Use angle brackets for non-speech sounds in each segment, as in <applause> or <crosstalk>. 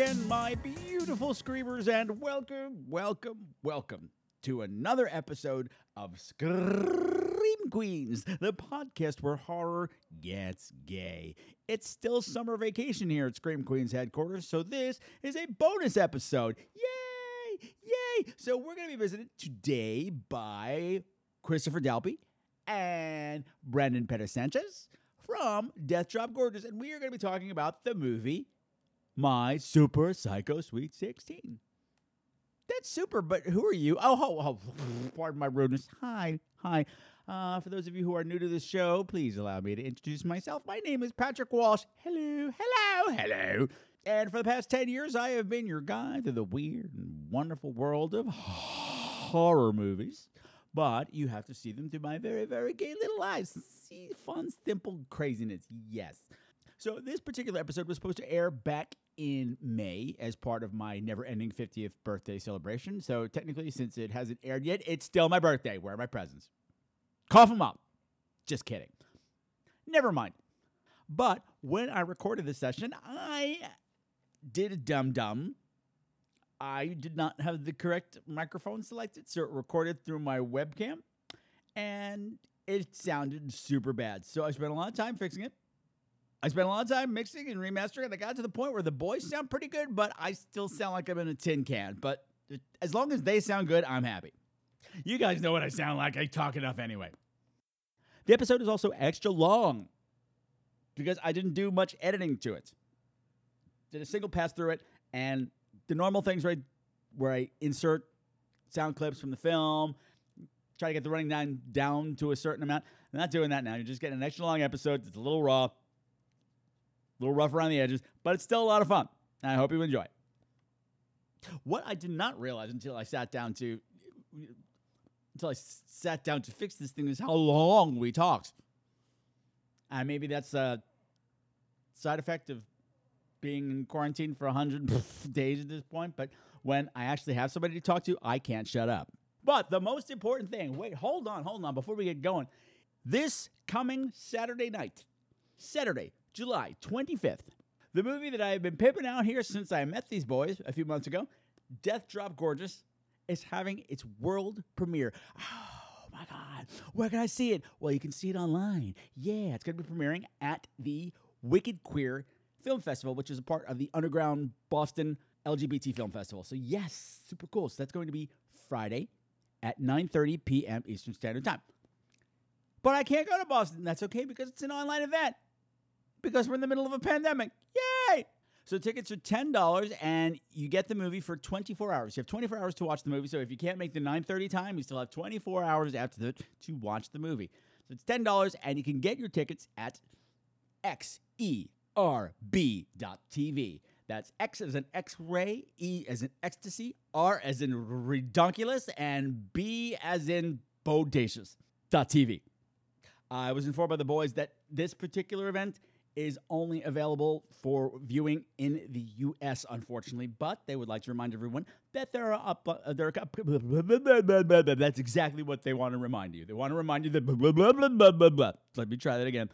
Again, my beautiful screamers, and welcome, welcome, welcome to another episode of Scream Queens, the podcast where horror gets gay. It's still summer vacation here at Scream Queens headquarters, so this is a bonus episode. Yay! Yay! So we're going to be visited today by Christopher Dalbey and Brandon Perras Sanchez from Death Drop Gorgeous, and we are going to be talking about the movie my Super Psycho Sweet 16. That's super, but who are you? Oh, oh, oh <laughs> pardon my rudeness. Hi, hi. Uh, for those of you who are new to this show, please allow me to introduce myself. My name is Patrick Walsh. Hello, hello, hello. And for the past 10 years, I have been your guide to the weird and wonderful world of horror movies. But you have to see them through my very, very gay little eyes. See fun, simple craziness. Yes. So this particular episode was supposed to air back in May as part of my never-ending 50th birthday celebration. So technically, since it hasn't aired yet, it's still my birthday. Where are my presents? Cough them up. Just kidding. Never mind. But when I recorded this session, I did a dum dum. I did not have the correct microphone selected, so it recorded through my webcam, and it sounded super bad. So I spent a lot of time fixing it. I spent a lot of time mixing and remastering, and I got to the point where the boys sound pretty good, but I still sound like I'm in a tin can. But as long as they sound good, I'm happy. You guys know what I sound like. I talk enough anyway. The episode is also extra long because I didn't do much editing to it. Did a single pass through it, and the normal things where I, where I insert sound clips from the film, try to get the running down down to a certain amount. I'm not doing that now. You're just getting an extra long episode. It's a little raw little rough around the edges, but it's still a lot of fun. And I hope you enjoy. it. What I did not realize until I sat down to until I sat down to fix this thing is how long we talked. And maybe that's a side effect of being in quarantine for 100 <laughs> days at this point. But when I actually have somebody to talk to, I can't shut up. But the most important thing wait, hold on, hold on, before we get going. This coming Saturday night, Saturday, July 25th. The movie that I have been pimping out here since I met these boys a few months ago, Death Drop Gorgeous, is having its world premiere. Oh my God. Where can I see it? Well, you can see it online. Yeah, it's going to be premiering at the Wicked Queer Film Festival, which is a part of the Underground Boston LGBT Film Festival. So, yes, super cool. So, that's going to be Friday at 9:30 p.m. Eastern Standard Time. But I can't go to Boston. That's okay because it's an online event because we're in the middle of a pandemic. Yay! So tickets are $10 and you get the movie for 24 hours. You have 24 hours to watch the movie. So if you can't make the 9:30 time, you still have 24 hours after that to watch the movie. So it's $10 and you can get your tickets at xerb.tv. That's X as an X-ray, E as in ecstasy, R as in redonkulous, and B as in bodacious.tv. I was informed by the boys that this particular event is only available for viewing in the U.S. Unfortunately, but they would like to remind everyone that there are up. Uh, there are, <laughs> that's exactly what they want to remind you. They want to remind you that blah, blah, blah, blah, blah, blah. Let me try that again.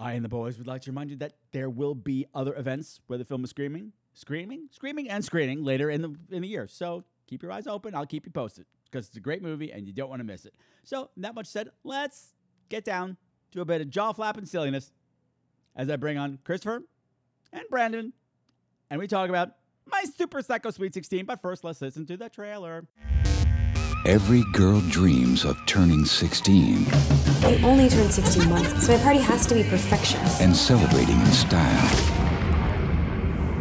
I and the boys would like to remind you that there will be other events where the film is screaming, screaming, screaming, and screening later in the in the year. So keep your eyes open. I'll keep you posted because it's a great movie and you don't want to miss it. So that much said, let's get down to a bit of jaw flapping silliness as I bring on Christopher and Brandon, and we talk about my Super Psycho Sweet 16. But first, let's listen to the trailer. Every girl dreams of turning 16 I only turned 16 months, so my party has to be perfection. and celebrating in style.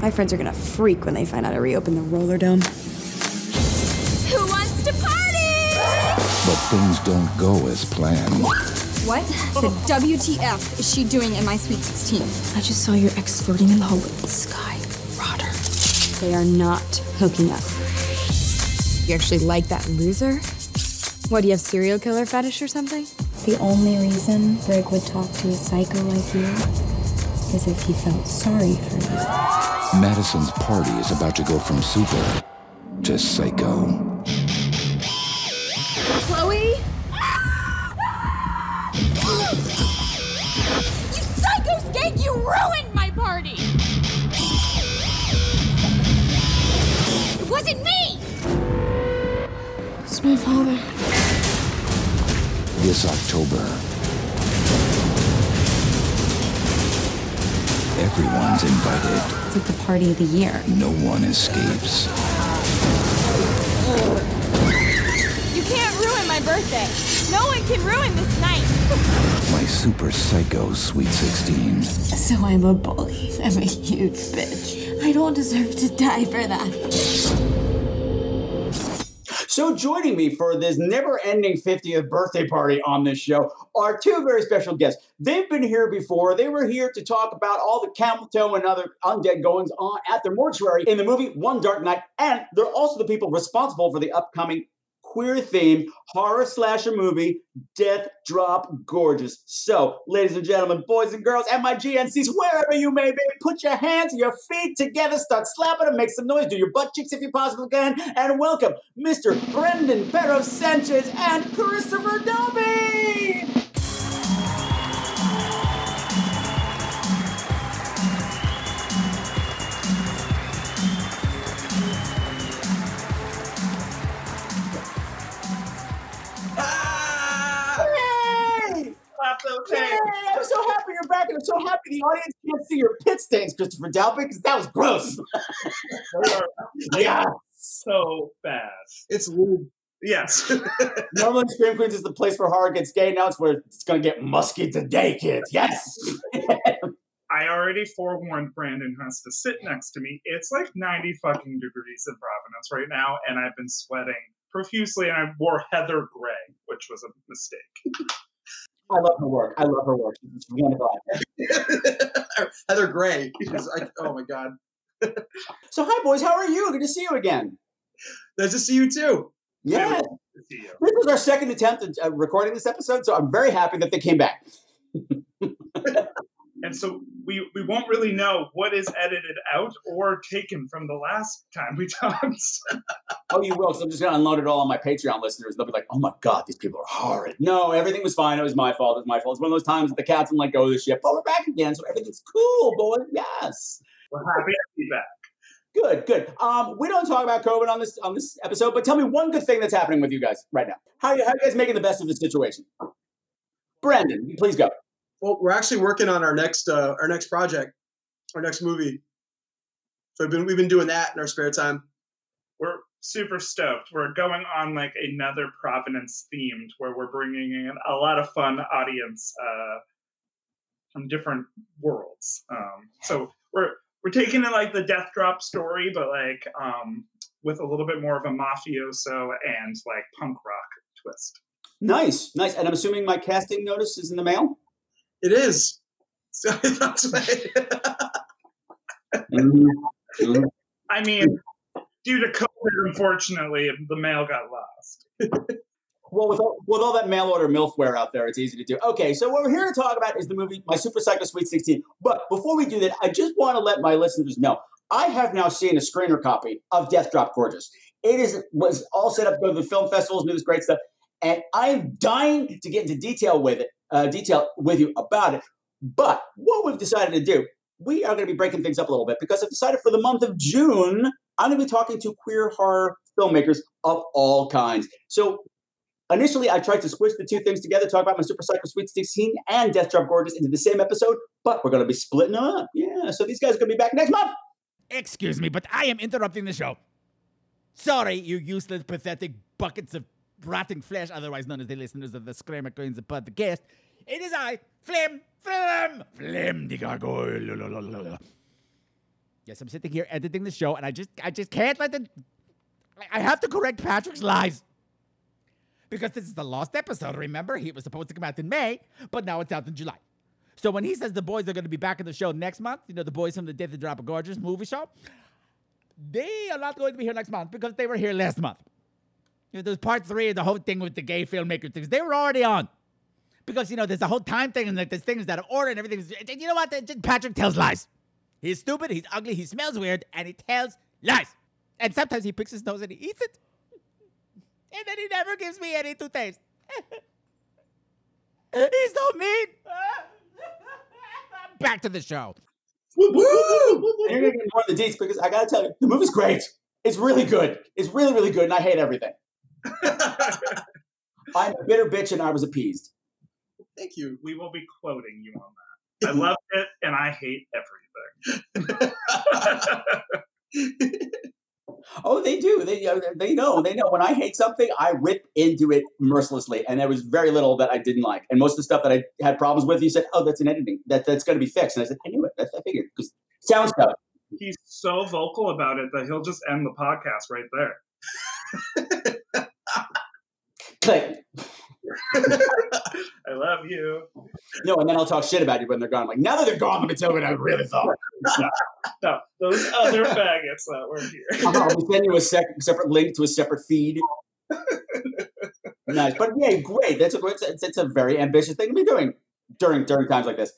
My friends are gonna freak when they find out I reopened the roller dome. Who wants to party? but things don't go as planned. What <laughs> the WTF is she doing in my Sweet 16? I just saw your ex flirting in the hallway. Skye Rotter. They are not hooking up. You actually like that loser? What, do you have serial killer fetish or something? The only reason Brigg would talk to a psycho like you is if he felt sorry for you. Madison's party is about to go from super to psycho. Ruined my party! It wasn't me! It's my father. This October, everyone's invited. It's like the party of the year. No one escapes. You can't ruin my birthday. No one can ruin this night. My super psycho Sweet 16. So I'm a bully. I'm a huge bitch. I don't deserve to die for that. So, joining me for this never ending 50th birthday party on this show are two very special guests. They've been here before. They were here to talk about all the camel toe and other undead goings on at their mortuary in the movie One Dark Night. And they're also the people responsible for the upcoming queer themed horror slasher movie, Death Drop Gorgeous. So, ladies and gentlemen, boys and girls, and my GNCs, wherever you may be, put your hands your feet together, start slapping them, make some noise, do your butt cheeks if you possibly can, and welcome Mr. Brendan Perro Sanchez and Christopher Dobie! Yay! Clap those Yay! hands. I'm so happy you're back, and I'm so happy the audience can't see your pit stains, Christopher Dalbey, because that was gross. <laughs> Yeah. so bad. It's lube. Yes. <laughs> Normally, Scream Queens is the place where horror gets gay. Now it's where it's going to get musky today, kids. Yes. <laughs> I already forewarned Brandon who has to sit next to me. It's like 90 fucking degrees in Providence right now, and I've been sweating profusely, and I wore heather gray, which was a mistake. I love her work. I love her work. She's wonderful. <laughs> Heather Gray. She's like, oh my god. <laughs> So, hi, boys. How are you? Good to see you again. Nice to see you too. Yeah. You. This is our second attempt at uh, recording this episode, so I'm very happy that they came back. <laughs> And so we, we won't really know what is edited out or taken from the last time we <laughs> talked. Oh, you will. So I'm just going to unload it all on my Patreon listeners. They'll be like, oh my God, these people are horrid. No, everything was fine. It was my fault. It was my fault. It's one of those times that the cats and let go of the ship, but we're back again. So everything's cool, boy. Yes. We're happy to be back. Good, good. Um, we don't talk about COVID on this on this episode, but tell me one good thing that's happening with you guys right now. How you how you guys making the best of the situation? Brandon, please go. Well, we're actually working on our next uh, our next project, our next movie. So we've been we've been doing that in our spare time. We're super stoked. We're going on like another Providence themed where we're bringing in a lot of fun audience uh, from different worlds. Um, so we're we're taking it like the Death Drop story, but like um, with a little bit more of a mafioso and like punk rock twist. Nice, nice. And I'm assuming my casting notice is in the mail. It is. <laughs> So that's why- <laughs> mm-hmm. Mm-hmm. I mean, due to COVID, unfortunately, the mail got lost. <laughs> Well, with all, with all that mail order milfware out there, it's easy to do. Okay, so what we're here to talk about is the movie My Super Psycho Sweet 16. But before we do that, I just want to let my listeners know I have now seen a screener copy of Death Drop Gorgeous. It is was all set up to go to the film festivals and do this great stuff, and I'm dying to get into detail with it, uh, detail with you about it. But what we've decided to do, we are going to be breaking things up a little bit because I've decided for the month of June, I'm going to be talking to queer horror filmmakers of all kinds. So Initially, I tried to squish the two things together, talk about my Super Psycho Sweet 16 and Death Drop Gorgeous into the same episode, but we're going to be splitting them up. Yeah, so these guys are going to be back next month. Excuse me, but I am interrupting the show. Sorry, you useless, pathetic buckets of rotting flesh, otherwise known as the listeners of the Screamer Queens podcast. It is I, Flim, Flim, Flim the Gargoyle. Yes, I'm sitting here editing the show, and I just, I just can't let the. I- have to correct Patrick's lies. because this is the lost episode. Remember, he was supposed to come out in May, but now it's out in July. So when he says the boys are going to be back in the show next month, you know, the boys from the Death of Drop of Gorgeous movie show, they are not going to be here next month because they were here last month. You know, there's part three of the whole thing with the gay filmmaker things. They were already on. Because, you know, there's a whole time thing and like there's things that are ordered and everything. You know what? Patrick tells lies. He's stupid, he's ugly, he smells weird, and he tells lies. And sometimes he picks his nose and he eats it. And then he never gives me any to taste. <laughs> he's so mean. <laughs> Back to the show. You're gonna get more of the deets because I gotta tell you, the movie's great. It's really good. It's really, really good, and I hate everything. <laughs> I'm a bitter bitch, and I was appeased. Thank you. We will be quoting you on that. I <laughs> loved it, and I hate everything. Oh, they do. They uh, they know. They know. When I hate something, I rip into it mercilessly, and there was very little that I didn't like. And most of the stuff that I had problems with, you said, "Oh, that's an editing. That that's going to be fixed." And I said, "I knew it. That's I figured." Because sound stuff. He's so vocal about it that he'll just end the podcast right there. <laughs> Click. <laughs> I love you. No, and then I'll talk shit about you when they're gone. Like now that they're gone, let me tell you what I really thought. No, <laughs> no those other <laughs> faggots that were here. I'll send you a sec- separate link to a separate feed. nice, but yeah, great. That's a great. It's, it's a very ambitious thing to be doing during during times like this.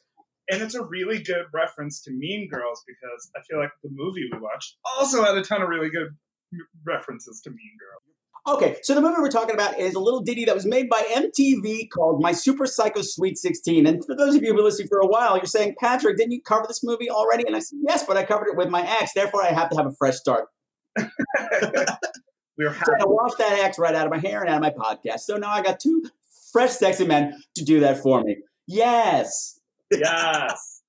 And it's a really good reference to Mean Girls because I feel like the movie we watched also had a ton of really good references to Mean Girls. Okay, so the movie we're talking about is a little ditty that was made by MTV called My Super Psycho Sweet 16. And for those of you who've been listening for a while, you're saying, Patrick, didn't you cover this movie already? And I said, yes, but I covered it with my ex, therefore I have to have a fresh start. we <laughs> were so I washed that ex right out of my hair and out of my podcast. So now I got two fresh, sexy men to do that for me. Yes. Yes.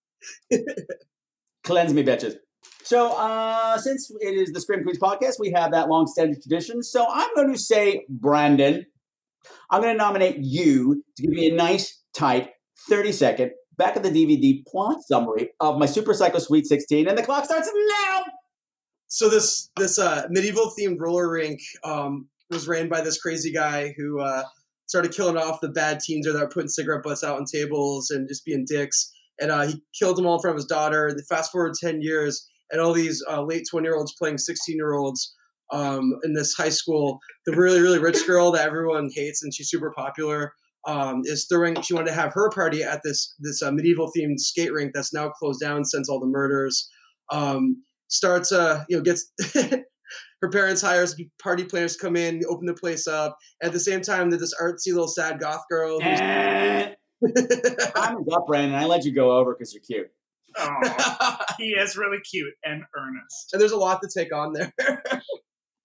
Cleanse me, bitches. So, uh, since it is the Scream Queens podcast, we have that long-standing tradition. So, I'm going to say, Brandon, I'm going to nominate you to give me a nice, tight, 30-second back of the DVD plot summary of my Super Psycho Sweet 16, and the clock starts now. So this this uh, medieval themed roller rink um, was ran by this crazy guy who uh, started killing off the bad teens or that were putting cigarette butts out on tables and just being dicks. And uh, he killed them all in front of his daughter. And fast forward ten years, and all these uh, late 20 year olds playing 16 year olds um, in this high school. The really, really rich girl that everyone hates and she's super popular um, is throwing, she wanted to have her party at this, this uh, medieval themed skate rink that's now closed down since all the murders. Um, starts, uh, you know, gets. <laughs> her parents hires party planners to come in, open the place up. At the same time, there's this artsy little sad goth girl. Who's- <laughs> I'm up, Brandon. I let you go over because you're cute. Oh, <laughs> he is really cute and earnest. And there's a lot to take on there. <laughs>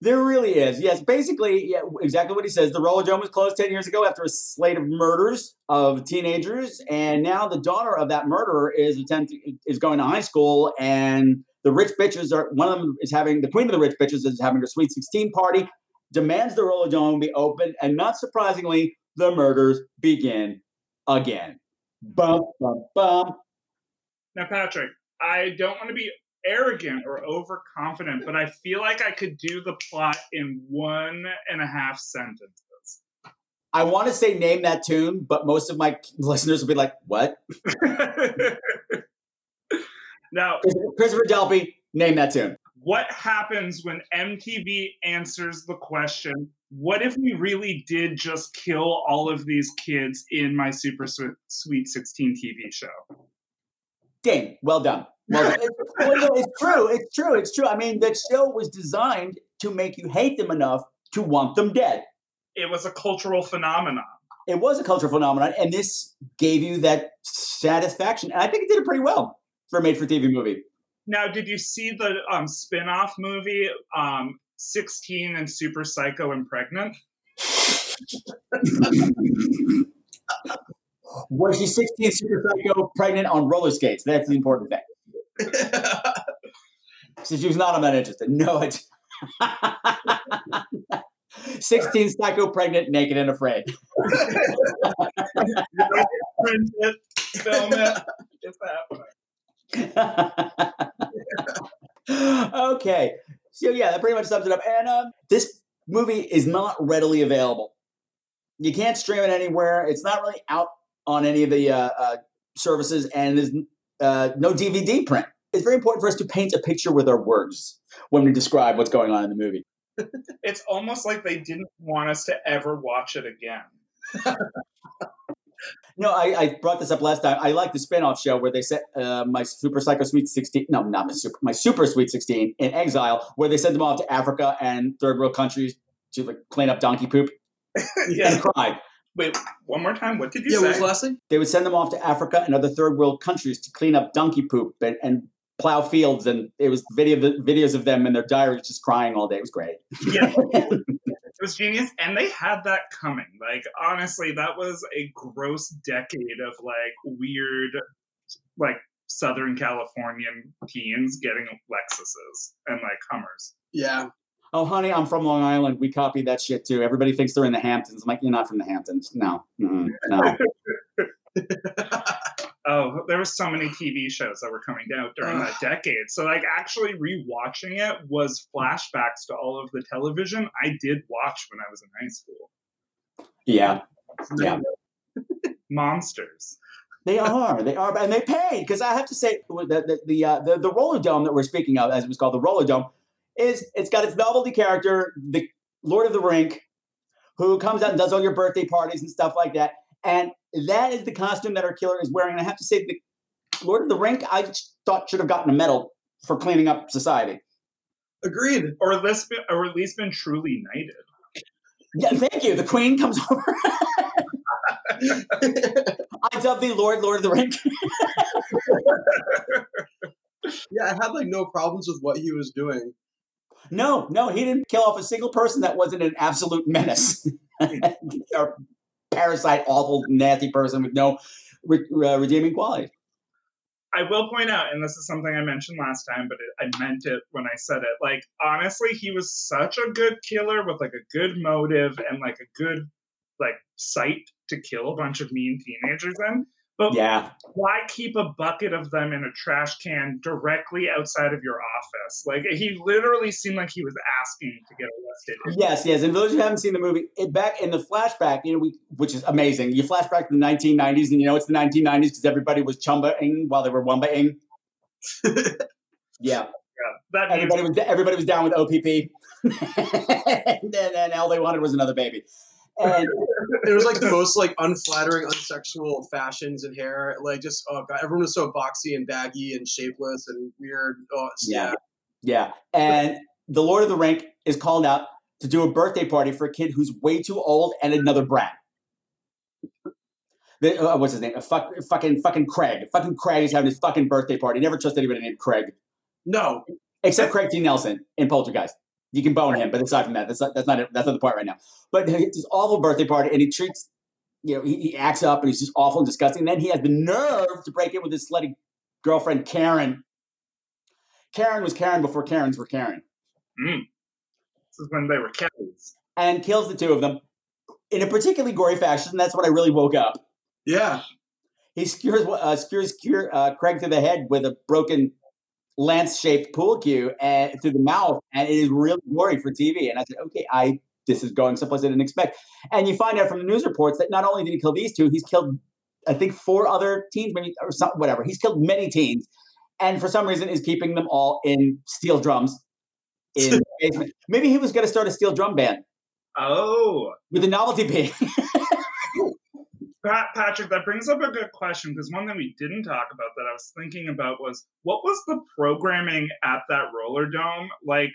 there really is. Yes, basically, yeah, exactly what he says. The Roller Dome was closed 10 years ago after a slate of murders of teenagers. And now the daughter of that murderer is attempting is going to high school and the rich bitches are one of them is having the queen of the rich bitches is having her sweet 16 party, demands the Roller Dome be open, and not surprisingly, the murders begin again. Bum bum bum. Now, Patrick, I don't want to be arrogant or overconfident, but I feel like I could do the plot in one and a half sentences. I want to say name that tune, but most of my listeners will be like, "What?" <laughs> now, Christopher Dalbey, name that tune. What happens when MTV answers the question, what if we really did just kill all of these kids in my Super Sweet 16 TV show? Ding, well done. Well done. <laughs> it's true. It's true. It's true. I mean, that show was designed to make you hate them enough to want them dead. It was a cultural phenomenon. It was a cultural phenomenon, and this gave you that satisfaction. And I think it did it pretty well for a made-for-TV movie. Now, did you see the um, spin-off movie, um, 16 and Super Psycho and Pregnant? <laughs> Was she 16 super psycho pregnant on roller skates? That's the important thing. <laughs> so she was not, I'm not interested. No, it's <laughs> 16 psycho pregnant, naked and afraid. <laughs> Print it, film it, it's happening. okay. So yeah, that pretty much sums it up. And um, this movie is not readily available You can't stream it anywhere. It's not really out on any of the uh, uh, services, and there's uh, no DVD print. It's very important for us to paint a picture with our words when we describe what's going on in the movie. <laughs> It's almost like they didn't want us to ever watch it again. <laughs> No, I, I brought this up last time. I like the spin-off show where they set uh, my Super Psycho Sweet 16. No, not my Super, my Super Sweet 16 in exile, where they sent them off to Africa and third world countries to like clean up donkey poop <laughs> yeah. and cry. Wait, one more time. What did you Yeah, say? what was the last thing? They would send them off to Africa and other third world countries to clean up donkey poop and, and plow fields. And it was video videos of them in their diaries just crying all day. It was great. yeah. <laughs> It was genius, and they had that coming. Like honestly, that was a gross decade of like weird, like Southern Californian teens getting Lexuses and like Hummers. Yeah. Oh, honey, I'm from Long Island. We copy that shit too. Everybody thinks they're in the Hamptons. I'm like, you're not from the Hamptons. No, Mm-mm. no. <laughs> Oh, there were so many TV shows that were coming out during that decade. So, like, actually rewatching it was flashbacks to all of the television I did watch when I was in high school. Yeah, yeah. <laughs> Monsters. They are. They are, and they pay because I have to say the the the, uh, the the Roller Dome that we're speaking of, as it was called, the Roller Dome, is it's got its novelty character, the Lord of the Rink, who comes out and does all your birthday parties and stuff like that, and that is the costume that our killer is wearing. And I have to say, the Lord of the Rink, I thought should have gotten a medal for cleaning up society. Agreed. Or at least, been, or at least been truly knighted. Yeah, thank you. The Queen comes <laughs> over. I dub thee Lord, Lord of the Rink. <laughs> yeah, I had like no problems with what he was doing. No, no, he didn't kill off a single person that wasn't an absolute menace. <laughs> or parasite, awful, nasty person with no re- uh, redeeming quality. I will point out, and this is something I mentioned last time, but it, I meant it when I said it. Like, honestly, he was such a good killer with like a good motive and like a good like site to kill a bunch of mean teenagers in. But Yeah. why keep a bucket of them in a trash can directly outside of your office? Like, he literally seemed like he was asking to get arrested. Yes, yes. And those who haven't seen the movie, it, back in the flashback, you know, we, which is amazing. You flashback to the 1990s, and you know it's the 1990s because everybody was chumbaing while they were wumbaing. <laughs> yeah, Yeah, that means everybody was everybody was down with OPP, <laughs> and then and all they wanted was another baby. And It was like the most like unflattering, unsexual fashions and hair. Like just oh god, everyone was so boxy and baggy and shapeless and weird. Oh Yeah. Yeah. And the Lord of the Rink is called out to do a birthday party for a kid who's way too old and another brat. The, uh, what's his name? Uh, fuck, fucking fucking Craig. Fucking Craig is having his fucking birthday party. Never trust anybody named Craig. No. Except Craig T. Nelson in Poltergeist. You can bone him, but aside from that, that's not, that's not it. That's not the point right now. But it's this awful birthday party, and he treats, you know, he, he acts up, and he's just awful and disgusting. And then he has the nerve to break in with his slutty girlfriend Karen. Karen was Karen before Karens were Karen. Mm. This is when they were Kellys. and kills the two of them in a particularly gory fashion. That's when I really woke up. Yeah. He skewers, uh, skewers uh, Craig through the head with a broken lance-shaped pool cue and through the mouth, and it is really gory for TV. And I said, okay, I this is going someplace I didn't expect. And you find out from the news reports that not only did he kill these two, he's killed, I think, four other teens, maybe or some, whatever. He's killed many teens, and for some reason is keeping them all in steel drums in the <laughs> basement. Maybe he was going to start a steel drum band Oh, with a novelty pig. <laughs> Pat, Patrick, that brings up a good question because one thing we didn't talk about that I was thinking about was what was the programming at that roller dome like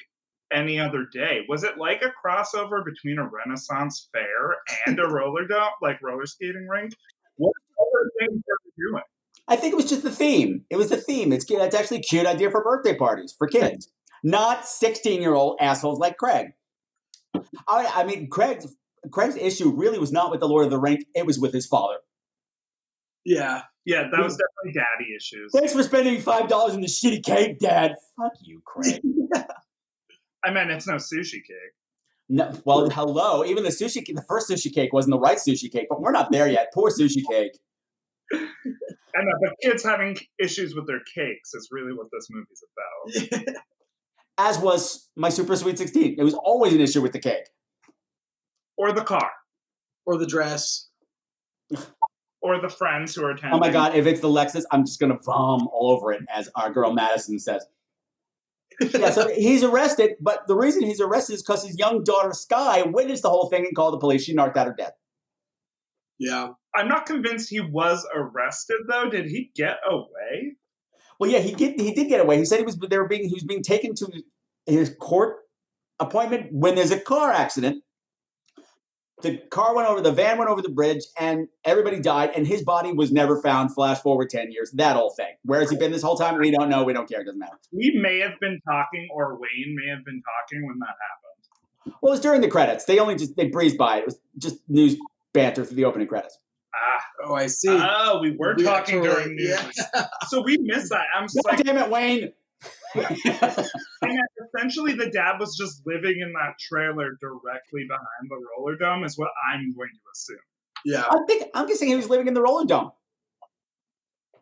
any other day? Was it like a crossover between a Renaissance fair and a <laughs> roller dome, like roller skating rink? What other things doing? I think it was just the theme. It was the theme. It's it's actually a cute idea for birthday parties for kids, not sixteen-year-old assholes like Craig. I, I mean, Craig's Craig's issue really was not with the Lord of the Rings; it was with his father. Yeah. Yeah, that was definitely daddy issues. Thanks for spending five dollars on the shitty cake, Dad. Fuck you, Craig. <laughs> I mean, it's no sushi cake. no, well, hello. Even the sushi, the first sushi cake wasn't the right sushi cake, but we're not there yet. Poor sushi cake. <laughs> and know, but kids having issues with their cakes is really what this movie's about. <laughs> As was my Super Sweet Sixteen. It was always an issue with the cake. Or the car. or the dress. or the friends who are attending. Oh my god, if it's the Lexus, I'm just gonna vom all over it, as our girl Madison says. yeah, so <laughs> he's arrested, but the reason he's arrested is because his young daughter Skye witnessed the whole thing and called the police. She narked out her death. Yeah. I'm not convinced he was arrested though. Did he get away? Well, yeah, he did. He did get away. He said he was. They were being. He was being taken to his court appointment when there's a car accident. The car went over. The van went over the bridge, and everybody died. And his body was never found. Flash forward ten years. That whole thing. Where has he been this whole time? We don't know. We don't care. It doesn't matter. We may have been talking, or Wayne may have been talking when that happened. Well, it was during the credits. They only just they breezed by it. It was just news banter through the opening credits. Ah, oh, I see. Oh, we were We talking actually- during news. yeah. so we missed that. I'm just God like, damn it, Wayne! <laughs> and essentially the dad was just living in that trailer directly behind the roller dome, is what I'm going to assume. Yeah. I think I'm guessing he was living in the Roller Dome.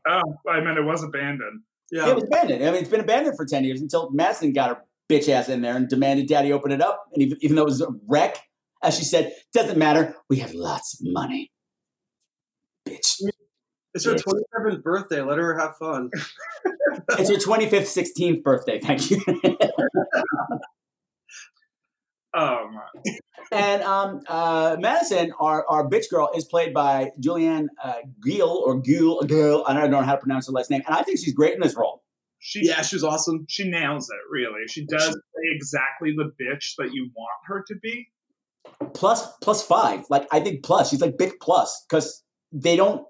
Oh, I meant it was abandoned. Yeah. It was abandoned. I mean, it's been abandoned for 10 years until Madison got her bitch ass in there and demanded daddy open it up. And even, even though it was a wreck, as she said, doesn't matter. We have lots of money. Bitch. It's her 27th birthday. Let her have fun. <laughs> It's her 25th, 16th birthday. Thank you. <laughs> Um, and um, uh, Madison, our, our bitch girl, is played by Julianne uh, Guill or Gill, Gill. I don't know how to pronounce her last name. And I think she's great in this role. she Yeah, she was awesome. she nails it. Really, she does play exactly the bitch that you want her to be. plus plus five. Like I think plus. She's like big plus because they don't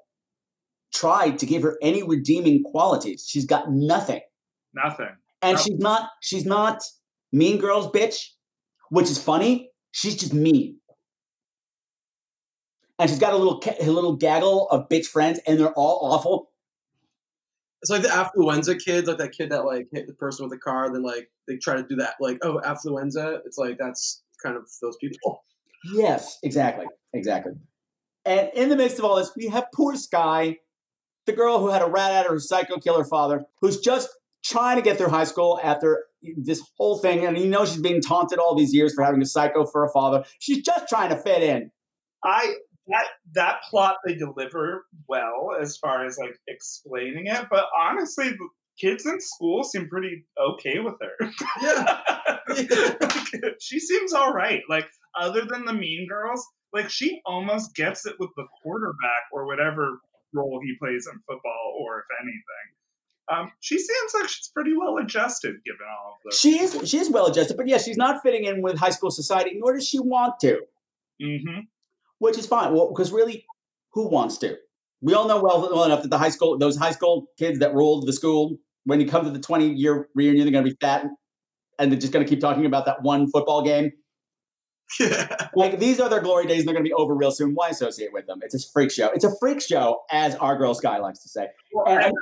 try to give her any redeeming qualities. She's got nothing, Nothing. and Nope. she's not she's not Mean Girls bitch, which is funny. She's just mean, and she's got a little a little gaggle of bitch friends, and they're all awful. It's like the affluenza kids, like that kid that like hit the person with the car, then like they try to do that, like oh affluenza. It's like that's kind of those people. Yes, exactly, exactly. And in the midst of all this, we have poor Skye, the girl who had a rat at her psycho killer father, who's just trying to get through high school after this whole thing, and you know she's being taunted all these years for having a psycho for a father. She's just trying to fit in. I that that plot they deliver well as far as like explaining it, but honestly, the kids in school seem pretty okay with her. Yeah. <laughs> she seems all right. Like other than the Mean Girls, like she almost gets it with the quarterback or whatever role he plays in football, or if anything. Um, she seems like she's pretty well adjusted given all of this. She is she is well adjusted, but yeah, she's not fitting in with high school society, nor does she want to, hmm which is fine. Well, because really, who wants to? We all know well, well enough that the high school those high school kids that ruled the school when you come to the twenty year reunion, they're going to be fat and they're just going to keep talking about that one football game. <laughs> Yeah. Like these are their glory days, and they're going to be over real soon. Why associate with them? It's a freak show. It's a freak show, as our girl Skye likes to say. And- and,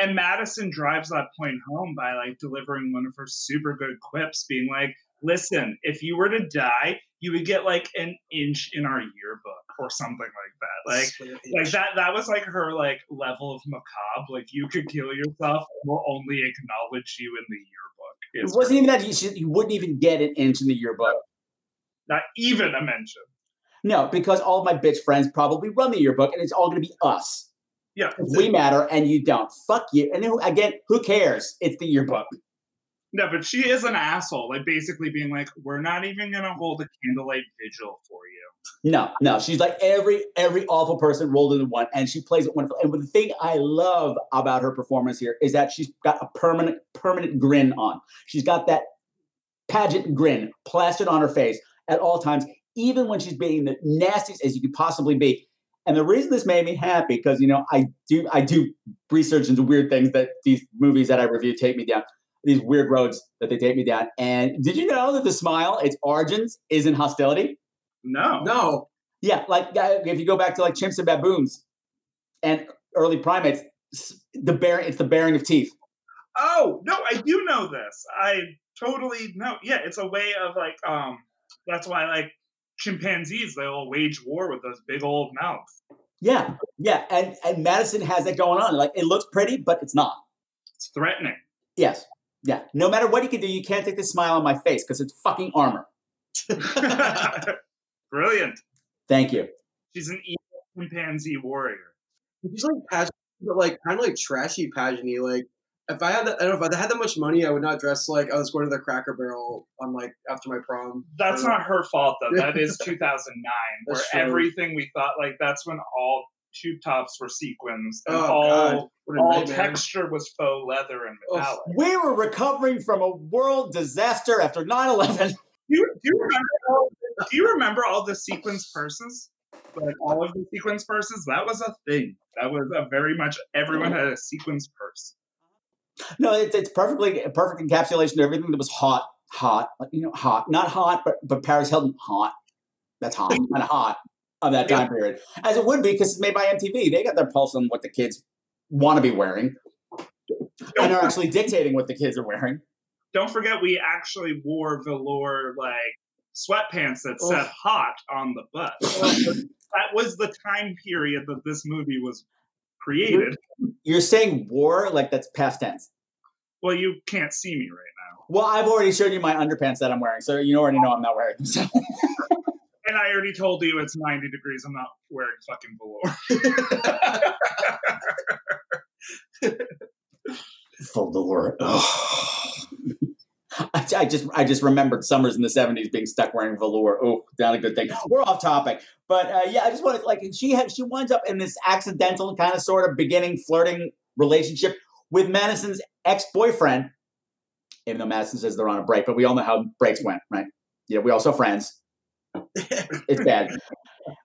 and Madison drives that point home by like delivering one of her super good quips, being like, "Listen, if you were to die, you would get like an inch in our yearbook or something like that." Like, like that. That was like her like level of macabre. Like you could kill yourself, and we'll only acknowledge you in the yearbook. It wasn't even that you, should, you wouldn't even get an inch in the yearbook. Not even a mention. No, because all of my bitch friends probably run the yearbook, and it's all going to be us. Yeah, We matter, and you don't. Fuck you. And then, again, who cares? It's the yearbook. no, but she is an asshole. Like basically being like, "We're not even gonna hold a candlelight vigil for you." No, no, she's like every every awful person rolled into one, and she plays it wonderful. And the thing I love about her performance here is that she's got a permanent permanent grin on. She's got that pageant grin plastered on her face at all times, even when she's being the nastiest as you could possibly be. And the reason this made me happy, because you know, I do I do research into weird things that these movies that I review take me down, these weird roads that they take me down. And did you know that the smile, its origins, is in hostility? No, No. Yeah, like if you go back to like chimps and baboons and early primates, the bear it's the bearing of teeth. Oh no, I do know this. I totally know. Yeah, it's a way of like um. That's why like chimpanzees they will wage war with those big old mouths. Yeah, yeah, and and Madison has that going on. Like it looks pretty, but it's not. It's threatening. Yes, yeah. No matter what you can do, you can't take the smile on my face because it's fucking armor. <laughs> Brilliant. Thank you. She's an evil chimpanzee warrior. She's like passionate, but like kind of like trashy pageant Like if I had that, I don't know if I had that much money, I would not dress like I was going to the Cracker Barrel on like after my prom. That's um, not her fault though. That is <laughs> 2009, where true. everything we thought like that's when all tube tops were sequins and Oh, all God. What a all nightmare. texture was faux leather and metallic. We were recovering from a world disaster after 9 11. <laughs> Do you, do you remember? All, do you remember all the sequins purses? Like all of the sequins purses, that was a thing. That was a very much everyone had a sequins purse. <laughs> No, it's, it's perfectly a perfect encapsulation of everything that was hot, hot, like, you know, hot, not hot, but but Paris Hilton hot. That's hot, <laughs> kind of hot of that time period, as it would be because it's made by MTV. They got their pulse on what the kids want to be wearing, and are actually dictating what the kids are wearing. Don't forget, we actually wore velour like sweatpants that said Ugh. "hot" on the butt. <laughs> that was the time period that this movie was mm-hmm. created. You're saying war like that's past tense. Well, you can't see me right now, Well, I've already shown you my underpants that I'm wearing, so you already know I'm not wearing them. So. <laughs> and I already told you it's 90 degrees. I'm not wearing fucking velour. <laughs> Velour. Ugh. I, I just I just remembered summers in the '70s being stuck wearing velour. Oh, not a good thing. We're off topic, but uh, yeah, I just wanted to like she had she winds up in this accidental kind of sort of beginning flirting relationship with Madison's ex boyfriend. Even though Madison says they're on a break, but we all know how breaks went, right? Yeah, we also friends. <laughs> it's bad.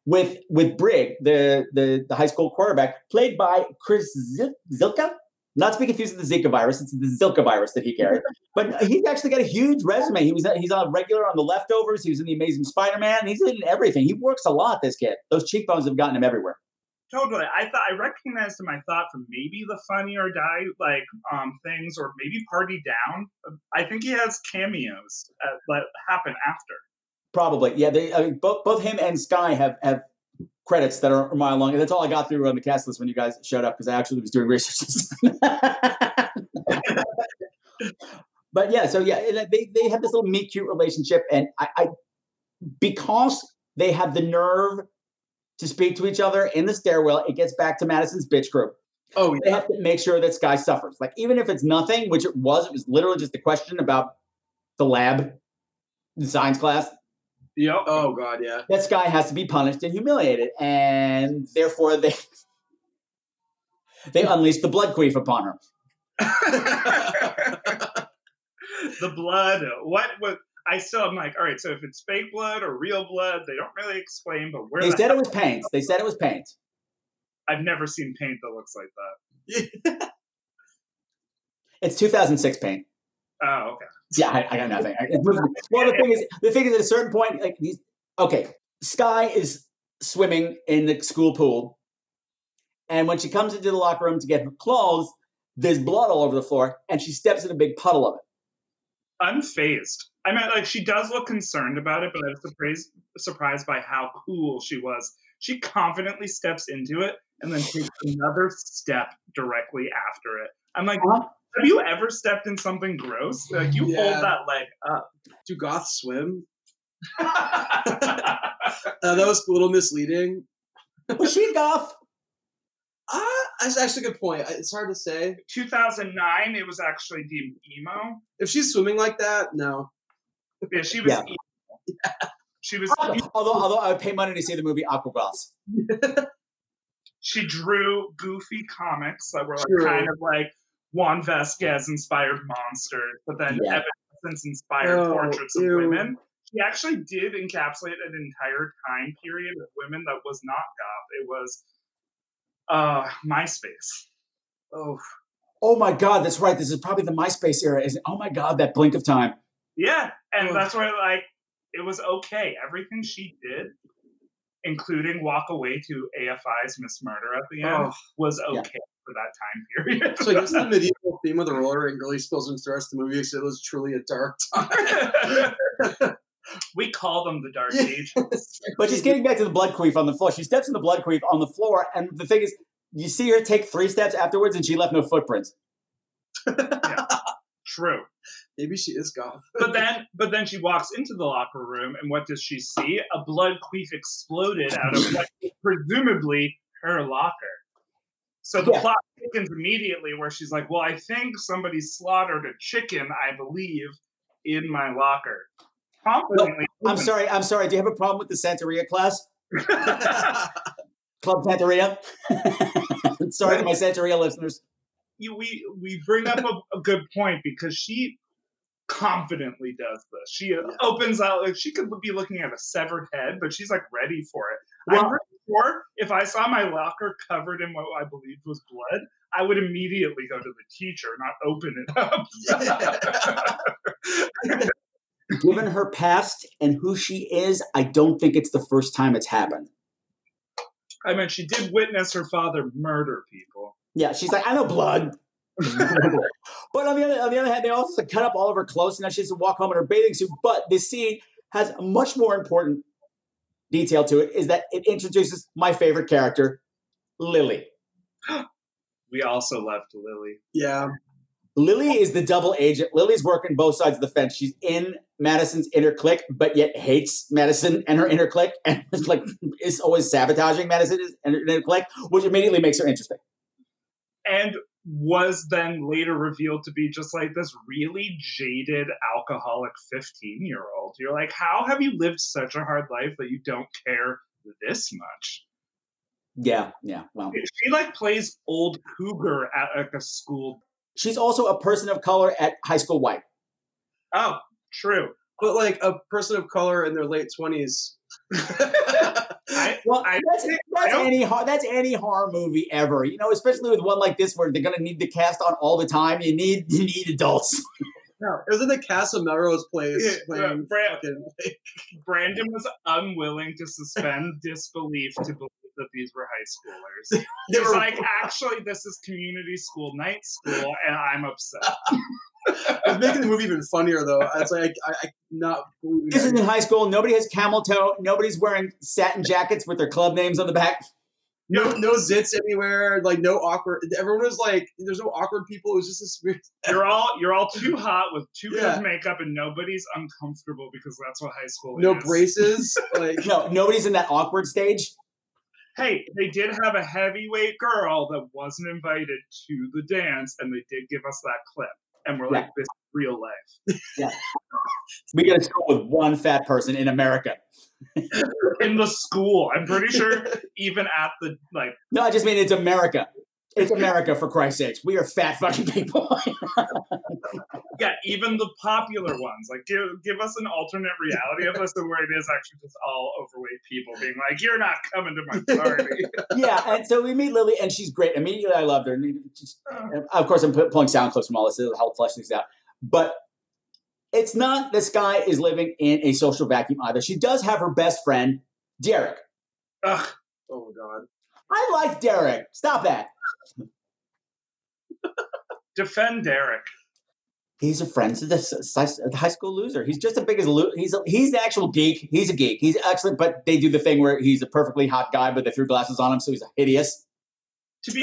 With with Brigg, the the the high school quarterback, played by Chris Zil- Zylka. Not to be confused with the Zika virus, it's the Zylka virus that he carried. <laughs> But he's actually got a huge resume. He was he's on regular on the leftovers. He was in the Amazing Spider-Man. He's in everything. He works a lot. This kid. Those cheekbones have gotten him everywhere. Totally. I thought I recognized him. I thought from maybe the Funny or Die like um things, or maybe Party Down. I think he has cameos uh, that happen after. Probably, yeah. They I mean, both both him and Skye have have credits that are a mile long. And that's all I got through on the cast list when you guys showed up because I actually was doing research. <laughs> but yeah, so yeah, they they have this little meet cute relationship, and I, I because they have the nerve to speak to each other in the stairwell, it gets back to Madison's bitch group. Oh, they have to make sure that Skye suffers. Like even if it's nothing, which it was, it was literally just a question about the lab, the science class. Yep. Oh god, yeah. That guy has to be punished and humiliated, and therefore they they unleash the blood queef upon her. <laughs> the blood. What? was I still am like, all right. So if it's fake blood or real blood, they don't really explain. But where They the said it was paint. They said it was paint. I've never seen paint that looks like that. <laughs> It's 2006 paint. Oh, okay. Yeah, I, I got nothing. I- <laughs> well, the thing is, the thing is, at a certain point, like these. Okay, Skye is swimming in the school pool, and when she comes into the locker room to get her clothes, there's blood all over the floor, and she steps in a big puddle of it. Unfazed. I mean, like she does look concerned about it, but I was surprised surprised by how cool she was. She confidently steps into it and then takes another step directly after it. I'm like, uh-huh. Have you ever stepped in something gross? Like you Yeah. hold that leg up. Do goths swim? <laughs> Uh, that was a little misleading. Was she goth? Ah, that's actually a good point. It's hard to say. 2009, it was actually deemed emo. If she's swimming like that, no. Yeah, she was. Yeah. emo. <laughs> She was. Although, although I would pay money to see the movie Aquagoths. <laughs> She drew goofy comics that were like, True. kind of like Jhonen Vasquez inspired monsters, but then Yeah. Evanescence inspired Oh, portraits of ew. women. He actually did encapsulate an entire time period of women that was not goth. It was uh MySpace. Oh, Oh my God, that's right. This is probably the MySpace era. Is oh my God, that blink of time. Yeah, and Ugh. that's why like it was okay. Everything she did, including walk away to AFI's Miss Murder at the end, Oh. was Yeah. Okay for that time period. so I guess the <laughs> medieval theme of the roller ring really spills into the rest of the movie because it was truly a dark time. <laughs> we call them the Dark Ages. <laughs> But she's getting back to the blood queef on the floor. She steps in the blood queef on the floor, and the thing is, you see her take three steps afterwards, and she left no footprints. True. Maybe she is goth. But then, but then she walks into the locker room, and what does she see? A blood queef exploded out of what is presumably her locker. So the Yeah. plot thickens immediately, where she's like, "Well, I think somebody slaughtered a chicken, I believe, in my locker." Confidently, I'm sorry. I'm sorry. Do you have a problem with the Santeria class? <laughs> Club Santeria? <laughs> sorry to my Santeria listeners. you, we we bring up a, a good point because she confidently does this. She opens out like she could be looking at a severed head, but she's like ready for it. Well- pretty sure if I saw my locker covered in what I believed was blood, I would immediately go to the teacher, not open it up. <laughs> Given her past and who she is, I don't think it's the first time it's happened. I mean, she did witness her father murder people. Yeah, she's like, I know blood. <laughs> but on the other on the other hand, they also cut up all of her clothes, and now she has to walk home in her bathing suit. But this scene has a much more important detail to it: is that it introduces my favorite character, Lily. <gasps> We also left Lily. Yeah. Lily is the double agent. Lily's working both sides of the fence. She's in Madison's inner clique, but yet hates Madison and her inner clique, and <laughs> is like is always sabotaging Madison and her inner clique, which immediately makes her interesting. and was then later revealed to be just like this really jaded alcoholic 15 year old. You're like, how have you lived such a hard life that you don't care this much? Yeah, yeah. Well, She like plays old cougar at like a school. she's also a person of color at high school white. Oh, true. But like a person of color in their late twenties. <laughs> I, Well, I that's, that's I any that's any horror movie ever. You know, especially with one like this where they're gonna need the cast on all the time. You need you need adults. <laughs> No, it was in the Casa Melrose place Yeah, playing uh, Brad- fucking, like, Brandon was unwilling to suspend disbelief to believe that these were high schoolers. <laughs> They He's were- like, actually, this is community school, night school, and I'm upset. <laughs> It's making the movie even funnier though. It's like I, I, I not This is that. in high school. Nobody has camel toe. Nobody's wearing satin jackets with their club names on the back. no no zits anywhere. Like no awkward. Everyone was like, "There's no awkward people." It was just this weird. <laughs> You're all you're all too hot with too Yeah. good makeup, and nobody's uncomfortable because that's what high school is. No is. braces. Like No, nobody's in that awkward stage. Hey, they did have a heavyweight girl that wasn't invited to the dance, and they did give us that clip, and we're like, this is real life. yeah. We got to school with one fat person in America. <laughs> In the school, I'm pretty sure <laughs> even at the like No, I just mean it's America. It's America for Christ's sakes. We are fat fucking people. <laughs> yeah, even the popular ones. Like give give us an alternate reality of this and where it is actually just all overweight people being like, You're not coming to my party. <laughs> yeah, and so we meet Lily, and she's great. Immediately, I loved her. And just- and of course, I'm pu- pulling sound clips from all this to help flesh things out. But it's not this guy is living in a social vacuum either. She does have her best friend, Derek. Ugh. oh god. I like Derek. Stop that. <laughs> Defend Derek. He's a friend to the the high school loser. He's just as big as he's a, he's the actual geek. He's a geek. He's excellent, but they do the thing where he's a perfectly hot guy, but they threw glasses on him, so he's hideous. To be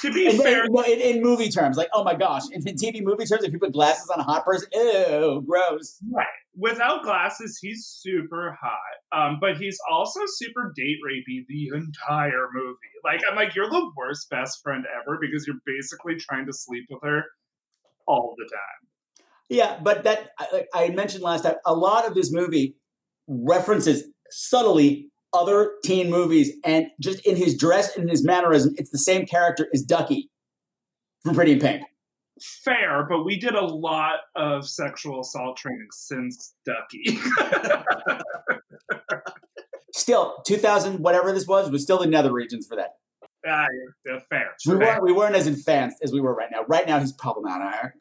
to be <laughs> And fair, no, in, in movie terms, like oh my gosh, in, in TV movie terms, if you put glasses on a hot person, ew, gross. Right. Without glasses, he's super hot. Um, but he's also super date rapey the entire movie. Like, I'm like, you're the worst best friend ever because you're basically trying to sleep with her all the time. Yeah, but that I mentioned last time, a lot of this movie references subtly other teen movies, and just in his dress and his mannerism, it's the same character as Ducky from Pretty in Pink. Fair, but we did a lot of sexual assault training since Ducky. Still, 2000, whatever this was, was still the nether regions for that. Ah, yeah, fair. We fair. weren't, we weren't as advanced as we were right now. Right now, he's problematic.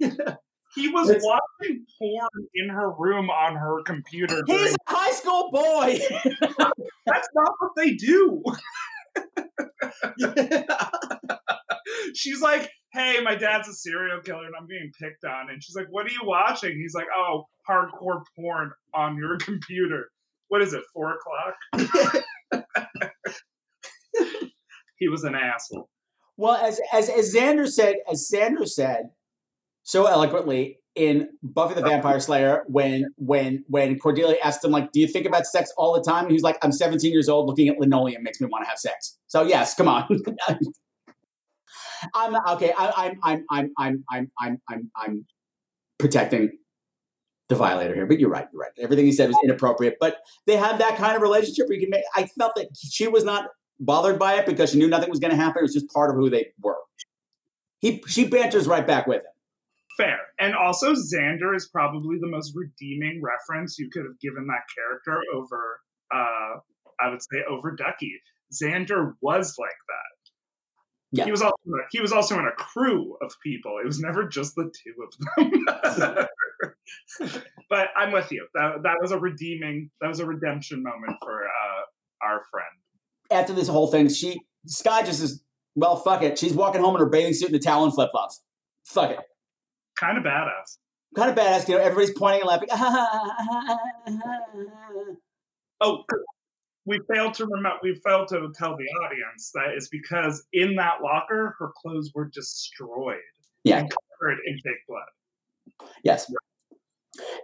<laughs> He was It's- watching porn in her room on her computer. He's during- a high school boy. <laughs> That's not what they do. <laughs> she's like, "Hey, my dad's a serial killer, and I'm being picked on." And she's like, "What are you watching?" He's like, "Oh, hardcore porn on your <laughs> computer." What is it? Four o'clock. he was an asshole. Well, as as as Xander said, as Xander said so eloquently in Buffy the Vampire Slayer when when when Cordelia asked him like, "Do you think about sex all the time?" And he's like, "I'm 17 years old. Looking at linoleum makes me want to have sex." So yes, come on. <laughs> I'm okay. I, am I'm I'm I'm I'm I'm I'm I'm protecting the violator here, but you're right. You're right. Everything he said was inappropriate, but they had that kind of relationship where you can make. I felt that she was not bothered by it because she knew nothing was going to happen. It was just part of who they were. He she banters right back with him. Fair. And also, Xander is probably the most redeeming reference you could have given that character over, uh, I would say, over Ducky. Xander was like that. Yeah. He was also he was also in a crew of people. It was never just the two of them. <laughs> but I'm with you. That that was a redeeming that was a redemption moment for uh, our friend. After this whole thing, she Skye just is well, fuck it. She's walking home in her bathing suit and a towel and flip flops. Fuck it. Kind of badass. Kind of badass. You know, everybody's pointing and laughing. <laughs> oh, we failed to remember. We failed to tell the audience that it's because in that locker, her clothes were destroyed. Yeah. And covered in fake blood. Yes.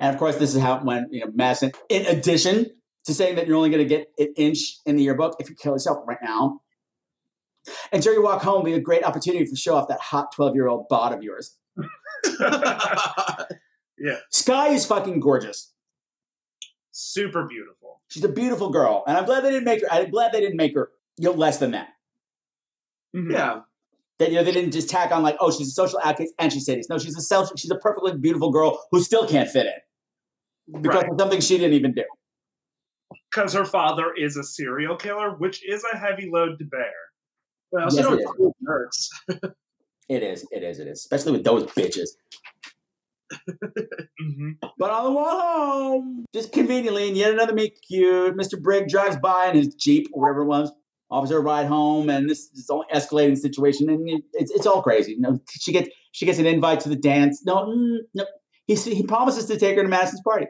And of course, this is how it went. You know, Madison. In addition to saying that you're only going to get an inch in the yearbook if you kill yourself right now, and Jerry walk home will be a great opportunity to show off that hot 12 year old bod of yours. <laughs> yeah. Skye is fucking gorgeous. Super beautiful. She's a beautiful girl, and I'm glad they didn't make her. I'm glad they didn't make her you know less than that. Mm-hmm. Yeah. That you know they didn't just tack on like, oh, she's a social outcast and she's sadist. No, she's a self. She's a perfectly beautiful girl who still can't fit in because Right. of something she didn't even do. Because her father is a serial killer, which is a heavy load to bear. But I Yes, know it it's cool hurts. <laughs> It is. It is. It is. Especially with those bitches. Mm-hmm. But on the way home, just conveniently, and yet another meet cute, Mr. Brigg drives by in his Jeep or whatever it was. Officer ride home, and this is all escalating situation, and it- it's, it's all crazy. You know, she gets she gets an invite to the dance. No, mm, no, he he promises to take her to Madison's party.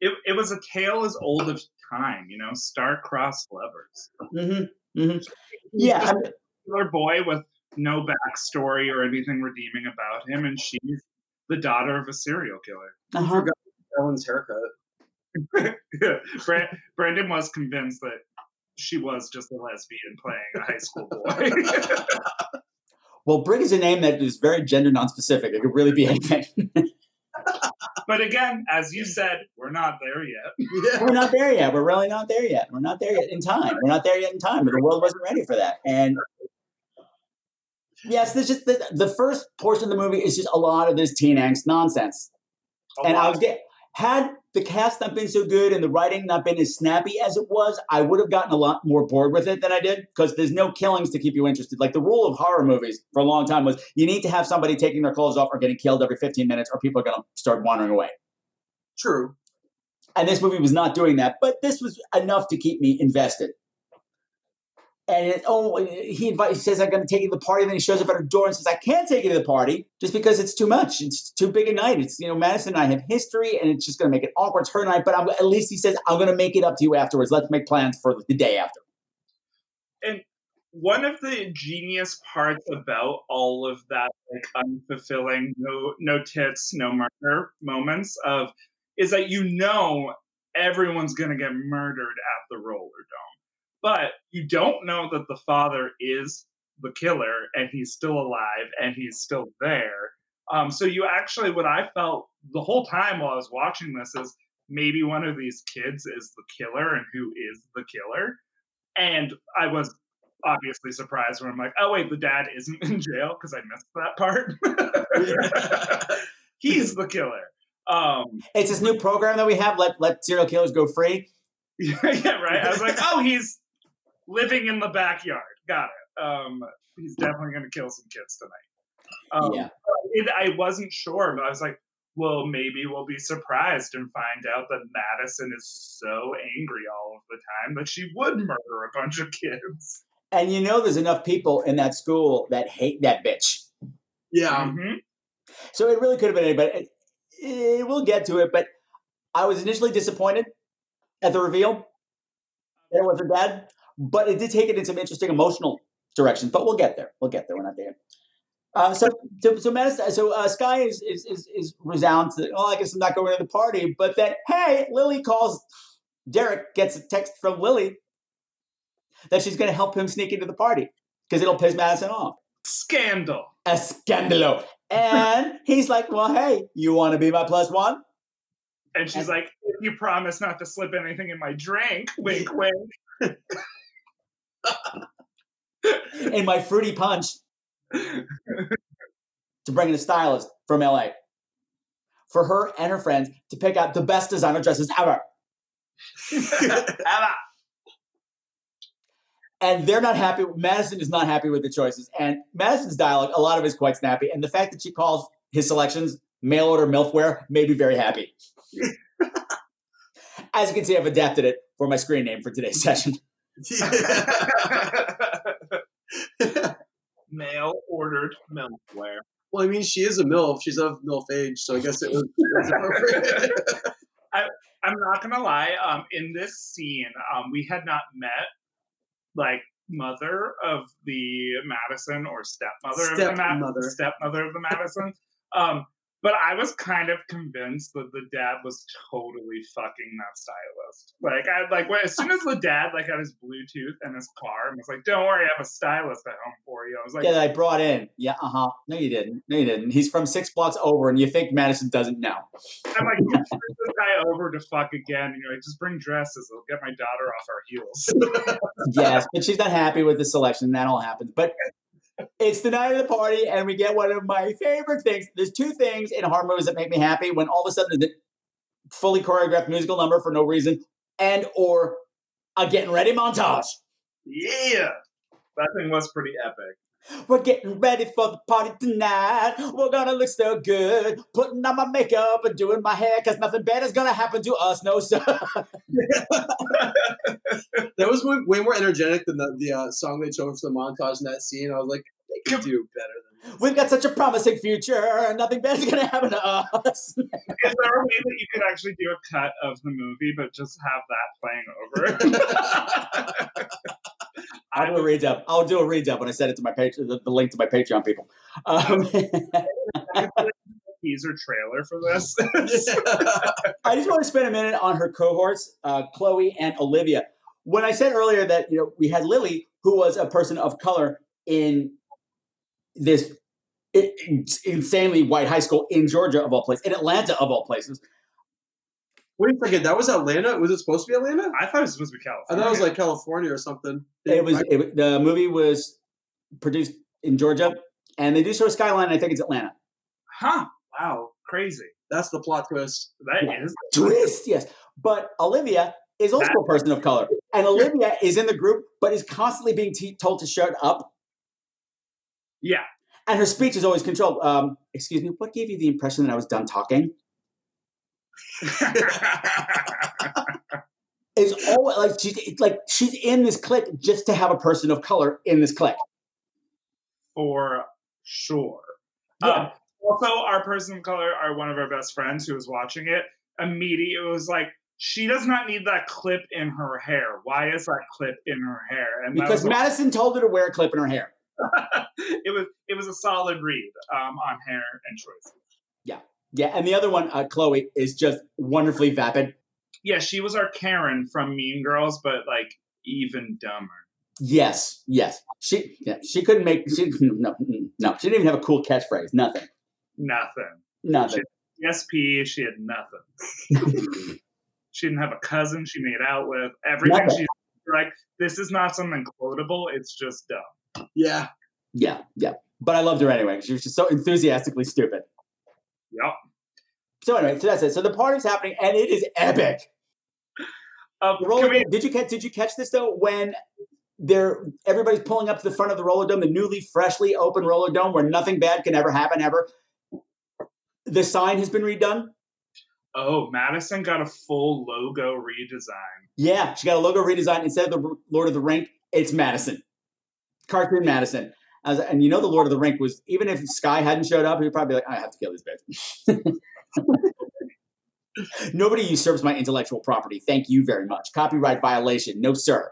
It, it was a tale as old as time, you know, star-crossed lovers. Mm-hmm. Mm-hmm. Yeah, I regular boy with no backstory or anything redeeming about him, and she's the daughter of a serial killer. I forgot Ellen's haircut. <laughs> Brand, Brandon was convinced that she was just a lesbian playing a high school boy. <laughs> Well, Brigg is a name that is very gender non-specific. It could really be anything. <laughs> but again, as you said, we're not there yet. We're not there yet. We're really not there yet. We're not there yet in time. We're not there yet in time. The world wasn't ready for that. And yes, there's just the, the first portion of the movie is just a lot of this teen angst nonsense. A and I was get had the cast not been so good and the writing not been as snappy as it was, I would have gotten a lot more bored with it than I did because there's no killings to keep you interested. Like the rule of horror movies for a long time was you need to have somebody taking their clothes off or getting killed every 15 minutes or people are going to start wandering away. True. And this movie was not doing that, but this was enough to keep me invested. And it, oh, he invites, he says, I'm going to take you to the party. And then he shows up at her door and says, I can't take you to the party just because it's too much. It's too big a night. It's, you know, Madison and I have history and it's just going to make it awkward. It's her night. But I'm, at least he says, I'm going to make it up to you afterwards. Let's make plans for the day after. and one of the genius parts about all of that like unfulfilling no no tits no murder moments of is that you know everyone's going to get murdered at the roller dome but you don't know that the father is the killer and he's still alive and he's still there um, so you actually what i felt the whole time while i was watching this is maybe one of these kids is the killer and who is the killer and i was obviously surprised when I'm like, oh wait, the dad isn't in jail because I missed that part. <laughs> He's the killer. Um, It's this new program that we have. Let, let serial killers go free. <laughs> yeah, right. I was like, oh, he's living in the backyard. Got it. Um, he's definitely going to kill some kids tonight. Um, Yeah. it, I wasn't sure, but I was like, well, maybe we'll be surprised and find out that Madison is so angry all of the time that she would murder a bunch of kids. And you know, there's enough people in that school that hate that bitch. Yeah. Mhm. So it really could have been anybody. Eh, eh, we'll get to it, but I was initially disappointed at the reveal that it was her dad, but it did take it in some interesting emotional directions, but we'll get there. We'll get there. We're not there. Uh, so, so, so, Madison, so uh, Skye is is is, is resounds that. Oh, I guess I'm not going to the party. But then, hey, Lily calls. Derek gets a text from Lily that she's going to help him sneak into the party because it'll piss Madison off. Scandal. A scandalo. And he's like, "Well, hey, you want to be my plus one?" And she's like, if you promise not to slip anything in my drink, wink, wink. <laughs> <laughs> in my fruity punch to bring in a stylist from LA for her and her friends to pick out the best designer dresses <laughs> ever. and they're not happy. Madison is not happy with the choices. And Madison's dialogue, a lot of it is quite snappy. And the fact that she calls his selections mail order milfware made me very happy. <laughs> As you can see, I've adapted it for my screen name for today's session. <laughs> Mail ordered milkware. Well, I mean, she is a MILF. She's of MILF age, so I guess it was, it was appropriate. <laughs> I, I'm not gonna lie. Um, in this scene, um, we had not met like mother of the Madison or stepmother of the Ma- Stepmother. stepmother of the Madison. Um, but I was kind of convinced that the dad was totally fucking that stylist. Like I like when, as soon as the dad like had his Bluetooth and his car and was like, "Don't worry, I have a stylist at home for you." I was like, yeah, I brought in. Yeah, uh huh. No, you didn't. No, you didn't. He's from six blocks over, and you think Madison doesn't know. I'm like, "You <laughs> this guy over to fuck again, you're like, just bring dresses. It'll get my daughter off our heels. yes, but she's not happy with the selection. That all happens. But it's the night of the party, and we get one of my favorite things. There's two things in horror movies that make me happy when all of a sudden the fully choreographed musical number for no reason, and or a getting ready montage. yeah, that thing was pretty epic. We're getting ready for the party tonight. We're gonna look so good. Putting on my makeup and doing my hair because nothing bad is gonna happen to us. No, sir. <laughs> that was way, way more energetic than the, the uh, song they chose for the montage in that scene. I was like, they could do better than We've got such a promising future. Nothing bad is gonna happen to us. <laughs> <laughs> Is there a way that you could actually do a cut of the movie, but just have that playing over? <laughs> I'll do a redub. I'll do a redub when I send it to my page, the, the link to my Patreon people. Um, Teaser trailer for this. I just want to spend a minute on her cohorts, uh, Chloe and Olivia. When I said earlier that you know we had Lily, who was a person of color in this insanely white high school in Georgia of all places, in Atlanta of all places. Wait a second, that was Atlanta? Was it supposed to be Atlanta? I thought it was supposed to be California. I thought it was like California or something. It was it, the movie was produced in Georgia, and they do show a skyline. I think it's Atlanta. Huh. Wow. Crazy. That's the plot twist. That is. twist, yes. But Olivia is also a person of color, and <laughs> Olivia is in the group, but is constantly being t- told to shut up, Yeah. and her speech is always controlled. Um, excuse me, what gave you the impression that I was done talking? <laughs> Is always like she's like she's in this clique just to have a person of color in this clique. For sure. Yeah. Um, also, our person of color, our one of our best friends who was watching it, immediately it was like, she does not need that clip in her hair. Why is that clip in her hair? And Because Madison told her to wear a clip in her hair. <laughs> it was it was a solid read um, on hair and choices. Yeah, yeah. And the other one, uh, Chloe, is just wonderfully vapid. Yeah, she was our Karen from Mean Girls, but like even dumber. Yes, yes. She yeah, she couldn't make she <laughs> no no she didn't even have a cool catchphrase. Nothing. Nothing. Nothing. SP, she had nothing. <laughs> she didn't have a cousin she made out with. Everything Nothing. she's like, this is not something quotable. It's just dumb. Yeah. Yeah, yeah. But I loved her anyway. She was just so enthusiastically stupid. Yep. So anyway, so that's it. So the party's happening and it is epic. Um, roller dome- did you catch did you catch this though? When they're everybody's pulling up to the front of the roller dome, the newly freshly open roller dome where nothing bad can ever happen ever. The sign has been redone. Oh, Madison got a full logo redesign. Yeah, she got a logo redesign. Instead of the Lord of the Rink, it's Madison. Cartoon Madison. Was- and you know the Lord of the Rink was even if Skye hadn't showed up, he'd probably be like, I have to kill this bitch. <laughs> Nobody usurps my intellectual property. Thank you very much. Copyright violation. No, sir.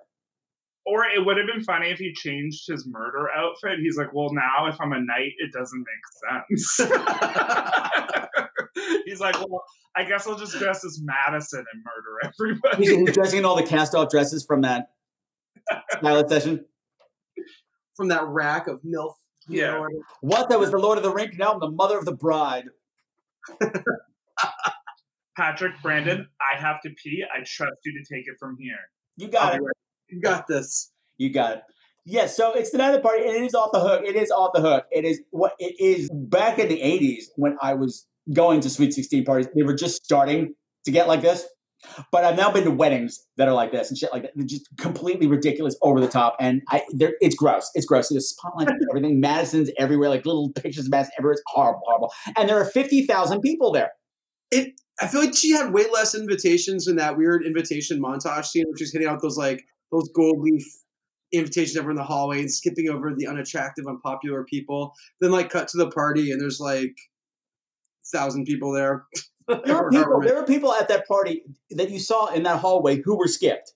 Or it would have been funny if he changed his murder outfit. He's like, well, now if I'm a knight, it doesn't make sense. <laughs> He's like, well, I guess I'll just dress as Madison and murder everybody. He's, he's dressing in all the cast off dresses from that <laughs> pilot session. From that rack of MILF. Yeah. What? That was the Lord of the Rink? Now I'm the mother of the bride. Patrick, Brandon, I have to pee. I trust you to take it from here. You got it. You got this. You got it. Yes, so it's the night of the party, and it is off the hook. It is off the hook. It is what it is back in the 80s when I was going to Sweet 16 parties. They were just starting to get like this. But I've now been to weddings that are like this and shit like that. They're just completely ridiculous, over the top, and I, it's gross. It's gross. There's spotlights and everything. <laughs> Madison's everywhere, like little pictures of Madison everywhere. It's horrible, horrible. And there are fifty thousand people there. It. I feel like she had way less invitations in that weird invitation montage scene, where she's hitting out those like those gold leaf invitations over in the hallway and skipping over the unattractive, unpopular people. Then like cut to the party and there's like thousand people there. <laughs> There were people. There were people at that party that you saw in that hallway who were skipped.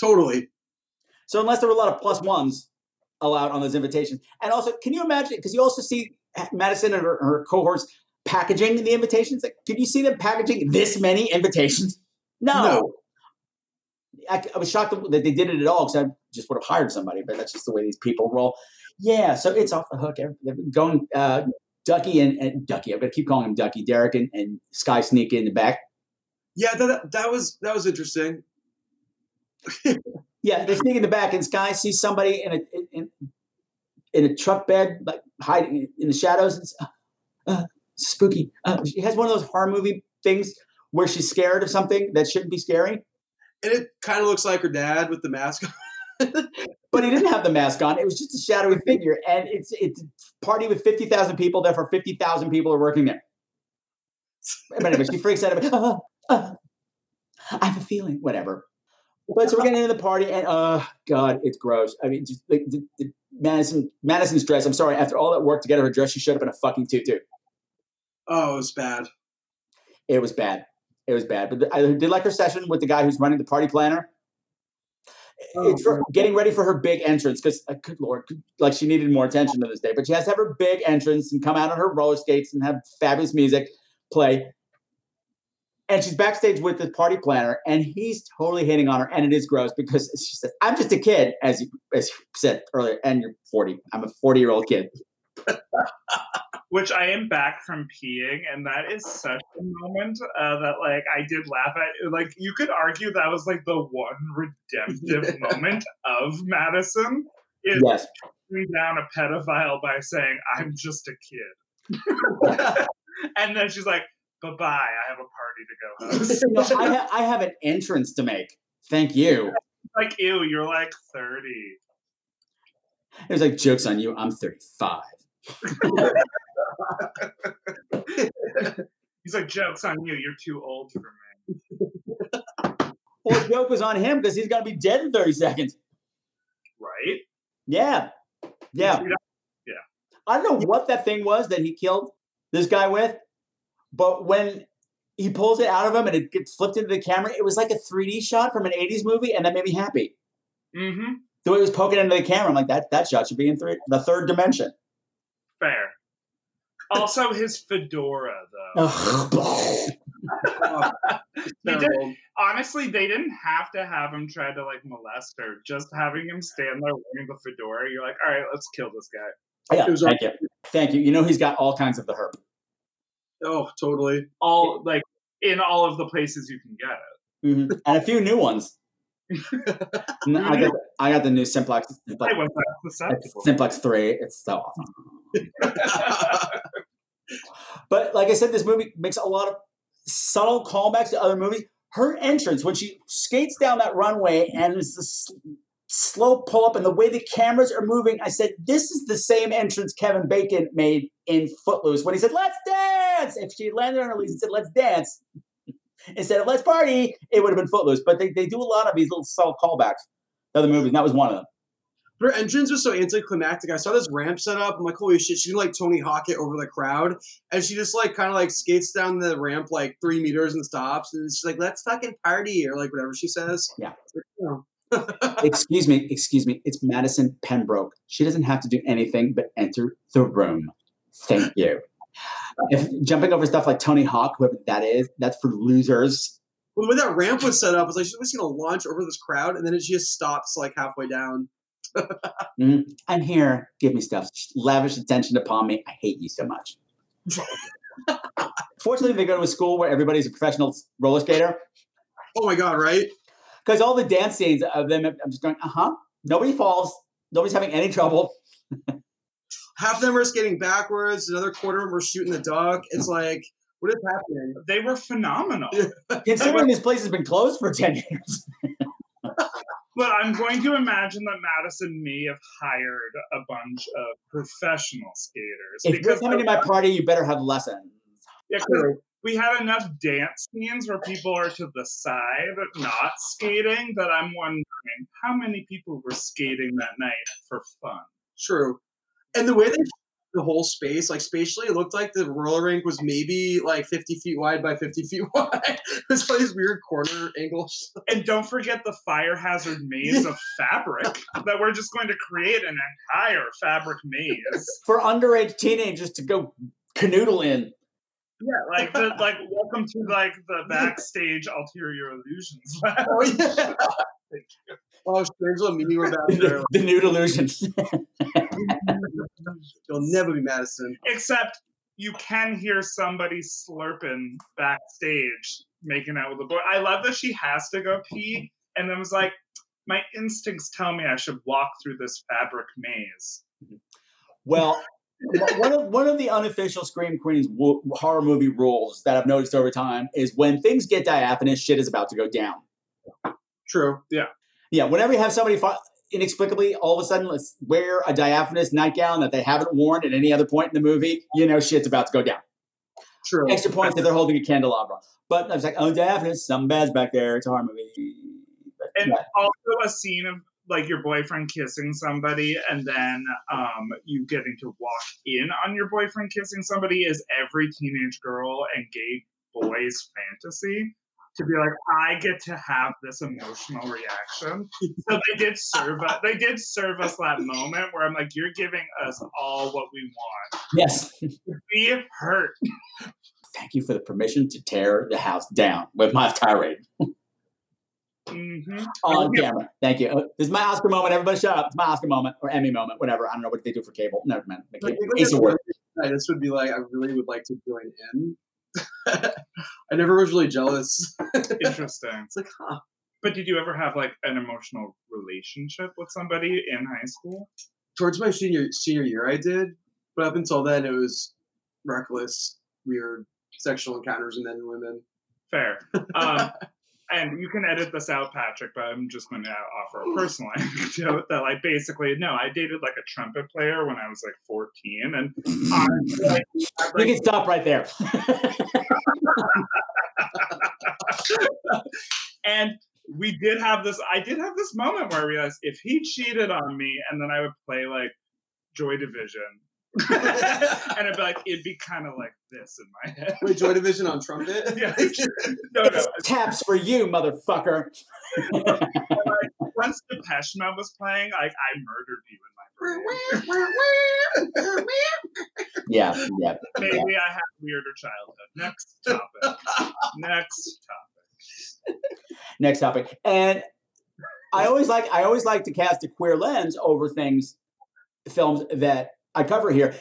Totally. So unless there were a lot of plus ones allowed on those invitations, and also, can you imagine? Because you also see Madison and her, her cohorts packaging the invitations. Like, can you see them packaging this many invitations? No. No. I, I was shocked that they did it at all because I just would have hired somebody, but that's just the way these people roll. Yeah, so it's off the hook. They're going uh, Ducky and, and Ducky. I'm gonna keep calling him Ducky. Derek and, and Skye sneak in the back. Yeah, that, that was that was interesting. Yeah, they sneak in the back, and Skye sees somebody in a in, in a truck bed, like hiding in the shadows. It's, uh, uh, spooky. Uh, she has one of those horror movie things where she's scared of something that shouldn't be scary. And it kind of looks like her dad with the mask on. <laughs> but he didn't have the mask on. It was just a shadowy figure, and it's it's a party with fifty thousand people. Therefore, fifty thousand people are working there. But anyway, she freaks out. About, uh, uh, I have a feeling, whatever. But so we're getting into the party, and oh god, it's gross. I mean, just like the, the Madison Madison's dress. I'm sorry. After all that work to get her dress, she showed up in a fucking tutu. Oh, it was bad. It was bad. It was bad. But I did like her session with the guy who's running the party planner. It's for getting ready for her big entrance because, uh, good lord, like she needed more attention to this day. But she has to have her big entrance and come out on her roller skates and have fabulous music play. And she's backstage with the party planner, and he's totally hitting on her, and it is gross because <laughs> she says, "I'm just a kid," as you as you said earlier, and you're 40. I'm a 40 year old kid. <laughs> Which I am back from peeing, and that is such a moment uh, that like I did laugh at. Like you could argue that was like the one redemptive <laughs> moment of Madison is Yes. down a pedophile by saying I'm just a kid, <laughs> and then she's like, "Bye bye, I have a party to go <laughs> host." I, ha- I have an entrance to make. Thank you. like, ew, you're like 30. It was like jokes on you. I'm 35. <laughs> He's like, jokes on you. You're too old for me. Well, the joke was on him because he's gonna be dead in 30 seconds. Right? Yeah. Yeah. Yeah. I don't know what that thing was that he killed this guy with, but when he pulls it out of him and it gets flipped into the camera, it was like a 3D shot from an 80s movie, and that made me happy. Mm-hmm. The way it was poking into the camera, I'm like, that that shot should be in three, the third dimension. Fair. Also, his fedora, though. Ugh. <laughs> They did, honestly, they didn't have to have him try to like molest her. Just having him stand there wearing the fedora, you're like, all right, let's kill this guy. yeah, thank you. Thank you. You know he's got all kinds of the herp. Oh, totally. All like in all of the places you can get it. Mhm. And a few new ones. <laughs> N- I got I got the new Simplex. Simplex, I was that susceptible. Simplex three. It's so awesome. <laughs> But like I said, this movie makes a lot of subtle callbacks to other movies. Her entrance when she skates down that runway and it's the slow pull up and the way the cameras are moving, I said, "This is the same entrance Kevin Bacon made in Footloose when he said, "Let's dance." If she landed on her knees and said, "Let's dance," <laughs> instead of "Let's party," it would have been Footloose. But they, they do a lot of these little subtle callbacks to other movies. And that was one of them. Her entrance was so anticlimactic. I saw this ramp set up. I'm like, holy shit, she can like Tony Hawk it over the crowd. And she just like kind of like skates down the ramp like three meters and stops. And she's like, let's fucking party or like whatever she says. Yeah. You know, <laughs> excuse me, excuse me. It's Madison Pembroke. She doesn't have to do anything but enter the room. Thank you. If jumping over stuff like Tony Hawk, whoever that is, that's for losers. The that ramp was set up, I was like, she's just gonna launch over this crowd, and then it just stops like halfway down. Mhm. I'm here. Give me stuff. Lavish attention upon me. I hate you so much. <laughs> Fortunately, they go to a school where everybody's a professional roller skater. Oh my god, right? Because all the dance scenes of them, I'm just going, uh huh. Nobody falls. Nobody's having any trouble. <laughs> Half of them are skating backwards. Another quarter of them are shooting the duck. It's like, what is happening? They were phenomenal. <laughs> Considering this place has been closed for 10 years. <laughs> But I'm going to imagine that Madison may have hired a bunch of professional skaters. If you're coming to my party, you better have lessons. Yeah, 'cause we had enough dance scenes where people are to the side, not skating, that I'm wondering how many people were skating that night for fun. True. And the way they the whole space, like spatially, it looked like the roller rink was maybe like 50 feet wide by 50 <laughs> feet wide. it's like these weird corner angles. <laughs> And don't forget the fire hazard maze of fabric <laughs> that we're just going to create an entire fabric maze. For underage teenagers to go canoodle in. Yeah, like the, like welcome to like the backstage ulterior illusions. Oh, yeah. Oh, strange little meeting we're back there. the new delusions. <laughs> You'll never be Madison. Except you can hear somebody slurping backstage, making out with a boy. I love that she has to go pee, and then was like, "My instincts tell me I should walk through this fabric maze." Well, one of one of the unofficial Scream Queens wo- horror movie rules that I've noticed over time is when things get diaphanous, shit is about to go down. True. Yeah. Yeah. Whenever you have somebody fi- inexplicably all of a sudden let's wear a diaphanous nightgown that they haven't worn at any other point in the movie, you know shit's about to go down. True. Extra points if they're holding a candelabra. But I was like, oh, diaphanous, some bad's back there. It's a horror movie. But, And yeah. also a scene of like your boyfriend kissing somebody and then um, you getting to walk in on your boyfriend kissing somebody is every teenage girl and gay boy's fantasy to be like i get to have this emotional reaction so they did serve us they did serve us that moment where i'm like you're giving us all what we want Yes. be hurt Thank you for the permission to tear the house down with my tirade hmm on camera. Thank you. Uh, This is my Oscar moment. Everybody shut up. It's my Oscar moment or Emmy moment, whatever. I don't know what they do for cable. Never mind. The Like, cable- like, Ace this would be like, I really would like to join in. <laughs> I never was really jealous. <laughs> interesting It's like, huh. but did you ever have like an emotional relationship with somebody in high school Towards my senior senior year, I did, but up until then, it was reckless, weird sexual encounters and men and women. Fair. <laughs> Um, and you can edit this out, Patrick, but I'm just going to offer a personal <laughs> anecdote that, like, basically, no, I dated like a trumpet player when I was like 14, and <laughs> I, like, I, You can stop right there. <laughs> and we did have this. I did have this moment where I realized if he cheated on me, and then I would play like Joy Division. And it'd be like it'd be kind of like this in my head. Wait, Joy Division on trumpet? <laughs> Yeah. <laughs> No, no. Taps for you, motherfucker. Once the Mode was playing, like I murdered you in my brain. Yeah, yeah. Maybe I had a weirder childhood. Next topic. Next topic. Next topic. And I always like I always like to cast a queer lens over things, films that I cover here,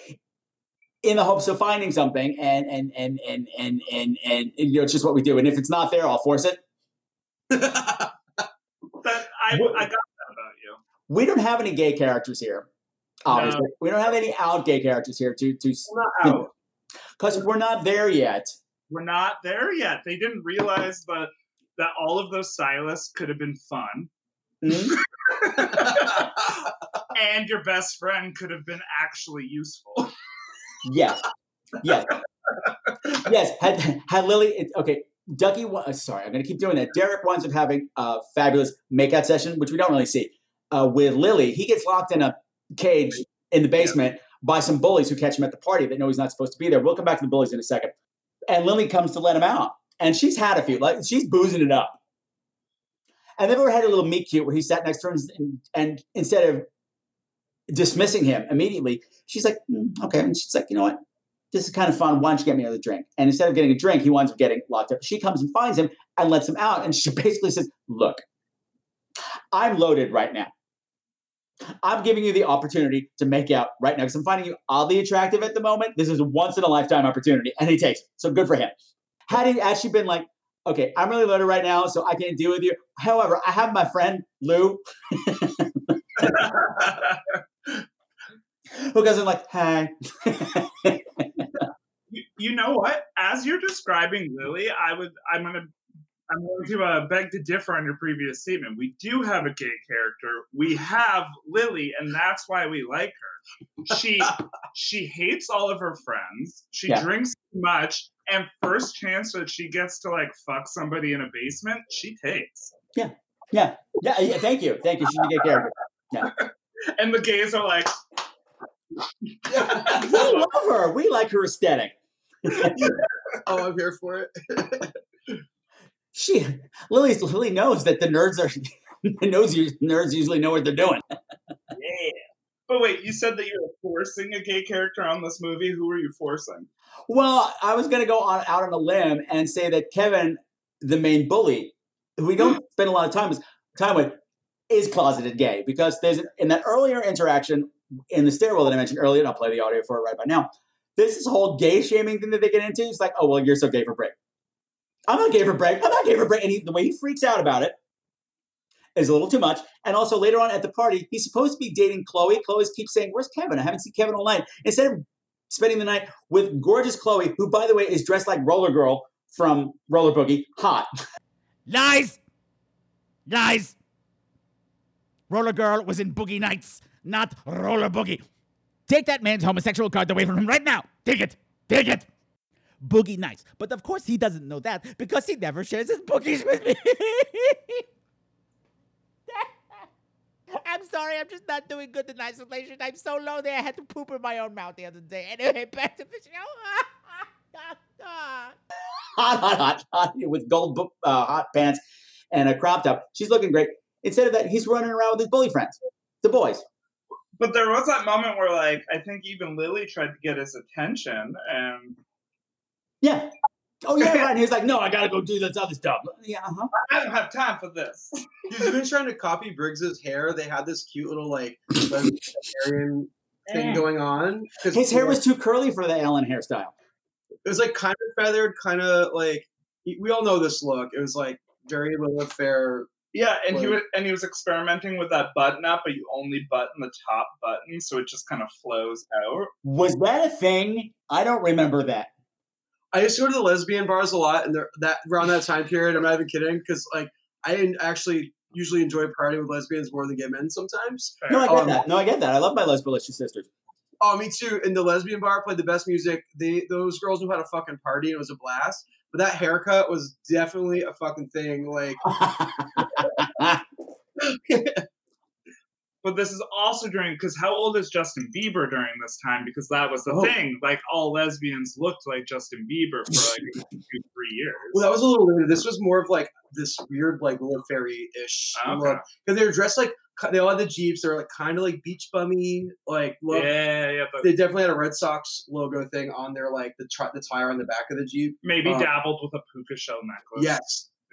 in the hopes of finding something. And and and and and and and, you know, it's just what we do. And if it's not there, I'll force it. <laughs> But I, I got that about you. We don't have any gay characters here. Obviously, we don't have any out gay characters here to to because we're not there yet. We're not there yet. They didn't realize that that all of those stylists could have been fun. Mhm. <laughs> and your best friend could have been actually useful. Yes. Yes. yes. Had had Lily it, okay, Ducky, wa- uh, sorry, I'm gonna keep doing that. Derek winds up having a fabulous makeout session, which we don't really see. Uh, with Lily, he gets locked in a cage in the basement by some bullies who catch him at the party that know he's not supposed to be there. We'll come back to the bullies in a second. And Lily comes to let him out. And she's had a few, like she's boozing it up. And they've ever had a little meet cute where he sat next to her and, and instead of dismissing him immediately, she's like, "Mm, okay. And she's like, you know what? This is kind of fun. Why don't you get me another drink? And instead of getting a drink, he winds up getting locked up. She comes and finds him and lets him out. And she <laughs> basically says, look, I'm loaded right now. I'm giving you the opportunity to make out right now because I'm finding you oddly attractive at the moment. This is a once in a lifetime opportunity, and he takes it. So good for him. Had he actually been like, okay, I'm really loaded right now, so I can't deal with you. However, I have my friend Lou <laughs> who goes in like, hey. <laughs> you, you know what? As you're describing Lily, I would I'm gonna I'm going to uh, beg to differ on your previous statement. We do have a gay character. We have Lily, and that's why we like her. She <laughs> she hates all of her friends. She Yeah. drinks too much, and first chance that she gets to like fuck somebody in a basement, she takes. Yeah, yeah, yeah. Thank you, thank you. She's a gay character. Yeah. <laughs> And the gays are like, <laughs> we love her. We like her aesthetic. <laughs> oh, I'm here for it. She Lily Lily knows that the nerds are knows you nerds usually know what they're doing. yeah. But wait, you said that you were forcing a gay character on this movie. Who were you forcing? Well, I was going to go on, out on a limb and say that Kevin, the main bully, who we don't spend a lot of time time with, is closeted gay because there's in that earlier interaction in the stairwell that I mentioned earlier, and I'll play the audio for it right by now. This whole gay shaming thing that they get into. It's like, oh well, you're so gay for break. I'm not gay for break. I'm not gay for break. And he, the way he freaks out about it is a little too much. And also later on at the party, he's supposed to be dating Chloe. Chloe keeps saying, "Where's Kevin? I haven't seen Kevin night." Instead of spending the night with gorgeous Chloe, who by the way is dressed like Roller Girl from Roller Boogie, hot. Lies! Lies! Roller Girl was in Boogie Nights, not Roller Boogie. Take that man's homosexual card away from him right now. Take it. Take it. Boogie Nights. But of course he doesn't know that because he never shares his boogies with me. <laughs> I'm sorry, I'm just not doing good in isolation. I'm so lonely I had to poop in my own mouth the other day. Anyway, back to the show. hot, hot, hot, hot, with gold bo- uh, hot pants and a crop top. She's looking great. Instead of that, he's running around with his bully friends, the boys. But there was that moment where, like, I think even Lily tried to get his attention, and Yeah. Oh yeah, right. And he's like, no, I gotta go do this other stuff. Yeah, uh-huh. I don't have time for this. He's even trying to copy Briggs's hair. They had this cute little like <laughs> lesbian thing going on. His you hair was too curly for the Ellen hairstyle. It was like kind of feathered, kind of like we all know this look. It was like very little Fair. Yeah, and he was and he was experimenting with that button up, but you only button the top button, so it just kind of flows out. Was that a thing? I don't remember that. I used to go to the lesbian bars a lot, and there, that around that time period, I'm not even kidding, because like I actually usually enjoy partying with lesbians more than gay men sometimes. No, I get Um, that. No, I get that. I love my lesbian sisters. Oh, me too. And the lesbian bar played the best music. They those girls knew how to fucking party, and it was a blast. But that haircut was definitely a fucking thing. Like, <laughs> <laughs> But this is also during because how old is Justin Bieber during this time? Because that was the Oh. thing. Like all lesbians looked like Justin Bieber for like <laughs> two, three years. well, that was a little later. This was more of like this weird, like little fairy ish Okay. look because they were dressed like they all had the jeeps. They were like kind of like beach bummy, like look. Yeah, yeah, but They definitely had a Red Sox logo thing on their like the tri- the tire on the back of the jeep. maybe Um, dabbled with a puka shell necklace.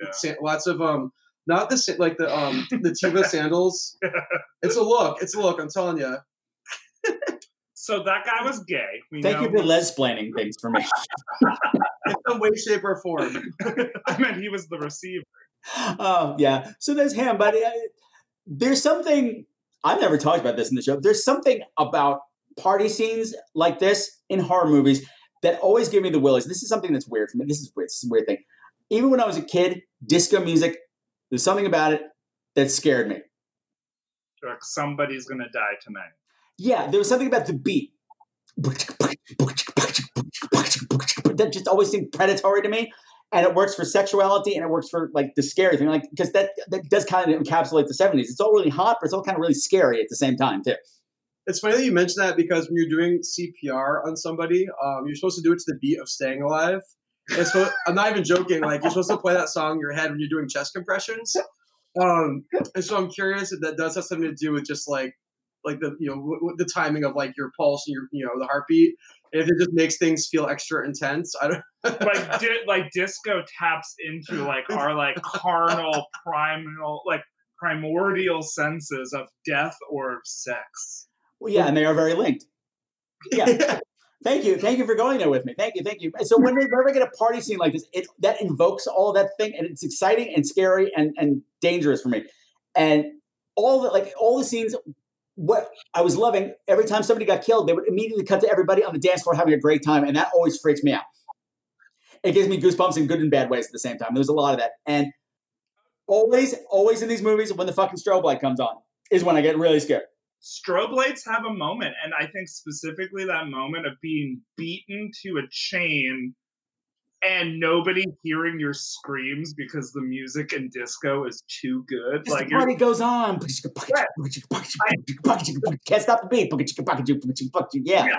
Yes, Yeah. Lots of um, not the sa- like the um <laughs> the Teva sandals. It's a look. It's a look. I'm telling you. So that guy was gay. We Thank know. you for lesplaining things for me. <laughs> In some way, shape, or form. <laughs> I meant he was the receiver. Oh yeah. So there's him, but uh, there's something I've never talked about this in the show. There's something about party scenes like this in horror movies that always give me the willies. This is something that's weird for me. This is weird. This is a weird thing. Even when I was a kid, disco music. There's something about it that scared me. Like somebody's gonna die tonight. Yeah, there was something about the beat that just always seemed predatory to me. And it works for sexuality and it works for like the scary thing, like because that that does kind of encapsulate the seventies. It's all really hot, but it's all kind of really scary at the same time too. It's funny that you mentioned that because when you're doing CPR on somebody, um, you're supposed to do it to the beat of "Staying Alive." It's supposed, I'm not even joking. Like you're supposed to play that song in your head when you're doing chest compressions. Um, and so I'm curious if that does have something to do with just like, like the you know w- w- the timing of like your pulse and your you know the heartbeat. If it just makes things feel extra intense, I don't. <laughs> like di- like disco taps into like our like carnal primal like primordial senses of death or sex. Well, yeah, and they are very linked. Yeah. <laughs> Thank you, thank you for going there with me. Thank you, thank you. So when we I get a party scene like this, it that invokes all that thing, and it's exciting and scary and and dangerous for me. And all the like all the scenes, what I was loving every time somebody got killed, they would immediately cut to everybody on the dance floor having a great time, and that always freaks me out. It gives me goosebumps in good and bad ways at the same time. There's a lot of that, and always, always in these movies, when the fucking strobe light comes on, is when I get really scared. Strobe lights have a moment, and I think specifically that moment of being beaten to a chain and nobody hearing your screams because the music and disco is too good. Just like the party goes on. Can't stop the beat. Yeah. Yeah.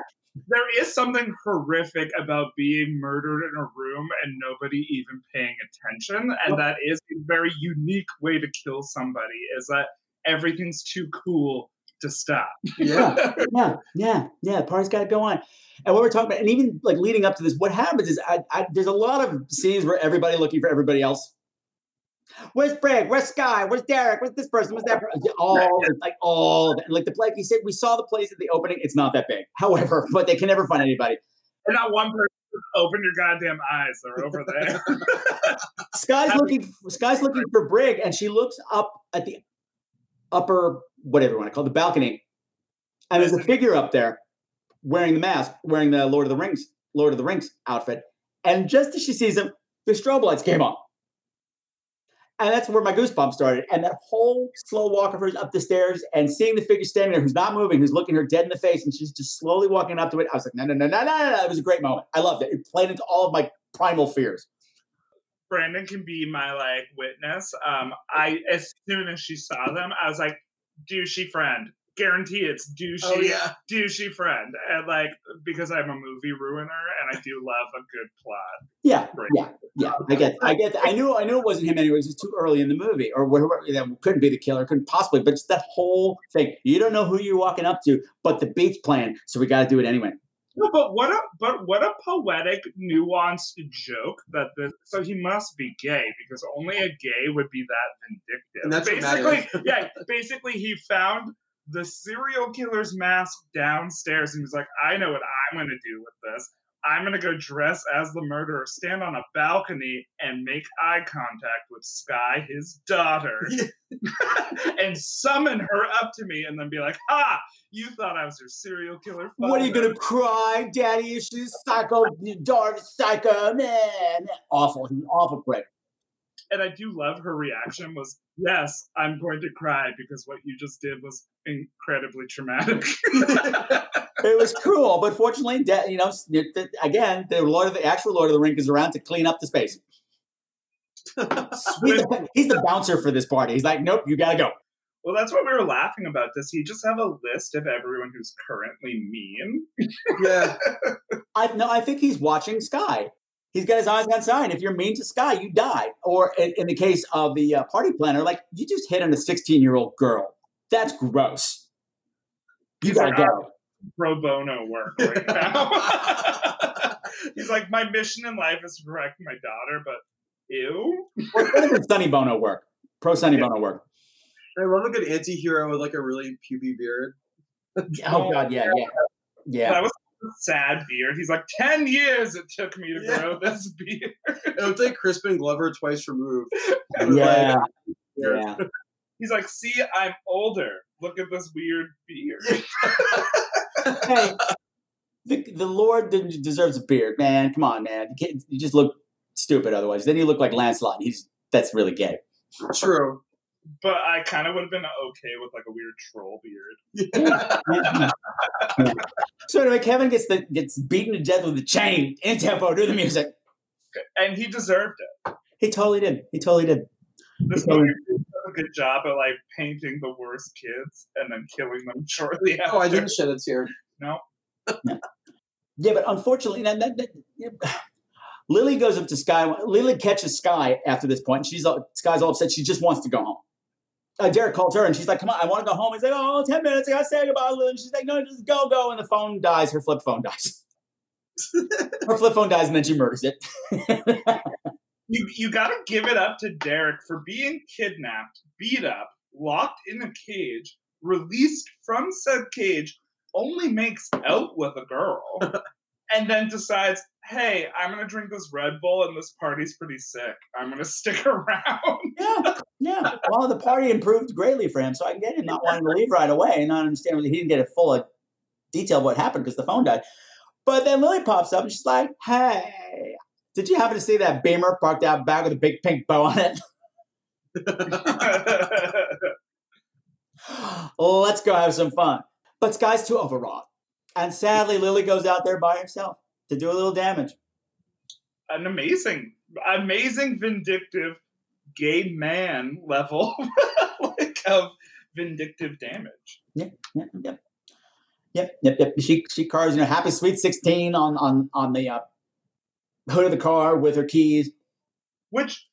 There is something horrific about being murdered in a room and nobody even paying attention. And that is a very unique way to kill somebody, is that everything's too cool to stop. yeah, <laughs> yeah, yeah, yeah. Party's got to go on. And what we're talking about, and even like leading up to this, what happens is I, I, there's a lot of scenes where everybody looking for everybody else. Where's Brigg? Where's Skye? Where's Derek? Where's this person? Where's that person? All like all. Like the like you said, we saw the place at the opening. It's not that big, however, <laughs> but they can never find anybody. And not one person open your goddamn eyes. They're over there. <laughs> Skye's looking. Skye's looking for Brigg, and she looks up at the upper whatever you want to call it, the balcony, and there's a figure up there wearing the mask, wearing the Lord of the Rings, Lord of the Rings outfit, and just as she sees him, the strobe lights came on. And that's where my goosebumps started. And that whole slow walk of hers up the stairs and seeing the figure standing there who's not moving, who's looking her dead in the face, and she's just slowly walking up to it. I was like, no, no, no, no, no, no. It was a great moment. I loved it. It played into all of my primal fears. Brandon can be my like witness. Um, I as soon as she saw them, I was like, douchey friend. Guarantee it's douchey, Oh, yeah. douchey friend. And like because I'm a movie ruiner and I do love a good plot. Yeah, yeah, yeah. I get, I get. I knew, I knew it wasn't him anyways. It's too early in the movie, or whatever. That couldn't be the killer, couldn't possibly. But it's that whole thing. You don't know who you're walking up to, but the beat's playing, so we got to do it anyway. No, but what a but what a poetic, nuanced joke that this. So he must be gay because only a gay would be that vindictive. And that's basically, <laughs> yeah. Basically, he found the serial killer's mask downstairs and he's like, "I know what I'm going to do with this. I'm going to go dress as the murderer, stand on a balcony, and make eye contact with Skye, his daughter, <laughs> and summon her up to me, and then be like, "Ha! You thought I was your serial killer." What are you gonna cry, daddy issues, psycho, dark psycho, man? Awful, he's an awful prick. And I do love her reaction was, yes, I'm going to cry because what you just did was incredibly traumatic. <laughs> It was cruel, but fortunately, da- you know, s- th- th- again, the Lord of the actual Lord of the Ring is around to clean up the space. He's the, he's the bouncer for this party. He's like, nope, you gotta go. well, that's what we were laughing about. Does he just have a list of everyone who's currently mean? Yeah. <laughs> I no, I think he's watching Skye. He's got his eyes on sign. if you're mean to Skye, you die. Or in, in the case of the uh, party planner, like you just hit on a 16 year old girl. That's gross. You He's gotta like, go. Pro bono work right <laughs> now. <laughs> He's like, my mission in life is to protect my daughter, but ew. Well, better than Sonny Bono work. Pro Sonny Bono work. I love a good anti-hero with like a really puby beard. Oh God, yeah, yeah, yeah. That was a sad beard. He's like, 10 years it took me to Yeah. grow this beard. It looked like Crispin Glover twice removed. <laughs> Yeah, yeah. <laughs> He's like, see, I'm older. Look at this weird beard. <laughs> Hey, the, the Lord didn't- deserves a beard, man. Come on, man. You, can't, you just look stupid otherwise. Then you look like Lancelot. He's that's really gay. True. But I kind of would have been okay with like a weird troll beard. Yeah. <laughs> So anyway, Kevin gets the gets beaten to death with a chain in tempo. Do the music. And he deserved it. He totally did. He totally did. This He totally movie does a good job at like painting the worst kids and then killing them <laughs> shortly after. Oh, I didn't shed a tear. No. Yeah, but unfortunately, that, that, that- yeah. Lily goes up to Skye. Lily catches Skye after this point. She's all, Skye's all upset. She just wants to go home. Uh, Derek calls her and she's like, "Come on, I want to go home." He's like, "Oh, 10 minutes. I gotta say goodbye." And she's like, "No, just go, go." And the phone dies. Her flip phone dies. <laughs> her flip phone dies, and then she murders it. <laughs> you you got to give it up to Derek for being kidnapped, beat up, locked in a cage, released from said cage, only makes out with a girl, <laughs> and then decides, "Hey, I'm gonna drink this Red Bull, and this party's pretty sick. I'm gonna <laughs> stick around." yeah, yeah. Well, the party improved greatly for him, so I can get him not wanting to leave right away, and not understand he didn't get a full uh, detail of what happened because the phone died. But then Lily pops up and she's like, "Hey, did you happen to see that Beamer parked out back with a big pink bow on it?" <laughs> <laughs> Let's go have some fun. But Skye's too overwrought. And sadly, Lily goes out there by herself to do a little damage. An amazing, amazing vindictive gay man level <laughs> like of vindictive damage. Yep, yep, yep. Yep, yep, yep. She she cars, you know, happy sweet 16 on on on the uh, hood of the car with her keys. Which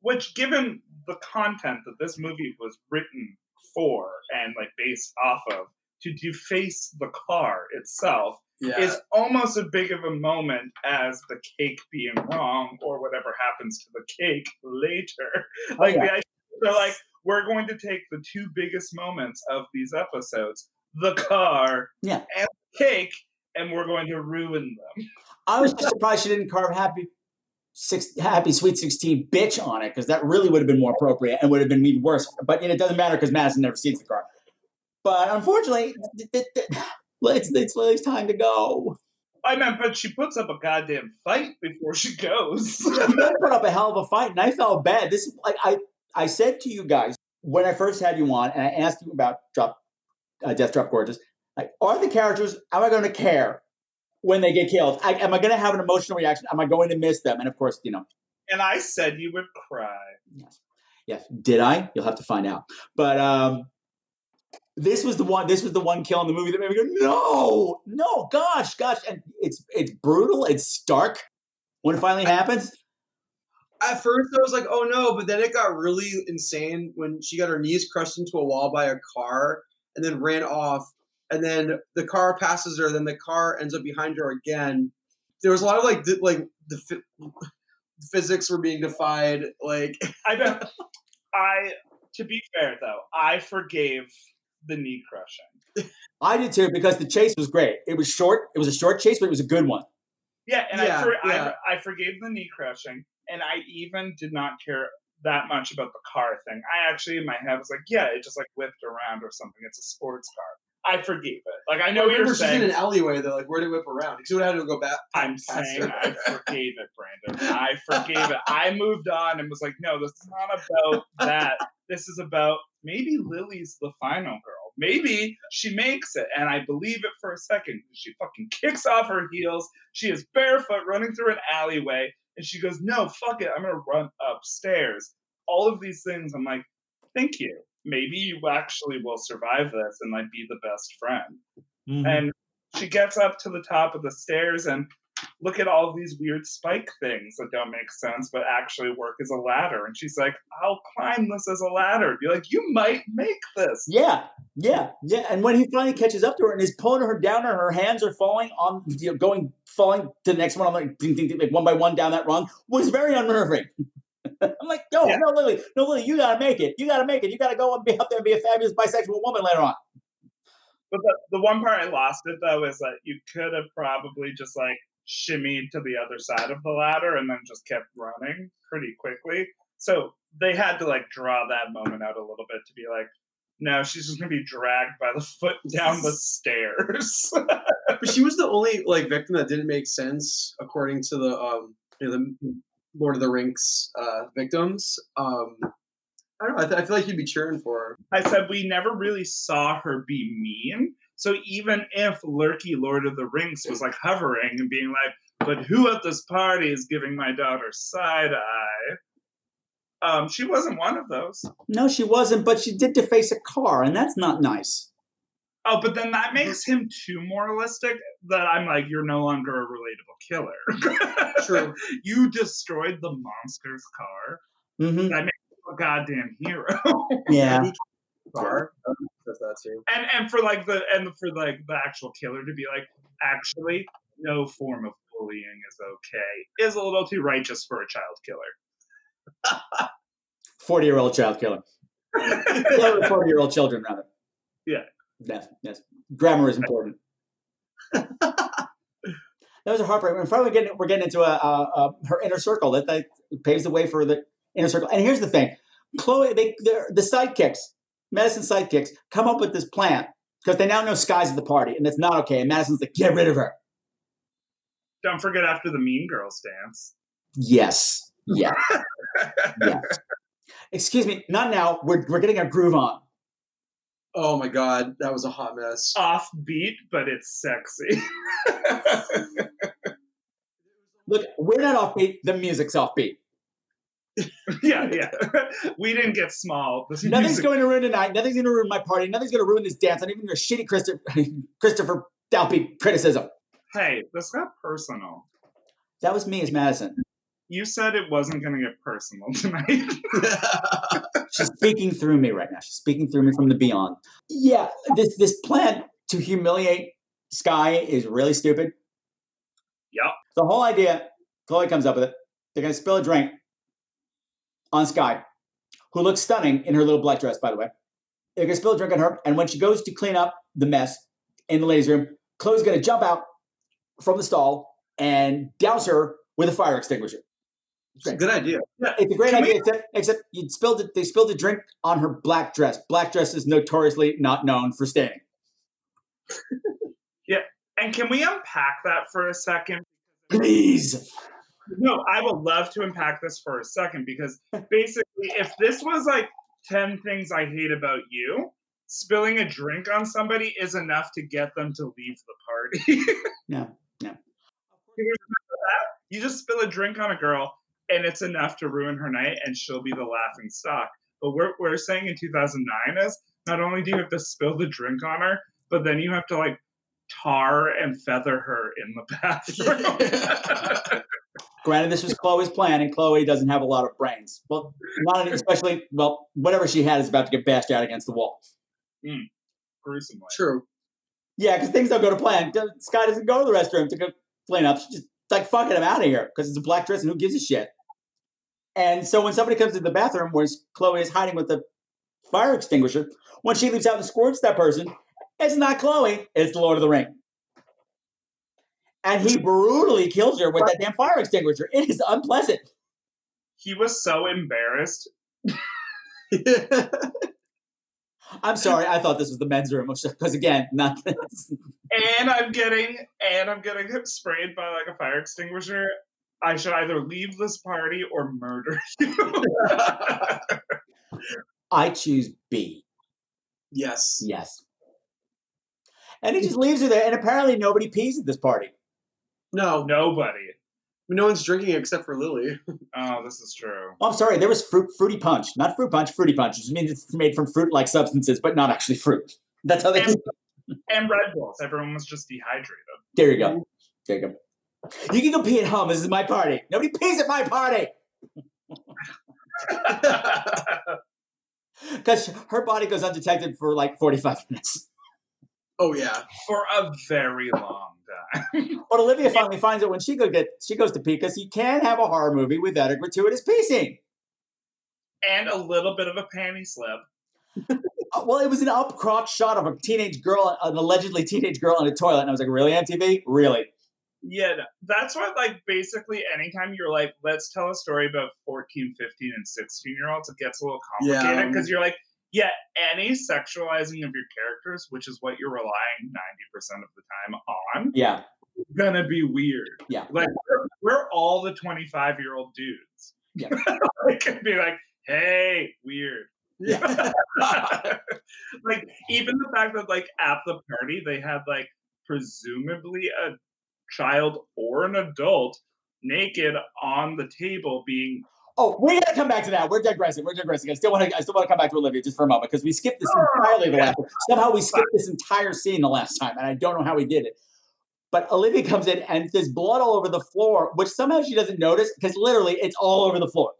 which given the content that this movie was written for and like based off of to deface the car itself Yeah. is almost as big of a moment as the cake being wrong or whatever happens to the cake <laughs> later. Oh, like yeah. the idea, they're like, we're going to take the two biggest moments of these episodes, the car Yeah. and the cake, and we're going to ruin them. I was just surprised she didn't carve happy six happy sweet 16 bitch on it because that really would have been more appropriate and would have been made worse. But it doesn't matter because Madison never sees the car. But unfortunately, <sighs> it's it's Lily's time to go. I mean, but she puts up a goddamn fight before she goes. <laughs> She put up a hell of a fight, and I felt bad. This is like I I said to you guys when I first had you on, and I asked you about drop uh, Death Drop Gorgeous. Like, are the characters? Am I going to care when they get killed? I, am I going to have an emotional reaction? Am I going to miss them? And of course, you know, and I said you would cry. Yes. Yes. Did I? You'll have to find out. But um this was the one this was the one kill in the movie that made me go, no, no, gosh, gosh. And it's it's brutal, it's stark when it finally happens. At first, I was like, "Oh no!" But then it got really insane when she got her knees crushed into a wall by a car, and then ran off. And then the car passes her. Then the car ends up behind her again. There was a lot of like, di- like the phy- physics were being defied. Like, I don't. I to be fair though, I forgave the knee crushing. <laughs> I did too because the chase was great. It was short, it was a short chase, but it was a good one. Yeah, and Yeah, I, for, yeah. I I forgave the knee crushing, and I even did not care that much about the car thing. I actually in my head was like, yeah, it just like whipped around or something. It's a sports car. I forgave it. Like I know I you're she's saying. in an alleyway. They're like, "Where did it whip around?" Because she would have had to go back. I'm saying her. I <laughs> forgave it, Brandon. I forgave it. I moved on and was like, no, this is not about that. This is about maybe Lily's the final girl. Maybe she makes it, and I believe it for a second. She fucking kicks off her heels. She is barefoot running through an alleyway, and she goes, "No, fuck it, I'm gonna run upstairs." All of these things, I'm like, "Thank you. Maybe you actually will survive this and like be the best friend." Mm-hmm. And she gets up to the top of the stairs and look at all these weird spike things that don't make sense but actually work as a ladder. And she's like, I'll climb this as a ladder. Be like, you might make this. Yeah, yeah, yeah. And when he finally catches up to her and is pulling her down, and her hands are falling on, you know, going, falling to the next one, I'm like, ding, ding, ding, like one by one down that rung, was very unnerving. <laughs> I'm like, no, Yeah. no, Lily, no, Lily, you gotta make it. You gotta make it. You gotta go and be out there and be a fabulous bisexual woman later on. But the, the one part I lost it though is that you could have probably just like shimmied to the other side of the ladder and then just kept running pretty quickly. So they had to like draw that moment out a little bit to be like, no, she's just gonna be dragged by the <laughs> foot down the <laughs> stairs. but she was the only like victim that didn't make sense according to the um you know, the Lord of the Rings uh, victims. Um, I don't know. I, th- I feel like you'd be cheering for her. I said we never really saw her be mean. So even if Lurky Lord of the Rings was like hovering and being like, but who at this party is giving my daughter side eye? Um, she wasn't one of those. No, she wasn't, but she did deface a car, and that's not nice. Oh, but then that makes him too moralistic that I'm like, you're no longer a relatable killer. True. <laughs> you destroyed the monster's car. Mm-hmm. That makes you a goddamn hero. Yeah. <laughs> car. Does that too. And and for like the and for like the actual killer to be like, actually, no form of bullying is okay, is a little too righteous for a child killer. <laughs> 40 year old child killer. 40 year old children, rather. Yeah. Yes, yes. Grammar is important. <laughs> that was a heartbreak. And finally, we're getting, we're getting into a, a, a, her inner circle that, that paves the way for the inner circle. And here's the thing Chloe, they, the sidekicks, Madison sidekicks, come up with this plan because they now know Skye's at the party and it's not okay. And Madison's like, get rid of her. Don't forget after the Mean Girls dance. Yes. Yeah. <laughs> yes. Excuse me, not now. We're, we're getting our groove on. Oh my god, that was a hot mess. Offbeat, but it's sexy. <laughs> Look, we're not offbeat. The music's offbeat. yeah, yeah. <laughs> we didn't get small. This Nothing's music- going to ruin tonight. Nothing's going to ruin my party. Nothing's going to ruin this dance. Not even your shitty Christopher, <laughs> Christopher Dalbey criticism. Hey, this not personal. That was me as Madison. You said it wasn't going to get personal <laughs> tonight. <laughs> She's speaking through me right now. She's speaking through me from the beyond. Yeah, this this plan to humiliate Skye is really stupid. Yep. The whole idea, Chloe comes up with it. They're going to spill a drink on Skye, who looks stunning in her little black dress, by the way. They're going to spill a drink on her, and when she goes to clean up the mess in the ladies' room, Chloe's going to jump out from the stall and douse her with a fire extinguisher. It's a good idea. Yeah, it's a great Can idea, we... except, except you spilled it. They spilled a drink on her black dress. Black dress is notoriously not known for staining. yeah, and can we unpack that for a second? Please. No, I would love to unpack this for a second because basically, if this was like 10 things I hate about you, spilling a drink on somebody is enough to get them to leave the party. <laughs> yeah, yeah. You just spill a drink on a girl, and it's enough to ruin her night, and she'll be the laughing stock. But what we're saying in 2009 is not only do you have to spill the drink on her, but then you have to like tar and feather her in the bathroom. <laughs> <laughs> Granted, this was Chloe's plan, and Chloe doesn't have a lot of brains. Well, not especially well, whatever she had is about to get bashed out against the wall. Mm, gruesomely. True. Yeah, because things don't go to plan. Skye doesn't go to the restroom to clean up. She just like fucking him out of here because it's a black dress and who gives a shit. And so when somebody comes to the bathroom where Chloe is hiding with the fire extinguisher, when she leaps out and squirts that person, it's not Chloe, it's the Lord of the Ring and he brutally kills her with that damn fire extinguisher. It is unpleasant. He was so embarrassed. <laughs> I'm sorry. I thought this was the men's room because again, not this. And I'm getting and I'm getting sprayed by like a fire extinguisher. I should either leave this party or murder <laughs> you. I choose B. Yes. Yes. And he just leaves her there, and apparently nobody pees at this party. No, nobody. No one's drinking except for Lily. <laughs> oh, this is true. Oh, I'm sorry. There was fruit, fruity punch, not fruit punch, fruity punch, which means it's made from fruit-like substances, but not actually fruit. That's how they. And, and Red Bulls. Everyone was just dehydrated. There you go. Mm-hmm. There you go. You can go pee at home. This is my party. Nobody pees at my party. <laughs> Because her body goes undetected for like 45 minutes. Oh yeah, for a very long time. <laughs> but Olivia finally finds it when she go get she goes to pee because you can't have a horror movie without a gratuitous pee scene and a little bit of a panty slip. <laughs> Uh, well, it was an up crotch shot of a teenage girl, an allegedly teenage girl in a toilet, and I was like, "Really, MTV? Really?" Yeah, that's what, like, basically, anytime you're like, let's tell a story about 14, 15, and 16 year olds, it gets a little complicated um, because yeah. you're like, yeah, any sexualizing of your characters, which is what you're relying 90% of the time on, yeah, gonna be weird. Yeah. Like we're, we're all the 25 year old dudes. Yeah. <laughs> it can be like, hey, weird. Yeah. <laughs> like even the fact that like at the party they had like presumably a child or an adult naked on the table being Oh, we're gonna come back to that. We're digressing. We're digressing. I still want to. I still want to come back to Olivia just for a moment because we skipped this entirely the last. Somehow we skipped this entire scene the last time, and I don't know how we did it. But Olivia comes in and there's blood all over the floor, which somehow she doesn't notice because literally it's all over the floor.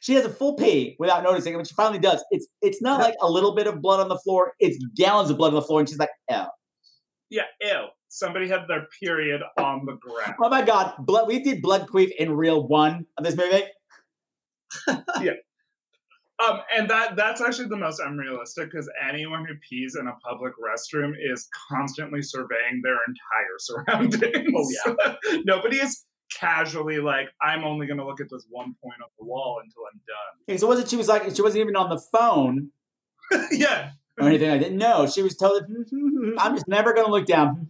She has a full pee without noticing it. When she finally does, it's it's not like a little bit of blood on the floor. It's gallons of blood on the floor, and she's like, "Oh, Yeah, ew. Somebody had their period on the ground. oh my god, blood." We did blood queef in real one of this movie. <laughs> Yeah. Um, and that that's actually the most unrealistic because anyone who pees in a public restroom is constantly surveying their entire surroundings. Oh, yeah. <laughs> Nobody is casually like, I'm only gonna look at this one point on the wall until I'm done. Okay, so wasn't she was like she wasn't even on the phone <laughs> yeah. or anything like that? No, she was told, "I'm just never going to look down."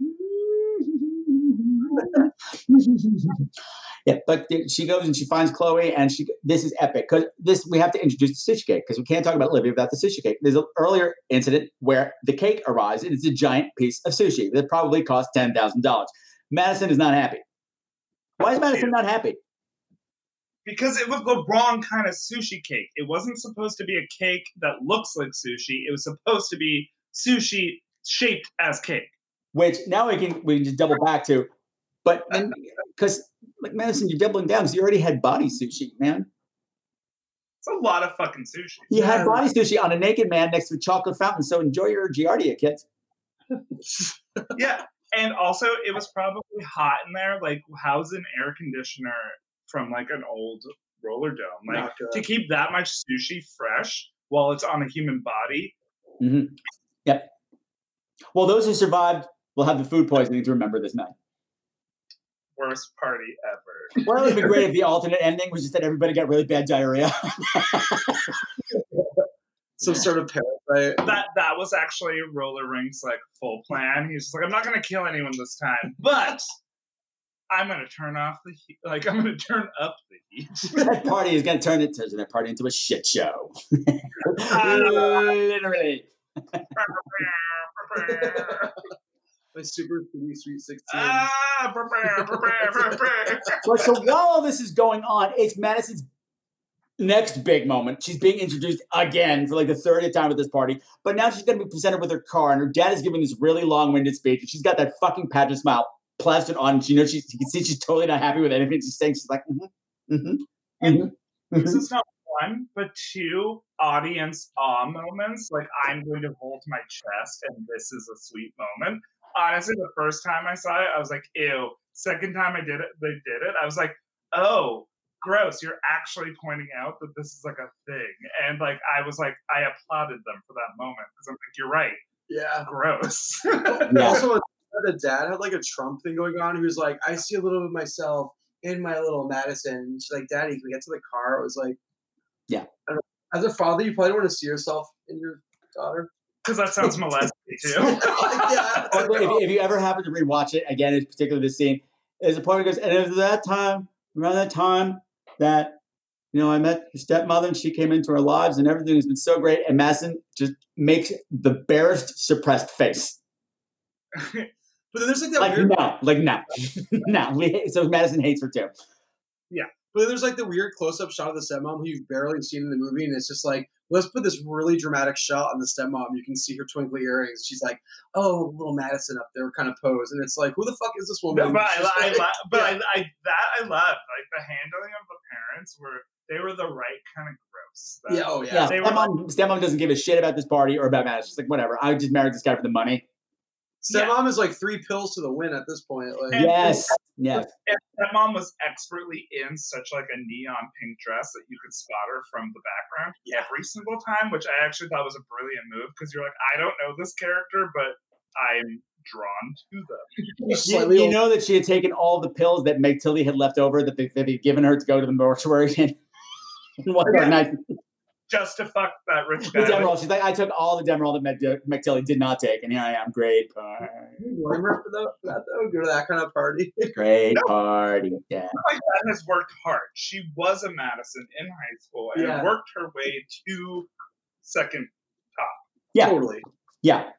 <laughs> yeah, but she goes and she finds Chloe, and she this is epic because this we have to introduce the sushi cake because we can't talk about Olivia without the sushi cake. There's an earlier incident where the cake arrives and it's a giant piece of sushi that probably cost ten thousand dollars. Madison is not happy. Why is Madison not happy? Because it was the wrong kind of sushi cake. It wasn't supposed to be a cake that looks like sushi. It was supposed to be sushi shaped as cake. Which now we can we can just double back to, but because like Madison, you're doubling down because you already had body sushi, man. It's a lot of fucking sushi. You had body sushi on a naked man next to a chocolate fountain. So enjoy your Giardia, kids. <laughs> yeah, and also it was probably hot in there. Like, how's an air conditioner from like an old roller dome? Like to keep that much sushi fresh while it's on a human body. Mm-hmm. Yep. Well, those who survived will have the food poisoning to remember this night. Worst party ever. Well, it would be <laughs> great if the alternate ending was just that everybody got really bad diarrhea. Some sort of parasite. That that was actually Roller Rink's like full plan. He's just like, I'm not gonna kill anyone this time, but I'm gonna turn off the heat. Like I'm gonna turn up the heat. <laughs> that party is going to turn it turn that party into a shit show. <laughs> Literally. My super pretty sweet sixteen. ah, prepare, prepare, prepare. So while all this is going on, it's Madison's next big moment. She's being introduced again for like the 30th time at this party. But now she's going to be presented with her car, and her dad is giving this really long winded speech, and she's got that fucking pageant smile plastered on. And she knows she's, you can see she's totally not happy with anything she's saying. She's like, mm-hmm, mm-hmm, mm-hmm, this is not one, but two audience awe moments. Like I'm going to hold my chest, and this is a sweet moment. Honestly, the first time I saw it, I was like, "Ew." Second time I did it, they did it. I was like, "Oh, gross!" You're actually pointing out that this is like a thing, and like I was like, I applauded them for that moment because I'm like, "You're right." Yeah. Gross. Yeah. Also, the dad had like a Trump thing going on. He was like, I see a little of myself in my little Madison. And she's like, Daddy, can we get to the car? It was like, Yeah. I don't know. As a father, you probably don't want to see yourself in your daughter. Because that sounds molesting too. <laughs> yeah. If, if you ever happen to rewatch it again, it's particularly this scene. There's a point where goes, and it was that time, around that time that you know I met your stepmother, and she came into our lives, and everything has been so great. And Madison just makes the barest suppressed face, <laughs> But then there's like that like weird. no, like no, <laughs> no. We, so Madison hates her too. Yeah. But then there's like the weird close-up shot of the stepmom who you've barely seen in the movie, and it's just like, let's put this really dramatic shot on the stepmom. You can see her twinkly earrings. She's like, "Oh, little Madison up there, kind of pose," and it's like, who the fuck is this woman? No, but I, She's I, like- lo- but <laughs> Yeah. I, I, that I love. Like the handling of the parents were, they were the right kind of gross. That- yeah, oh yeah. Yeah, They were- stepmom, stepmom doesn't give a shit about this party or about Madison. She's like, whatever. I just married this guy for the money. Stepmom is like three pills to the win at this point. Like, And- Yes, yes. And that mom was expertly in such like a neon pink dress that you could spot her from the background every single time, which I actually thought was a brilliant move because you're like, I don't know this character, but I'm drawn to them. <laughs> You, you know that she had taken all the pills that Meg Tilly had left over that, they, that they'd given her to go to the mortuary and <laughs> one Yeah. night. Just to fuck that rich The guy. Demerol. She's like, I took all the Demerol that Meg, Meg did not take, and here I am. Great party. you blame her for that, though. Go to that kind of party. <laughs> Great party. Yeah. my dad has worked hard. She was a Madison in high school and Yeah. worked her way to second top. Yeah. Totally. Yeah.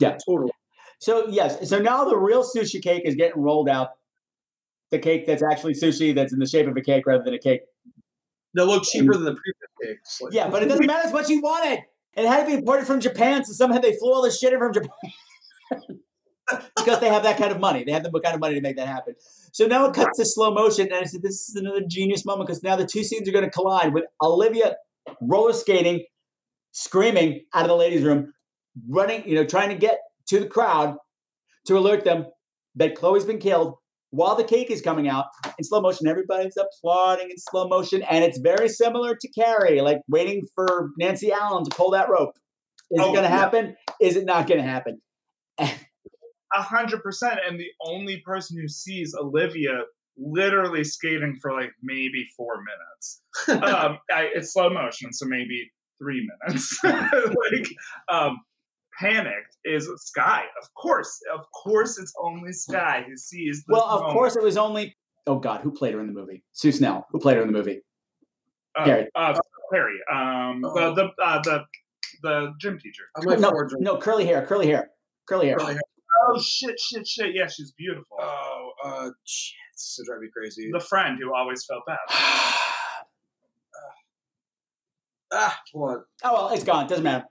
Yeah. Totally. So, yes. So now the real sushi cake is getting rolled out. The cake that's actually sushi that's in the shape of a cake rather than a cake. They look cheaper than the previous cakes. Like, Yeah, but it doesn't matter. It's what she wanted. It had to be imported from Japan, so somehow they flew all this shit in from Japan. <laughs> because they have that kind of money. They have the kind of money to make that happen. So now it cuts to slow motion, and I said, "This is another genius moment because now the two scenes are going to collide with Olivia roller skating, screaming out of the ladies' room, running, you know, trying to get to the crowd to alert them that Chloe's been killed while the cake is coming out in slow motion. Everybody's applauding in slow motion, and it's very similar to Carrie, like waiting for Nancy Allen to pull that rope. Is Oh, it going to yeah. happen? Is it not going to happen? A hundred percent. And the only person who sees Olivia literally skating for like maybe four minutes. <laughs> um, I, it's slow motion, so maybe three minutes. <laughs> like, um, panicked is Skye. Of course, of course, it's only Skye who sees. This Well, of moment. course, it was only. Oh God, who played her in the movie? Sue Snell. Who played her in the movie? Uh, Carrie. uh, Harry. Um, the the uh, the the gym teacher. no, no, curly hair, curly hair, curly hair. Oh shit, shit, shit! Yeah, she's beautiful. Oh, uh, shit, this is drive me crazy. The friend who always felt bad. <sighs> ah, hold on. Oh well, it's gone. Doesn't matter.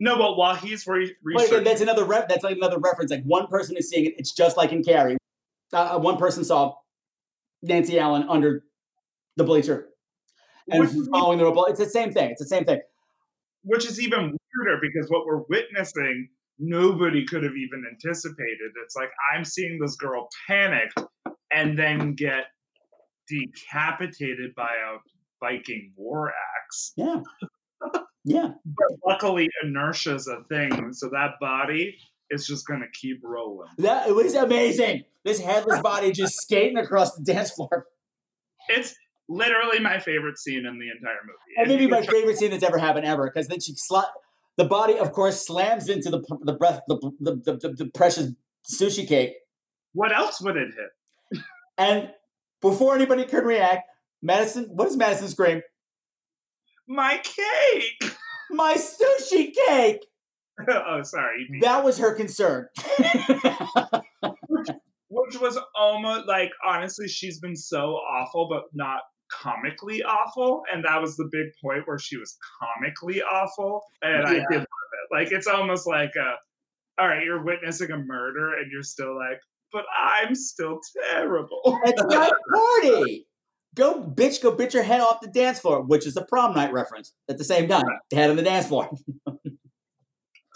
No, but while he's re- Wait, researching, that's another ref- that's like another reference. Like one person is seeing it. It's just like in Carrie. Uh, one person saw Nancy Allen under the bleacher and Which following the rope. It's the same thing. It's the same thing. which is even weirder because what we're witnessing, nobody could have even anticipated. It's like I'm seeing this girl panic and then get decapitated by a Viking war axe. Yeah. Yeah. But luckily, inertia's a thing, so that body is just going to keep rolling. That it was amazing. This headless body just skating across the dance floor. It's literally my favorite scene in the entire movie. And maybe my <laughs> favorite scene that's ever happened ever, because then she sla- the body, of course, slams into the the breath the the, the, the, the precious sushi cake. What else would it hit? <laughs> And before anybody could react, Madison, what does Madison scream? My cake! <laughs> My sushi cake! <laughs> oh, sorry. That was her concern. <laughs> which was almost like honestly she's been so awful but not comically awful and that was the big point where she was comically awful and i did love it like it's almost like a all right you're witnessing a murder and you're still like but i'm still terrible It's a <laughs> party. Go bitch, go bitch your head off the dance floor, which is a prom night reference at the same time. Head on the dance floor. <laughs>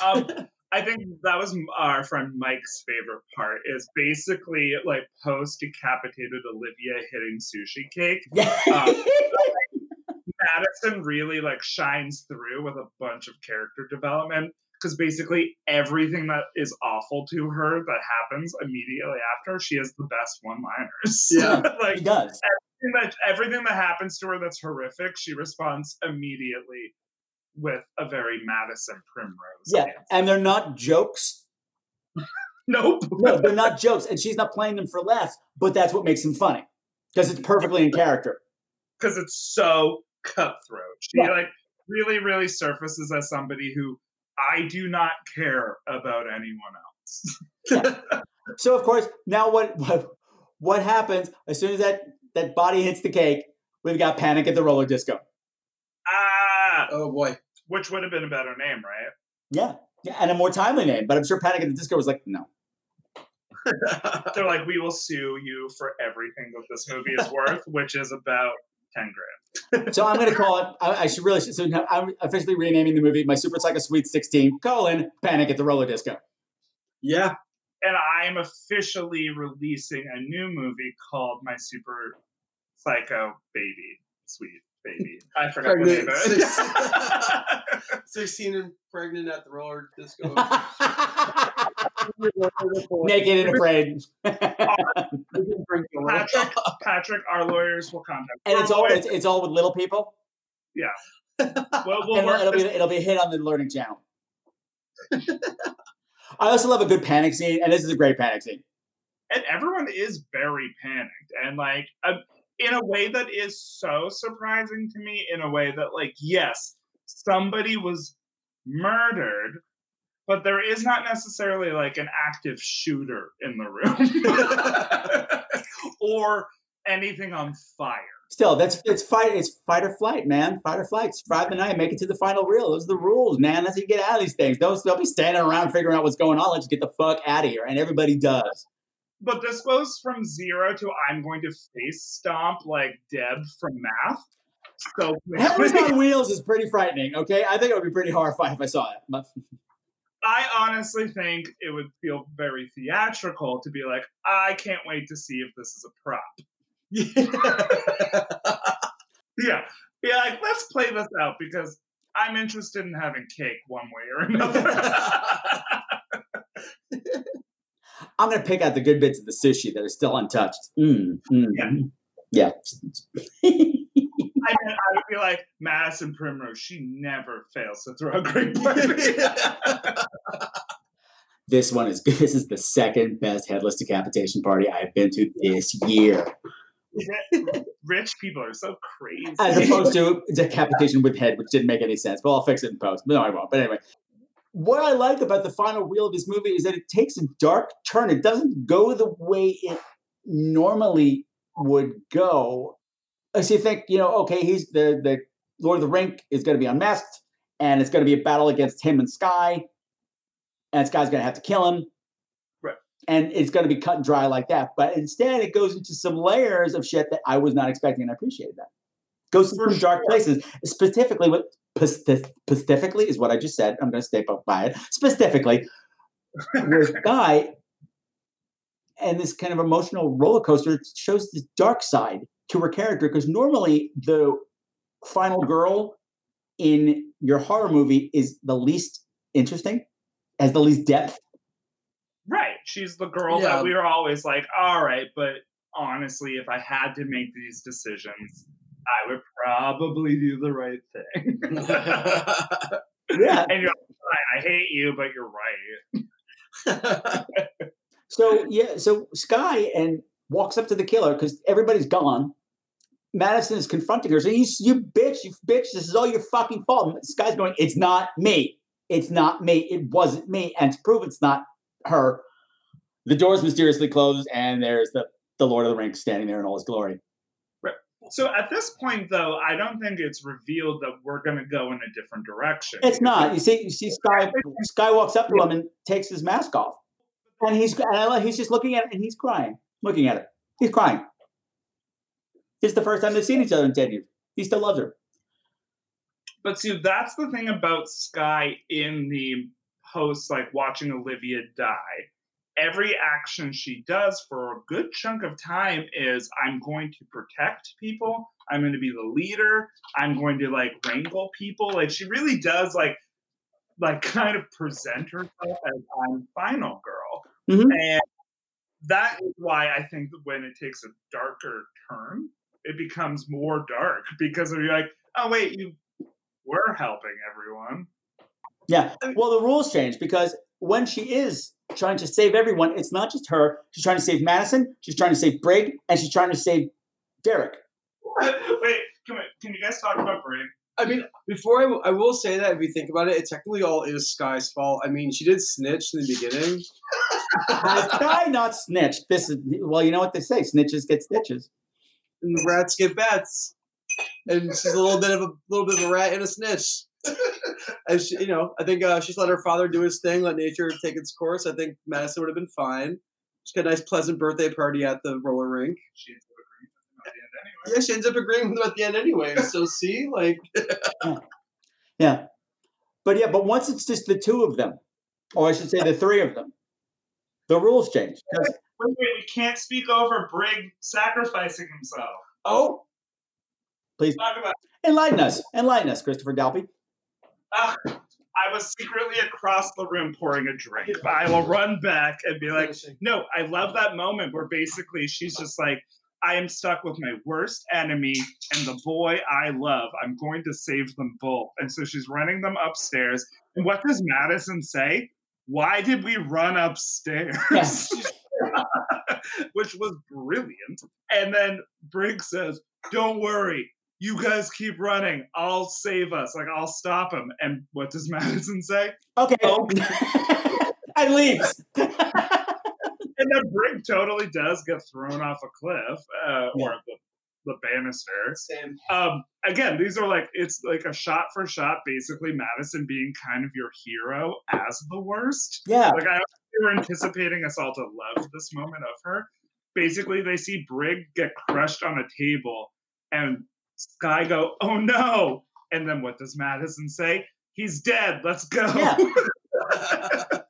um, <laughs> I think that was our friend Mike's favorite part. Is basically like post decapitated Olivia hitting sushi cake. Um, <laughs> Madison really like shines through with a bunch of character development because basically everything that is awful to her that happens immediately after, she has the best one-liners. Yeah, like she does. Everything that, everything that happens to her that's horrific, she responds immediately with a very Madison Primrose. Yeah, and they're not jokes. <laughs> Nope. No, they're not jokes, and she's not playing them for laughs. But that's what makes them funny because it's perfectly in character. because it's so cutthroat. She Yeah. like really, really surfaces as somebody who I do not care about anyone else. yeah. So of course, now what what what happens as soon as that that body hits the cake? We've got Panic at the Roller Disco. Ah, oh boy, which would have been a better name, right? Yeah, yeah, and a more timely name. But I'm sure Panic at the Disco was like, no. <laughs> They're like, we will sue you for everything that this movie is worth, <laughs> which is about ten grand. So I'm going to call it. I, I should really. So now I'm officially renaming the movie "My Super Psycho Sweet 16: colon Panic at the Roller Disco." Yeah, and I'm officially releasing a new movie called My Super Psycho Baby, Sweet Baby. <laughs> I forgot the name of Pregnant, it. six- Sixteen and pregnant at the roller disco. <laughs> Naked and afraid. <laughs> Patrick, Patrick, our lawyers will contact. and it's all it's, it's all with little people. Yeah. Well, we'll and work it'll be it'll be a hit on the Learning Channel. I also love a good panic scene, and this is a great panic scene. and everyone is very panicked and like uh, in a way that is so surprising to me in a way that like yes somebody was murdered but there is not necessarily like an active shooter in the room <laughs> <laughs> or anything on fire Still, that's it's fight it's fight or flight, man. Fight or flight. Survive the night, make it to the final reel. Those are the rules, man. That's how you get out of these things. Don't don't be standing around figuring out what's going on. Let's get the fuck out of here. And everybody does. but this goes from zero to I'm going to face stomp like Deb from Math. So <laughs> Headless on Wheels is pretty frightening. Okay, I think it would be pretty horrifying if I saw it. I honestly think it would feel very theatrical to be like, I can't wait to see if this is a prop. <laughs> yeah, yeah, like let's play this out because I'm interested in having cake one way or another. <laughs> I'm gonna pick out the good bits of the sushi that are still untouched. Mm, mm, yeah. I mean, I would be like Madison Primrose. She never fails to throw a great <laughs> party. This one is this is the second best headless decapitation party I've been to this year, Rich people are so crazy. as opposed to <laughs> decapitation with head, which didn't make any sense. But I'll fix it in post. No, I won't. But anyway, what I like about the final reel of this movie is that it takes a dark turn. It doesn't go the way it normally would go. So you think, you know, okay, he's the the Lord of the Rink is going to be unmasked, and it's going to be a battle against him and Skye, and Skye's going to have to kill him. And it's going to be cut and dry like that. But instead, it goes into some layers of shit that I was not expecting, and I appreciated that. Goes to some dark places, specifically what specifically is what I just said. I'm going to stay by it. Specifically, this Guy <laughs> and this kind of emotional roller coaster shows this dark side to her character because normally the final girl in your horror movie is the least interesting, has the least depth. Right. She's the girl Yeah. that we were always like, all right, but honestly, if I had to make these decisions, I would probably do the right thing. <laughs> <laughs> Yeah. And you're like, I hate you, but you're right. <laughs> So yeah, so Skye and walks up to the killer because everybody's gone. Madison is confronting her. So you, you bitch, you bitch, this is all your fucking fault. And Skye's going, it's not me. It's not me. It wasn't me. And to prove it's not her, the doors mysteriously close and there's the, the Lord of the Rings standing there in all his glory. Right. So at this point, though, I don't think it's revealed that we're going to go in a different direction. It's not. You see, you see Skye Skye walks up to him and takes his mask off. And he's and he's just looking at it and he's crying. Looking at it. He's crying. This is the first time they've seen each other in 10 years. He still loves her. But see, that's the thing about Skye in the post, like watching Olivia die. Every action she does for a good chunk of time is I'm going to protect people. I'm going to be the leader. I'm going to like wrangle people. Like she really does like like <laughs> kind of present herself as I'm final girl. Mhm. And that is why I think that when it takes a darker turn, it becomes more dark because you're like, oh wait, you were helping everyone. Yeah. Well, the rules change because when she is trying to save everyone, it's not just her. She's trying to save Madison, she's trying to save Brigg, and she's trying to save Derek. <laughs> wait, can, we, can you guys talk about Brigg? I mean, before I, w- I will say that if you think about it, it technically all is Skye's fault. I mean, she did snitch in the beginning. <laughs> Has Skye not snitched? This is well, you know what they say: snitches get stitches. and rats get bats. And she's a little bit of a little bit of a rat and a snitch. <laughs> and she, you know, I think uh, she's let her father do his thing, let nature take its course. I think Madison would have been fine. She got a nice, pleasant birthday party at the roller rink. She ends up agreeing with him at the end anyway. Yeah, she ends up agreeing with him at the end anyway. <laughs> So see, like, Yeah. But yeah, but once it's just the two of them, or I should say the three of them, the rules change. Wait, wait, we can't speak over Brigg sacrificing himself. oh, Please Talk about. enlighten us. Enlighten us, Christopher Dalbey. Ah, I was secretly across the room pouring a drink. I will run back and be like, no, I love that moment where basically she's just like, I am stuck with my worst enemy and the boy I love. I'm going to save them both. And so she's running them upstairs. And what does Madison say? Why did we run upstairs? Yes. <laughs> <laughs> Which was brilliant. And then Briggs says, Don't worry. You guys keep running. I'll save us. Like, I'll stop him. And what does <laughs> Madison say? Okay. Oh. <laughs> and leaves. <laughs> And then Brigg totally does get thrown off a cliff, uh, or the the banister. Same. Um, again, these are like it's like a shot for shot, basically Madison being kind of your hero as the worst. Yeah. Like I we were anticipating us all to love this moment of her. Basically, they see Brigg get crushed on a table, and Skye go, "Oh no!" And then what does Madison say? He's dead. Let's go. Yeah. <laughs>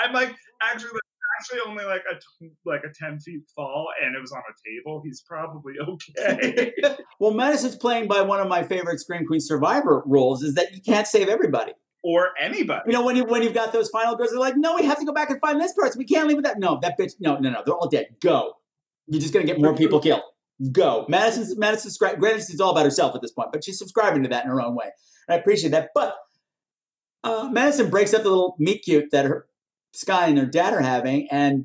I'm like, actually, actually only like a like a ten feet fall, and it was on a table. He's probably okay. <laughs> Well, Madison's playing by one of my favorite Scream Queen Survivor rules is that you can't save everybody. or anybody. You know, when you when you've got those final girls, they're like, no, we have to go back and find this person. We can't leave with that. No, that bitch. No, no, no. They're all dead. Go. You're just gonna get more people killed. Go. Madison's Madison's scri- granted she's all about herself at this point, but she's subscribing to that in her own way. And I appreciate that. But uh, Madison breaks up the little meet cute that her Skye and her dad are having, and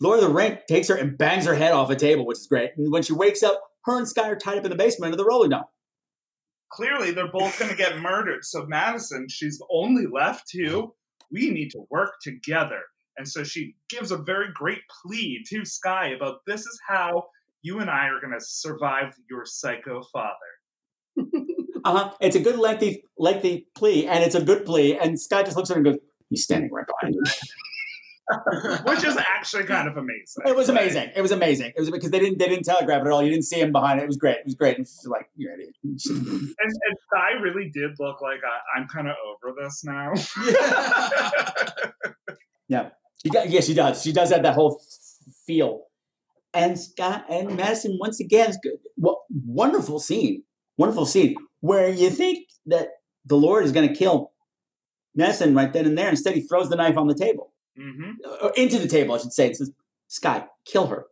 Lord of the Rink takes her and bangs her head off a table, which is great. And when she wakes up, her and Skye are tied up in the basement of the roller dome. Clearly, they're both going to get murdered. So Madison, she's only left to. We need to work together. And so she gives a very great plea to Skye about this is how you and I are going to survive your psycho father. Uh-huh. It's a good lengthy lengthy plea, and it's a good plea. And Skye just looks at him and goes, "He's standing right behind you." <laughs> which is actually kind of amazing. It was amazing. It was amazing. It was because they didn't they didn't telegraph it at all. You didn't see him behind it. It was great. It was great. And she's like, "You're an idiot." And, and Skye really did look like I, I'm kind of over this now. <laughs> Yeah, she does. <laughs> Yeah, she does. She does have that whole feel. And Scott and Madison once again. Well, wonderful scene. Wonderful scene where you think that the Lord is going to kill Madison right then and there. Instead, he throws the knife on the table, hmm or into the table, I should say. It says, "Skye, kill her."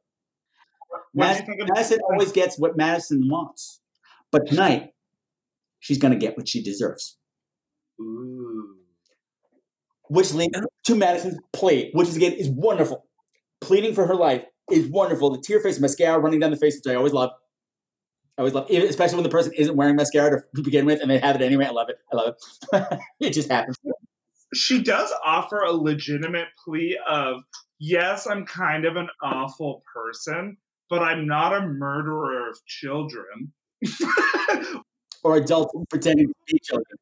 What do you Madison, Madison always gets what Madison wants, but tonight she's going to get what she deserves. Ooh. which leads to Madison's plea, which is again is wonderful. Pleading for her life is wonderful. The tear face mascara running down the face, which I always love. I always love, even- especially when the person isn't wearing mascara to <laughs> begin with, and they have it anyway. I love it. I love it. <laughs> it just happens. she does offer a legitimate plea of yes i'm kind of an awful person but i'm not a murderer of children <laughs> Or adults pretending to be children.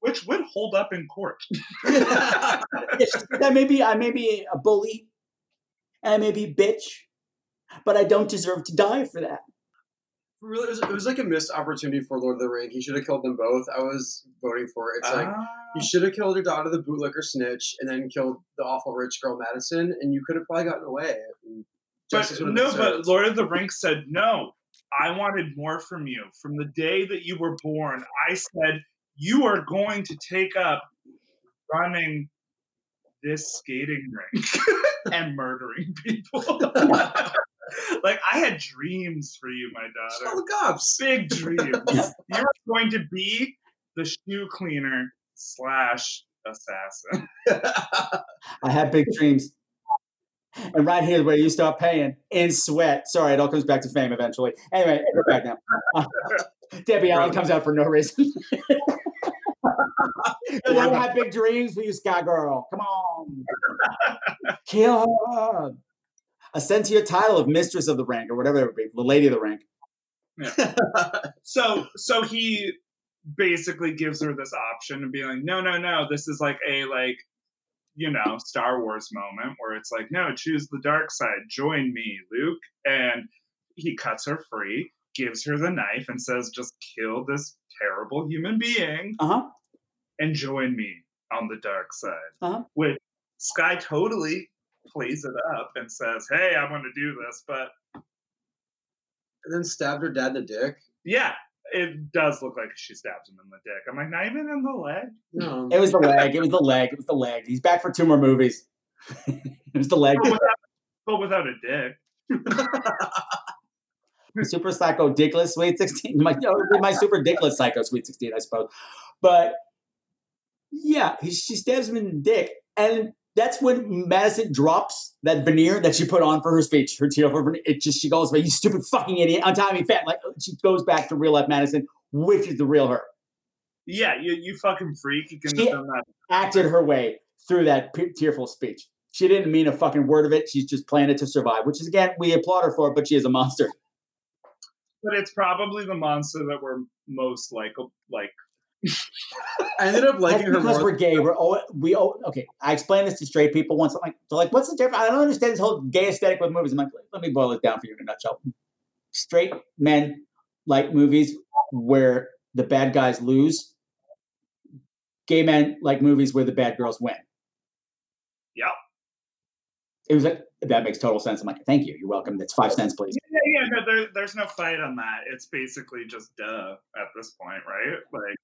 which would hold up in court Yeah, that may be I may be a bully, I may be bitch, but I don't deserve to die for that. Really, it was, it was like a missed opportunity for Lord of the Ring. He should have killed them both. I was voting for it. It's like Ah. you should have killed your daughter, the bootlicker snitch, and then killed the awful rich girl Madison, and you could have probably gotten away. But justice would have no but lord of the rings said no i wanted more from you from the day that you were born i said you are going to take up running this skating rink <laughs> and murdering people <laughs> like i had dreams for you my daughter Call the big dreams. You're going to be the shoe cleaner slash assassin. I had big dreams. And right here is where you start paying in sweat. Sorry, it all comes back to fame eventually. Anyway, we're back now. Uh, <laughs> Debbie Allen comes out for no reason. And I have big dreams for you, Skye Girl. Come on. <laughs> Kill her. Ascend to your title of Mistress of the Rank or whatever it would be, the Lady of the Rank. Yeah. So so he basically gives her this option and being like, no, no, no, this is like a like you know Star Wars moment where it's like, no, choose the dark side, join me, Luke, and he cuts her free, gives her the knife, and says, just kill this terrible human being Uh huh. And join me on the dark side. Uh-huh. Which Skye totally plays it up and says, hey, I want to do this, but and then stabbed her dad in the dick. yeah, it does look like she stabs him in the dick. I'm like, not even in the leg. No. It was the leg. It was the leg. It was the leg. He's back for two more movies. <laughs> it was the leg. But without, but without a dick. <laughs> super psycho dickless sweet 16 my, no, it'd be my super dickless psycho sweet 16 i suppose but yeah he, she stabs him in the dick and that's when madison drops that veneer that she put on for her speech her teal for veneer it just she goes you stupid fucking idiot untie me fat like uh, she goes back to real life madison which is the real her Yeah, you, you fucking freak. You can She- acted her way through that tearful speech she didn't mean a fucking word of it she's just playing it to survive which is again we applaud her for it but she is a monster but it's probably the monster that we're most like like. I ended up liking That's her because more. we're gay. We're all, we all, okay. I explained this to straight people once. I'm like, they're like, what's the difference? I don't understand this whole gay aesthetic with movies. I'm like, let me boil it down for you in a nutshell. Straight men like movies where the bad guys lose. Gay men like movies where the bad girls win. Yeah. It was like that makes total sense. I'm like, thank you. You're welcome. That's five cents, please. Yeah, yeah, no, there, there's no fight on that. It's basically just duh at this point, right? Like,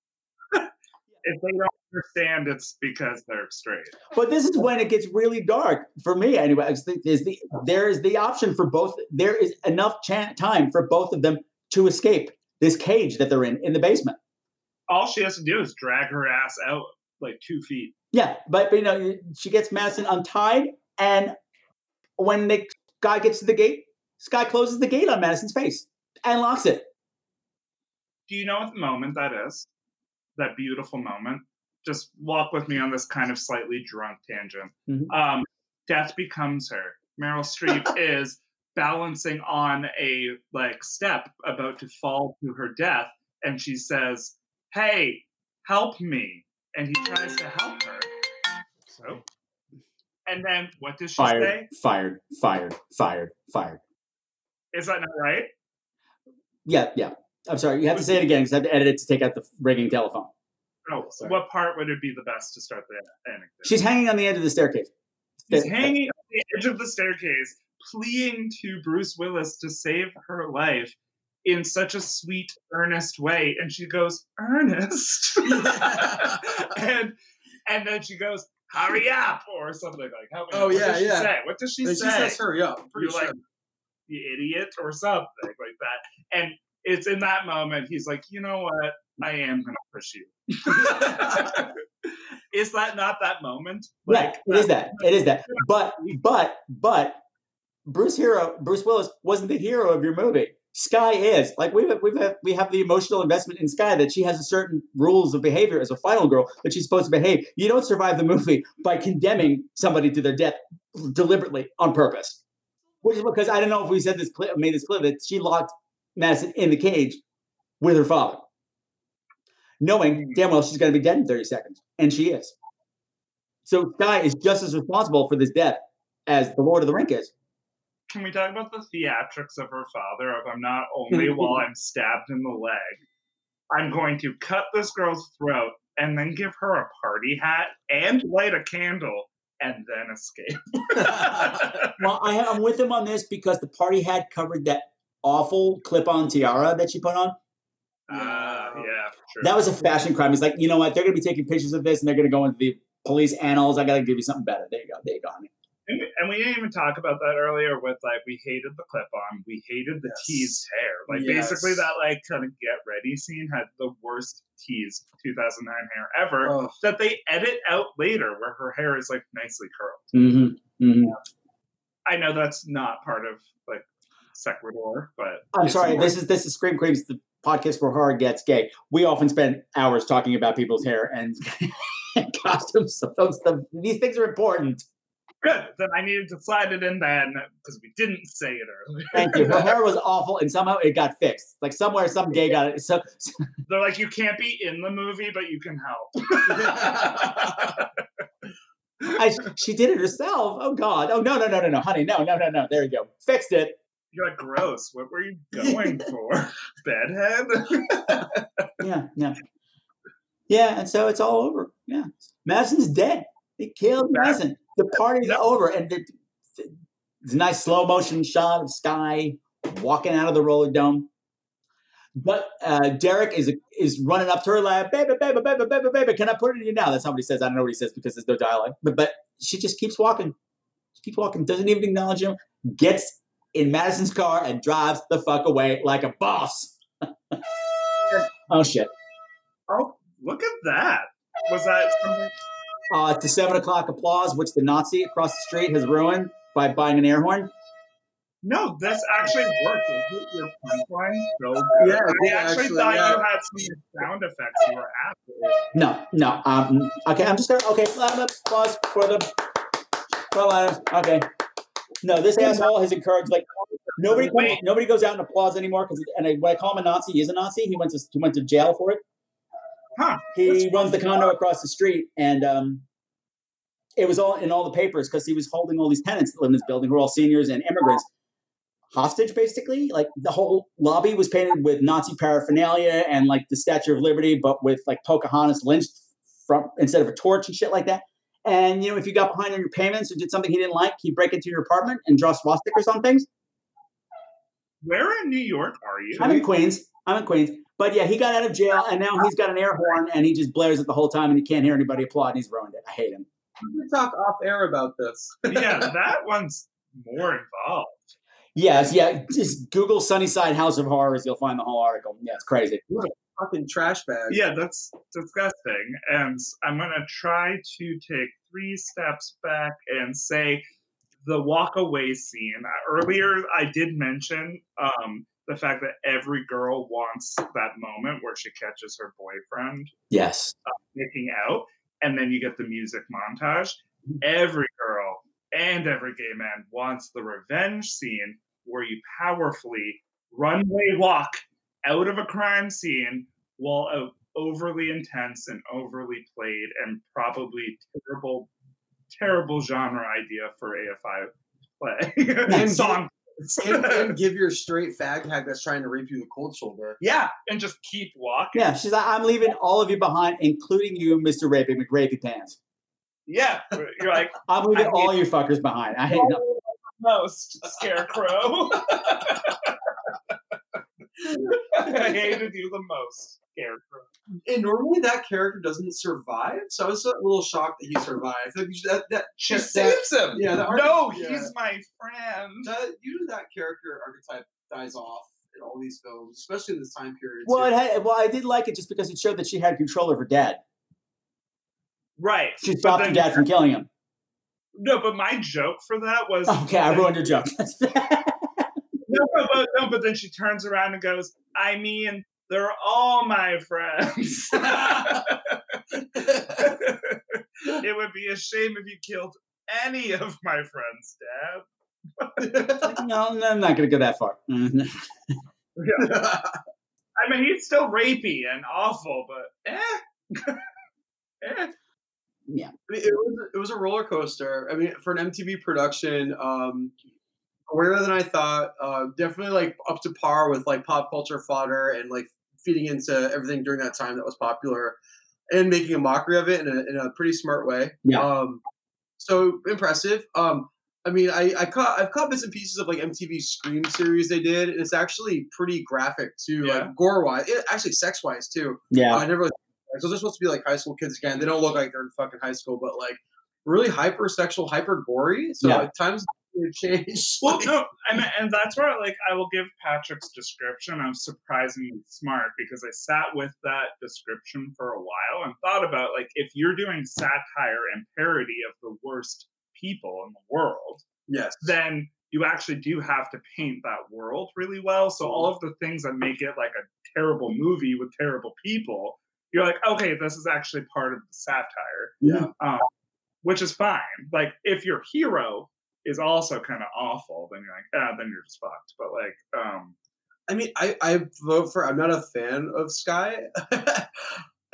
if they don't understand, it's because they're straight. But this is when it gets really dark for me. Anyway, I think there's the there is the option for both. There is enough cha- time for both of them to escape this cage that they're in in the basement. All she has to do is drag her ass out like two feet. Yeah, but, but you know she gets Madison untied, and when the guy gets to the gate, Skye closes the gate on Madison's face and locks it. Do you know what the moment that is? That beautiful moment. Just walk with me on this kind of slightly drunk tangent. Mhm. Um, death becomes her. Meryl Streep <laughs> is balancing on a like step about to fall to her death, and she says, "Hey, help me!" And he tries to help her. So, and then what does she Fired, say? fired, fired, fired, fired. Is that not right? Yeah, yeah. I'm sorry. You have to say it again because I have to edit it to take out the ringing telephone. Oh, oh what part would it be the best to start the anecdote? She's hanging on the edge of the staircase. She's hanging on the edge of the staircase, pleading to Bruce Willis to save her life in such a sweet, earnest way. And she goes, Ernest. <laughs> and and then she goes, Hurry up, or something like help me. Oh, What yeah, does she yeah. say? What does she And say? she says, "Hurry up." You're like, sure. you idiot, or something like that. And it's in that moment he's like, you know what? I am gonna push you. <laughs> is that not that moment? yeah, it is that. It is that. <laughs> But but but Bruce Hero Bruce Willis wasn't the hero of your movie. Skye is like we've we've we have the emotional investment in Skye that she has a certain rules of behavior as a final girl that she's supposed to behave. You don't survive the movie by condemning somebody to their death deliberately on purpose. Which is because I don't know if we said this clear, made this clip that she locked Madison in the cage with her father, knowing hmm. damn well she's going to be dead in thirty seconds, and she is. So Skye is just as responsible for this death as the Lord of the Rink is. Can we talk about the theatrics of her father? Of I'm not only <laughs> while I'm stabbed in the leg, I'm going to cut this girl's throat and then give her a party hat and light a candle and then escape. <laughs> Well, I, I'm with him on this because the party hat covered that awful clip-on tiara that she put on. Ah, yeah, sure. That was a fashion crime. He's like, you know what? They're going to be taking pictures of this and they're going to go into the police annals. I got to give you something better. There you go. There you go, honey. And we, and we didn't even talk about that earlier with like we hated the clip on, we hated the teased hair. Like basically that like kind of get ready scene had the worst teased 2009 hair ever Oh. that they edit out later where her hair is like nicely curled. Mm-hmm. Mm-hmm. I know that's not part of like Sequitur, but I'm sorry. This is this is Scream Queens, the podcast where horror gets gay. We often spend hours talking about people's hair and, <laughs> and costumes. So those, the, these things are important. good. Then I needed to slide it in then because we didn't say it earlier. Thank you. Her hair was <laughs> awful, and somehow it got fixed. Like somewhere, some gay got it. So, <laughs> They're like, you can't be in the movie, but you can help. I, she did it herself. Oh God. Oh no, no, no, no, no, honey. No, no, no, no. There you go. Fixed it. You're like, gross. What were you <laughs> going for? Bedhead? <laughs> Yeah, yeah, <laughs> yeah. And so it's all over. Yeah, Madison's dead. They killed Madison. The party's over, and the, it's a nice slow motion shot of Skye walking out of the roller dome. But uh, Derek is is running up to her like, baby, baby, baby, baby, baby. Can I put it in you now? That's not what he says. I don't know what he says because there's no dialogue. But but she just keeps walking. She keeps walking. Doesn't even acknowledge him. Gets in Madison's car and drives the fuck away like a boss. <laughs> oh shit. Oh, look at that. Was that something? Uh, to seven o'clock applause, which the Nazi across the street has ruined by buying an air horn. No, this actually worked. Your punchline so good? Yeah, I actually, actually, thought yeah. you had some sound effects you were after. No, no. Um, okay, I'm just gonna. Okay, round of applause for the. For the letters. Okay. No, this asshole has encouraged like Nobody comes, nobody goes out and applauds anymore because and I, when I call him a Nazi, he is a Nazi. He went to he went to jail for it. Huh. He runs the condo across the street, and um, it was all in all the papers because he was holding all these tenants that live in this building who are all seniors and immigrants hostage, basically. Like the whole lobby was painted with Nazi paraphernalia and like the Statue of Liberty, but with like Pocahontas lynched from instead of a torch and shit like that. And you know, if you got behind on your payments or did something he didn't like, he'd break into your apartment and draw swastikas on things. Where in New York are you? I'm in Queens. I'm in Queens. But yeah, he got out of jail and now he's got an air horn and he just blares it the whole time and he can't hear anybody applaud and he's ruined it. I hate him. We can talk off air about this. yeah, <laughs> that one's more involved. Yes, yeah. Just Google Sunnyside House of Horrors. You'll find the whole article. Yeah, it's crazy. What fucking trash bag. Yeah, that's disgusting. And I'm going to try to take three steps back and say the walk away scene. Earlier, I did mention um, the fact that every girl wants that moment where she catches her boyfriend Yes. uh, making out, and then you get the music montage. Every girl and every gay man wants the revenge scene where you powerfully runway walk out of a crime scene while a overly intense and overly played and probably terrible, terrible genre idea for AFI play And- song. and, and <laughs> give your straight fag hag that's trying to rape you the cold shoulder. yeah, and just keep walking. Yeah, she's like, I'm leaving all of you behind, including you, Mr. Rapey McRapey Pants. Yeah, you're like <laughs> I'm leaving I all you fuckers behind. I hate them. most scarecrow. <laughs> I hated you the most, scarecrow. And normally that character doesn't survive, so I was a little shocked that he survived. I like that, that She that- saves him. Yeah, the no, arch- yeah. he's my friend. that usually that character archetype dies off in all these films, especially in this time period. Well, it had, well, I did like it just because it showed that she had control of her dad. Right. She but stopped her dad from killing him. No, but my joke for that was Okay, I ruined your joke. <laughs> No, no, but, no, but then she turns around and goes, I mean, they're all my friends. <laughs> it would be a shame if you killed any of my friends, Dad. no, no, I'm not going to go that far. Mhm. I mean, he's still rapey and awful, but eh. <laughs> eh. Yeah. I mean, it was it was a roller coaster. I mean, for an MTV production, um, weirder than I thought. Uh, definitely like up to par with like pop culture fodder and like feeding into everything during that time that was popular, and making a mockery of it in a in a pretty smart way. Yeah. Um, so impressive. Um, I mean, I, I caught I've caught bits and pieces of like MTV Scream series they did, and it's actually pretty graphic too, Yeah. like gore wise, actually sex wise too. Yeah. I never really because they're supposed to be like high school kids again. They don't look like they're in fucking high school, but like really hyper sexual, hyper gory. So Yeah. at times change. <laughs> Well, no, and, and that's where like I will give Patrick's description of surprisingly smart because I sat with that description for a while and thought about like if you're doing satire and parody of the worst people in the world, yes, then you actually do have to paint that world really well. So all of the things that make it like a terrible movie with terrible people, you're like, okay, this is actually part of the satire yeah. um, which is fine. Like if your hero is also kind of awful, then you're like, ah, then you're just fucked. But like, um, I mean, I I vote for. I'm not a fan of Skye. <laughs>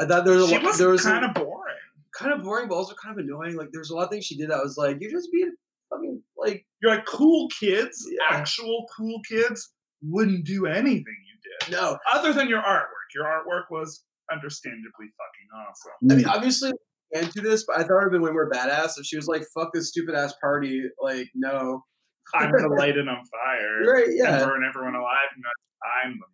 I thought there was a lot. There was kind of boring. kind of boring, but also kind of annoying. Like there's a lot of things she did that was like you're just being fucking like You're like cool kids, Yeah. actual cool kids wouldn't do anything you did no. other than your artwork. Your artwork was understandably fucking awesome. I mean, obviously, can't do this, but I thought it would have been way more badass if she was like, "Fuck this stupid ass party." Like, no, I'm gonna light it on fire <laughs> right? and Yeah. burn everyone alive. And I'm the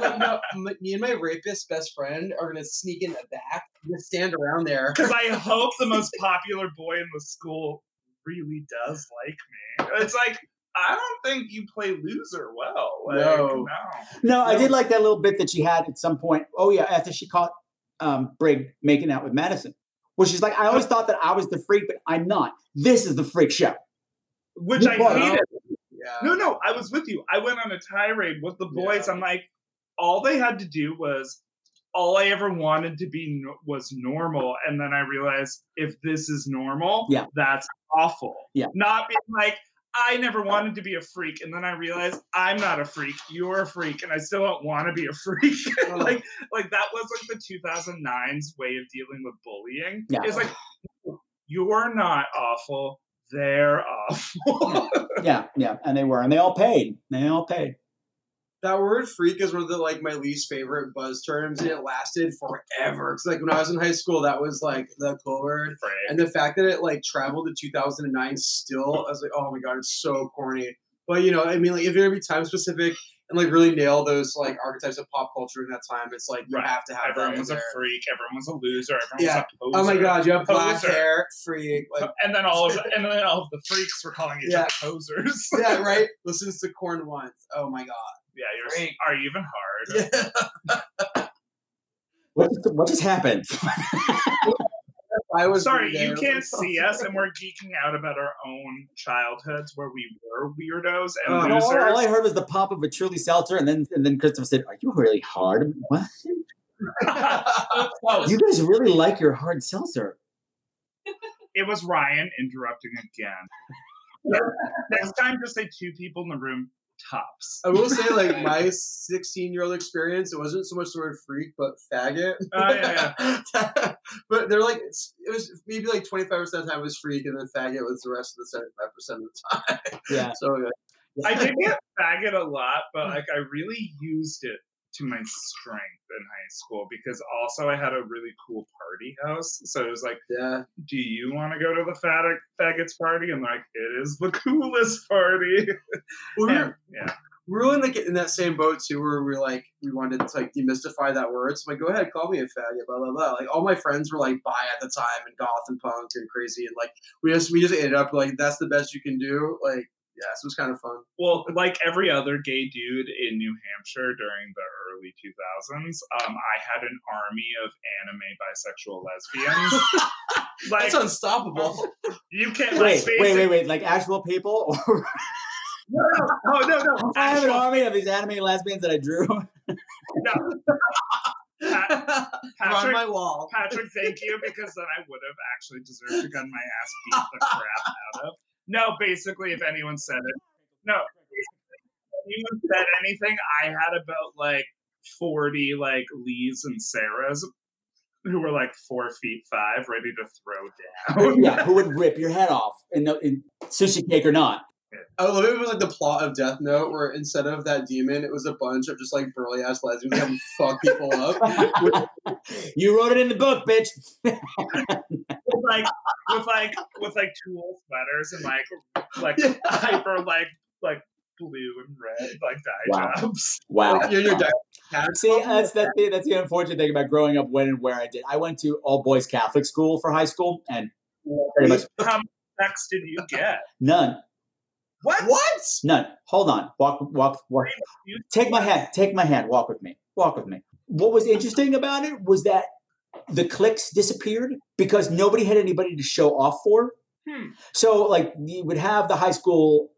murderer. <laughs> no, no, me and my rapist best friend are gonna sneak in the back, and just stand around there. Because I <laughs> hope the most popular boy in the school really does like me. It's like I don't think you play loser well. Like, No. no. No, I did like that little bit that she had at some point. Oh yeah, after she caught um, Brigg making out with Madison, where she's like, "I always thought that I was the freak, but I'm not. This is the freak show." Which You I hated. Yeah. No, no, I was with you. I went on a tirade with the boys. Yeah. I'm like, all they had to do was all I ever wanted to be no- was normal, and then I realized if this is normal, Yeah. that's awful. Yeah. Not being like I never wanted to be a freak, and then I realized I'm not a freak. You're a freak, and I still don't want to be a freak. <laughs> like, like that was like the 2009's way of dealing with bullying. Yeah. It's like you're not awful. They're awful. yeah, yeah, and they were, and they all paid. They all paid. That word "freak" is one of the like my least favorite buzz terms, and it lasted forever. It's like when I was in high school, that was like the cool word, and the fact that it like traveled to 2009 still, I was like, oh my god, it's so corny. But you know, I mean, like if you're gonna be time specific and like really nail those like archetypes of pop culture in that time, it's like you have to have everyone was a freak. Everyone was a loser. Everyone Yeah. was a Oh my god, you have black Poser. hair, freak. Like, and then all of the, and then all of the freaks were calling each Yeah. other posers. yeah, <laughs> right. Listens to Korn once. Oh my god. Yeah, you're are you even hard? What just, what just happened? <laughs> I was Sorry, there. you can't <laughs> see us, and we're geeking out about our own childhoods where we were weirdos and Uh, losers. all, all I heard was the pop of a truly seltzer, and then and then Christopher said, "Are you really hard? What? <laughs> You guys really like your hard seltzer?" It was Ryan interrupting again. Yeah. Next time, just say two people in the room tops. I will say, like <laughs> my 16 year old experience, it wasn't so much the word freak, but faggot. Oh, yeah, yeah. <laughs> but they're like, it was maybe like 25 percent of the time was freak, and then faggot was the rest of the 75 percent of the time. Yeah. <laughs> So yeah. I did get faggot a lot, but mm. like I really used it to my strength in high school because also I had a really cool party house. So it was like, yeah, do you want to go to the fag- faggots party? And like, it is the <laughs> coolest party. Well, we And- were, yeah. we were in like in that same boat too, where we were like we wanted to like demystify that word. So I'm like, go ahead, call me a faggot, blah blah blah. Like all my friends were like bi at the time and goth and punk and crazy, and like we just we just ended up like that's the best you can do. Like yeah, so it was kind of fun. Well, like every other gay dude in New Hampshire during the early 2000s, um, I had an army of anime bisexual lesbians. <laughs> like, That's unstoppable. <laughs> you can't Wait, like, wait, wait, wait! Like actual people? Or <laughs> No, no, no, no, no. I have an army of these anime lesbians that I drew. Pat- Patrick, my wall. Patrick, thank you, because then I would have actually deserved to gun my ass beat the crap out of. No, basically, if anyone said it, no, anyone said anything, I had about like 40 like Lees and Sarahs who were like four feet five, ready to throw down. yeah, who would rip your head off in, the, in sushi cake or not? I love it. It was like the plot of Death Note, where instead of that demon, it was a bunch of just like burly ass lesbians having fuck people up. <laughs> You wrote it in the book, bitch. with like with like with like tulle sweaters and like like hyper like like blue and red like dye Wow. jobs. Wow. Like, you're your dad. See, that's that's the, that's the unfortunate thing about growing up when and where I did. I went to all boys Catholic school for high school, and pretty much How much sex did you get? none, What? What? none. Hold on, walk, walk, walk. Take my hand. Take my hand. Walk with me. Walk with me. What was interesting about it was that the clicks disappeared because nobody had anybody to show off for. Hmm. So, like, you would have the high school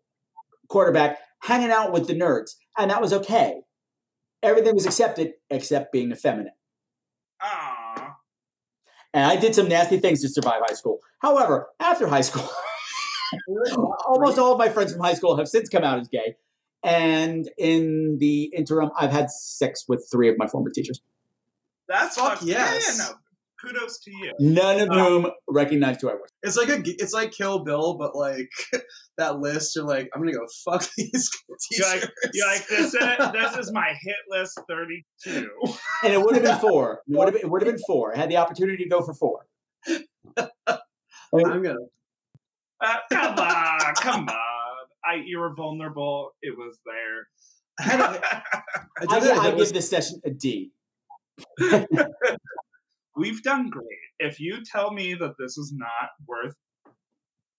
quarterback hanging out with the nerds, and that was okay. Everything was accepted except being effeminate. Aw. And I did some nasty things to survive high school. However, after high school, <laughs> <laughs> almost all of my friends from high school have since come out as gay. And in the interim, I've had sex with three of my former teachers, That's Fuck fuck yeah, yes. yeah, no. Kudos to you. none of Uh, whom recognized who I was. It's like a it's like Kill Bill, but like <laughs> that list. You're like, I'm gonna go fuck <laughs> these You like, teachers. you like this? Is, this is my hit list 32. And it would have been four. It would have been, it would have been four. I had the opportunity to go for four. I'm gonna. Uh, come on, come on. I you were vulnerable. It was there. <laughs> I, had a- I did I. I It was- give this session a D. <laughs> We've done great. If you tell me that this is not worth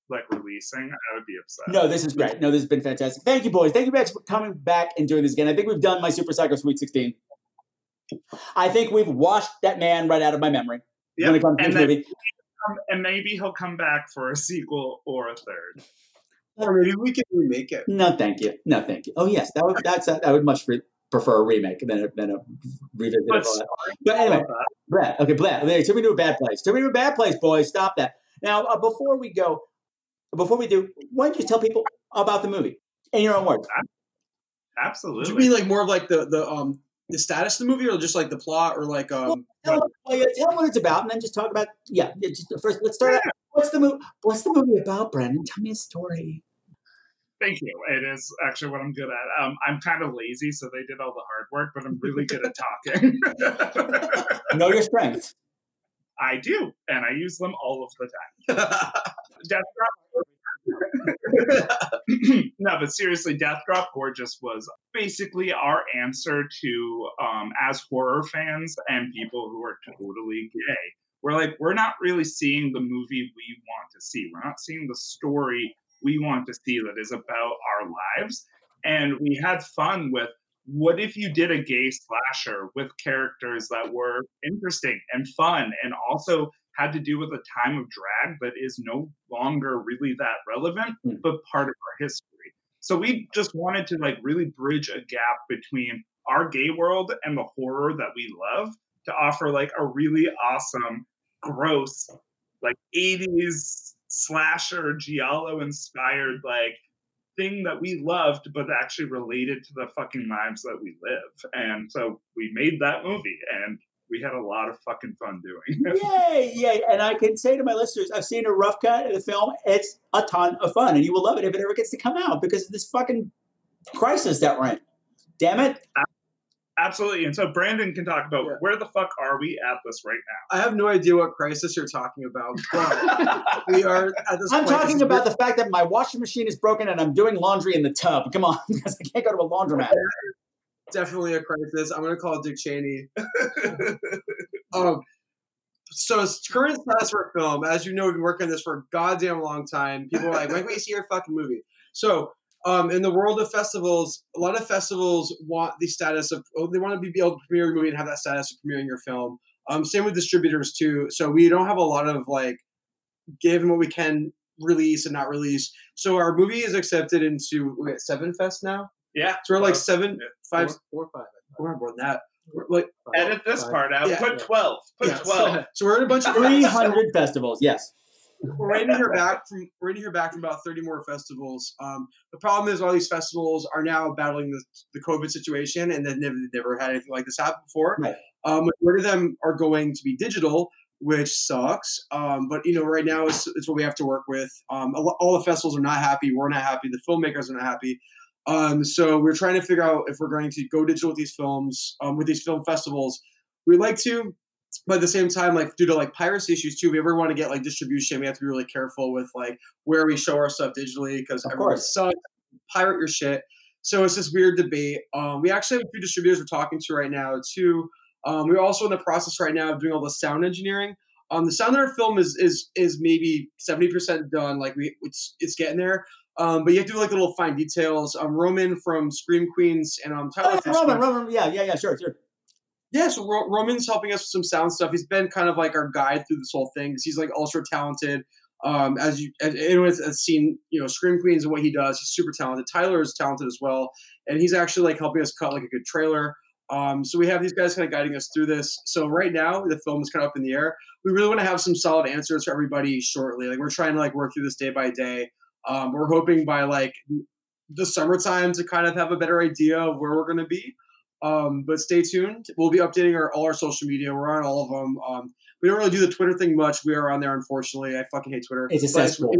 like releasing, I would be upset. No, this is great. No, this has been fantastic. Thank you, boys. Thank you guys for coming back and doing this again. I think we've done my Super Psycho Sweet 16. I think we've washed that man right out of my memory when it comes to and this then- movie. Um, and maybe he'll come back for a sequel or a third. or maybe we can remake it. No, thank you. No, thank you. Oh, yes, that would that's a, I would much re- prefer a remake than a, than a revisit. But of all that. But anyway, Brad. Okay, Brad. Okay, took me to a bad place. Took me to a bad place, boys. Stop that. Now, uh, before we go, before we do, why don't you tell people about the movie in your own words? Absolutely. Do you mean like more of like the the um the status of the movie, or just like the plot, or like um? Tell them, well, yeah, tell them what it's about, and then just talk about. Yeah, yeah, just first. Let's start. Out. What's the movie? What's the movie about, Brandon? Tell me a story. Thank you. It is actually what I'm good at. Um, I'm kind of lazy, so they did all the hard work, but I'm really good at talking. <laughs> know your strengths. I do, and I use them all of the time. <laughs> Death Drop. <laughs> no, but seriously, Death Drop Gorgeous was basically our answer to, um, as horror fans and people who are totally gay, we're like, we're not really seeing the movie we want to see. We're not seeing the story we want to see that is about our lives. And we had fun with what if you did a gay slasher with characters that were interesting and fun and also had to do with a time of drag that is no longer really that relevant, Hmm. but part of our history. So we just wanted to like really bridge a gap between our gay world and the horror that we love to offer like a really awesome, gross, like 80s slasher giallo inspired like thing that we loved but actually related to the fucking lives that we live and so we made that movie and we had a lot of fucking fun doing <laughs> Yay, yay. And I can say to my listeners, I've seen a rough cut of the film. It's a ton of fun, and you will love it if it ever gets to come out because of this fucking crisis that we're in. Damn it. absolutely and so brandon can talk about where the fuck are we at this right now I have no idea what crisis you're talking about, but <laughs> we are at this I'm point. talking about the fact that my washing machine is broken and I'm doing laundry in the tub. Come on, <laughs> because I can't go to a laundromat. Definitely a crisis. I'm gonna call Dick Cheney. <laughs> um, so it's current status for film, as you know, we've been working on this for a goddamn long time. People are like, when can we see your fucking movie? So um, in the world of festivals, a lot of festivals want the status of oh, they want to be able to premiere your movie and have that status of premiering your film. Um, same with distributors too. So we don't have a lot of like given what we can release and not release. So our movie is accepted into we at Seven Fest now. Yeah So we're like seven, five, Four or five. we're more than that. We're like edit this Five. part out Yeah. put 12 put yeah, 12 So, <laughs> so we're in a bunch of <laughs> 300 festivals, yes. We're waiting to hear back from we're waiting to hear back from about 30 more festivals. Um, the problem is all these festivals are now battling the, the COVID situation and they've never, never had anything like this happen before. Right. Um, majority of them are going to be digital, which sucks. Um, but you know, right now it's, it's what we have to work with. Um, all the festivals are not happy. We're not happy. The filmmakers are not happy. Um, so we're trying to figure out if we're going to go digital with these films, um, with these film festivals. We'd like to, but at the same time, like due to like piracy issues too, if we ever want to get like distribution, we have to be really careful with like where we show our stuff digitally because everyone course. sucks, pirate your shit. So it's this weird debate. Um, we actually have a few distributors we're talking to right now too. Um, we're also in the process right now of doing all the sound engineering. Um, the sound of our film is is is maybe seventy percent done. Like we, it's it's getting there. Um, but you have to do like the little fine details. Um, Roman from Scream Queens and um, Tyler. Oh, Roman, Roman, yeah, yeah, yeah, sure, sure. yeah, so Ro- Roman's helping us with some sound stuff. He's been kind of like our guide through this whole thing 'cause he's like ultra talented. Um, as you, as anyone has seen, you know, Scream Queens and what he does, he's super talented. Tyler is talented as well, and he's actually like helping us cut like a good trailer. Um, so we have these guys kind of guiding us through this. So right now the film is kind of up in the air. We really want to have some solid answers for everybody shortly. Like we're trying to like work through this day by day. Um, we're hoping by like the summertime to kind of have a better idea of where we're going to be. Um, but stay tuned. We'll be updating our all our social media. We're on all of them. Um, we don't really do the Twitter thing much. We are on there, unfortunately. I fucking hate Twitter. It's a cesspool.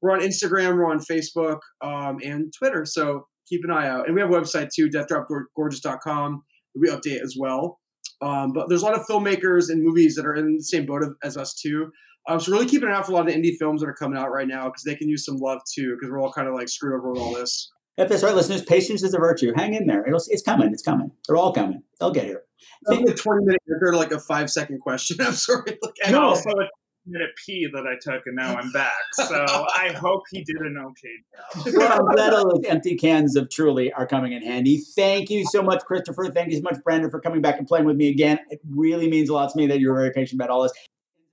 We're on Instagram. We're on Facebook um, and Twitter. So keep an eye out. And we have a website too, deathdropgorgeous.com. We update as well. Um, but there's a lot of filmmakers and movies that are in the same boat as us too. Um, so really keeping an eye out for a lot of the indie films that are coming out right now because they can use some love too because we're all kind of like screwed over with all this. If that's right, listeners, patience is a virtue. Hang in there. It'll, it's coming. It's coming. They're all coming. They'll get here. That was a 20 minute answer to like a five second question. <laughs> I'm sorry. Like, I and know. also a minute pee that I took, and now I'm back. So I hope he did an okay job. <laughs> Well, I'm glad all those empty cans of Truly are coming in handy. Thank you so much, Christopher. Thank you so much, Brandon, for coming back and playing with me again. It really means a lot to me that you're very patient about all this.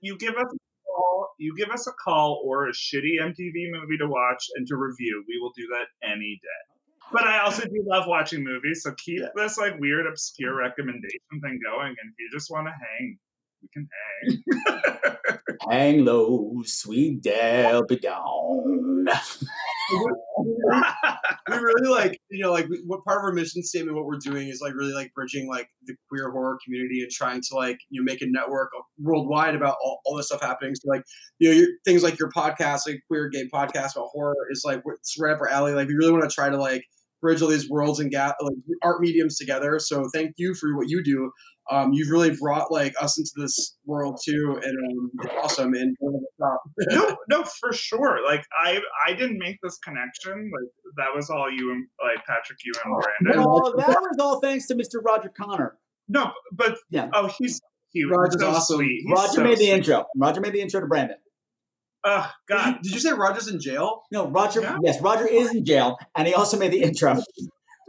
You give us a call, you give us a call or a shitty MTV movie to watch and to review. We will do that any day. But I also do love watching movies, so keep this like weird, obscure mm-hmm. recommendation thing going. And if you just want to hang, We can hang. <laughs> <laughs> Hang low, sweet Dalbey down. <laughs> <laughs> we really like you know like what part of our mission statement what we're doing is like really like bridging like the queer horror community and trying to like you know make a network worldwide about all, all this stuff happening. So like you know your, things like your podcast like queer gay podcast about horror is like it's right up our alley. Like we really want to try to like bridge all these worlds and gap like art mediums together so thank you for what you do um, you've really brought like us into this world too and um, it's awesome and no, <laughs> no, for sure. Like I, I didn't make this connection. Like that was all you and like Patrick, you and Brandon. Oh, that was all thanks to Mr. Roger Connor. No, but yeah. Oh, he's he Roger's so awesome. sweet. He's Roger so made the sweet. intro. Roger made the intro to Brandon. Oh God! Did you say Roger's in jail? No, Roger. Yes, Roger is in jail, and he also made the intro. <laughs>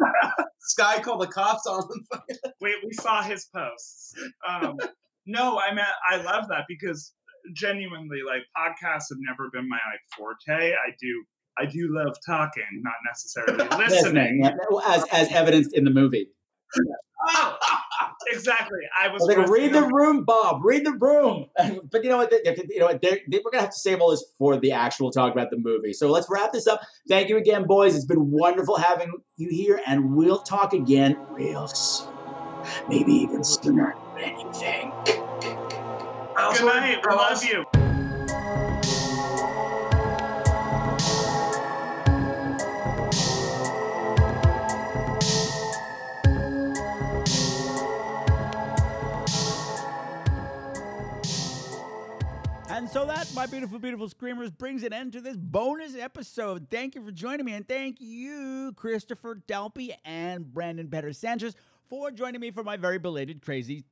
this guy called the cops on him. <laughs> we we saw his posts. Um, no, I mean I love that because genuinely, like podcasts have never been my like forte. I do I do love talking, not necessarily <laughs> listening. yeah, as as evidenced in the movie. Oh, <laughs> exactly. I was like, read the room, Bob. Read the room. <laughs> But you know what? they- You know what? They, we're gonna have to save all this for the actual talk about the movie. So let's wrap this up. Thank you again, boys. It's been wonderful having you here, and we'll talk again real soon. Maybe even sooner than you think. Good night. We love you. So that, my beautiful, beautiful screamers, brings an end to this bonus episode. Thank you for joining me, and thank you, Christopher Dalbey and Brandon Better Sanchez, for joining me for my very belated, crazy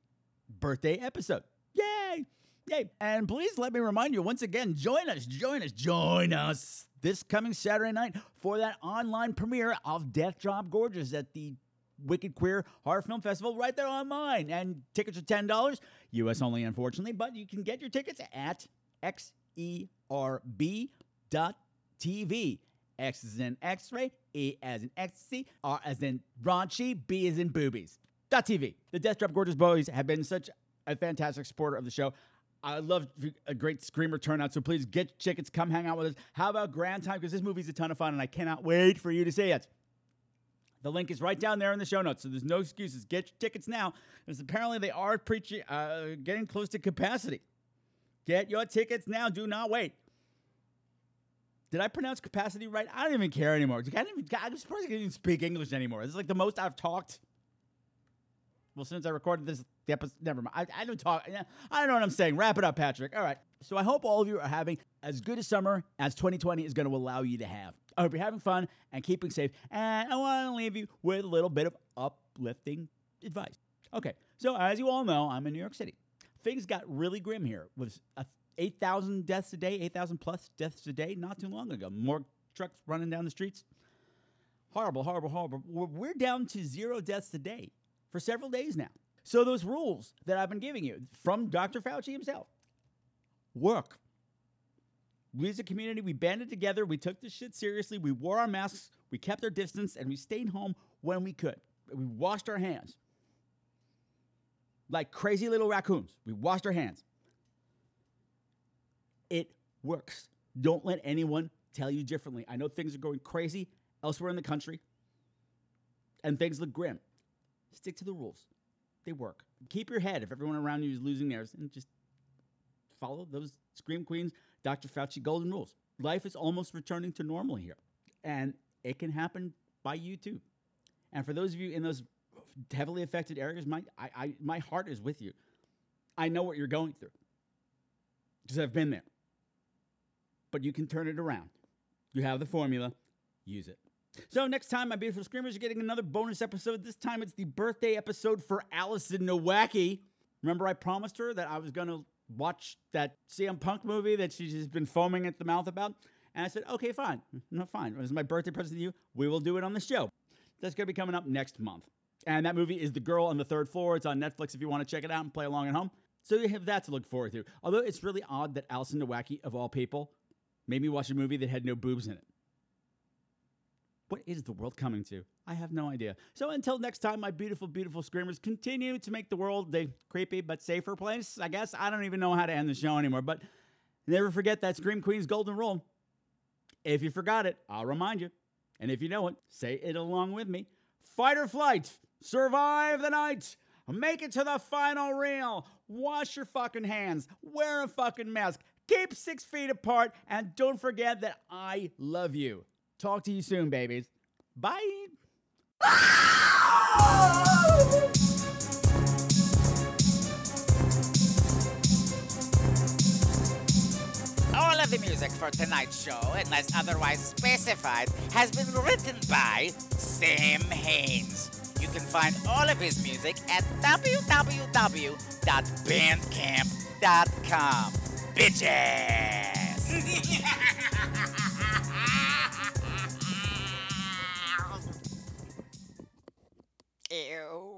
birthday episode. Yay! Yay! And please let me remind you once again join us, join us, join us this coming Saturday night for that online premiere of Death Drop Gorgeous at the Wicked Queer Horror Film Festival right there online. And tickets are $10, US only, unfortunately, but you can get your tickets at xerb.tv. X is in X ray, E as in ecstasy, R as in raunchy, B as in boobies. Dot TV. The Death Drop Gorgeous Boys have been such a fantastic supporter of the show. I love a great screamer turnout, so please get tickets, come hang out with us. How about Grand Time? Because this movie's a ton of fun, and I cannot wait for you to see it. The link is right down there in the show notes, so there's no excuses. Get your tickets now, because apparently they are preaching, uh, getting close to capacity. Get your tickets now. Do not wait. Did I pronounce capacity right? I don't even care anymore. I even, I'm surprised I can't even speak English anymore. This is like the most I've talked. Well, since I recorded this, the episode, never mind. I, I don't talk. I don't know what I'm saying. Wrap it up, Patrick. All right. So I hope all of you are having as good a summer as 2020 is going to allow you to have. I hope you're having fun and keeping safe. And I want to leave you with a little bit of uplifting advice. Okay. So as you all know, I'm in New York City. Things got really grim here with a 8,000 deaths a day, 8,000 plus deaths a day not too long ago. More trucks running down the streets. Horrible, horrible, horrible. We're down to zero deaths a day for several days now. So those rules that I've been giving you from Dr. Fauci himself work. We as a community, we banded together, we took this shit seriously, we wore our masks, we kept our distance, and we stayed home when we could. We washed our hands. Like crazy little raccoons. We washed our hands. It works. Don't let anyone tell you differently. I know things are going crazy elsewhere in the country and things look grim. Stick to the rules. They work. Keep your head if everyone around you is losing theirs and just follow those Scream Queens, Dr. Fauci golden rules. Life is almost returning to normal here, and it can happen by you too. And for those of you in those heavily affected areas, my, I, I, my heart is with you. I know what you're going through because I've been there. But you can turn it around. You have the formula, use it. So next time, my beautiful screamers, you're getting another bonus episode. This time it's the birthday episode for Allison Nowacki. Remember, I promised her that I was going to watch that CM Punk movie that she's just been foaming at the mouth about. And I said, okay, fine. No, fine. It was my birthday present to you. We will do it on the show. That's going to be coming up next month. And that movie is The Girl on the Third Floor. It's on Netflix if you want to check it out and play along at home. So you have that to look forward to. Although it's really odd that Allison Nowacki, of all people, made me watch a movie that had no boobs in it. What is the world coming to? I have no idea. So until next time, my beautiful, beautiful screamers continue to make the world a creepy but safer place. I guess I don't even know how to end the show anymore, but never forget that Scream Queen's golden rule. If you forgot it, I'll remind you. And if you know it, say it along with me. Fight or flight, survive the night, make it to the final reel, wash your fucking hands, wear a fucking mask, keep six feet apart, and don't forget that I love you. Talk to you soon, babies. Bye. All of the music for tonight's show, unless otherwise specified, has been written by Sam Haynes. Can find all of his music at www.bandcamp.com. Bitches! <laughs> Ew.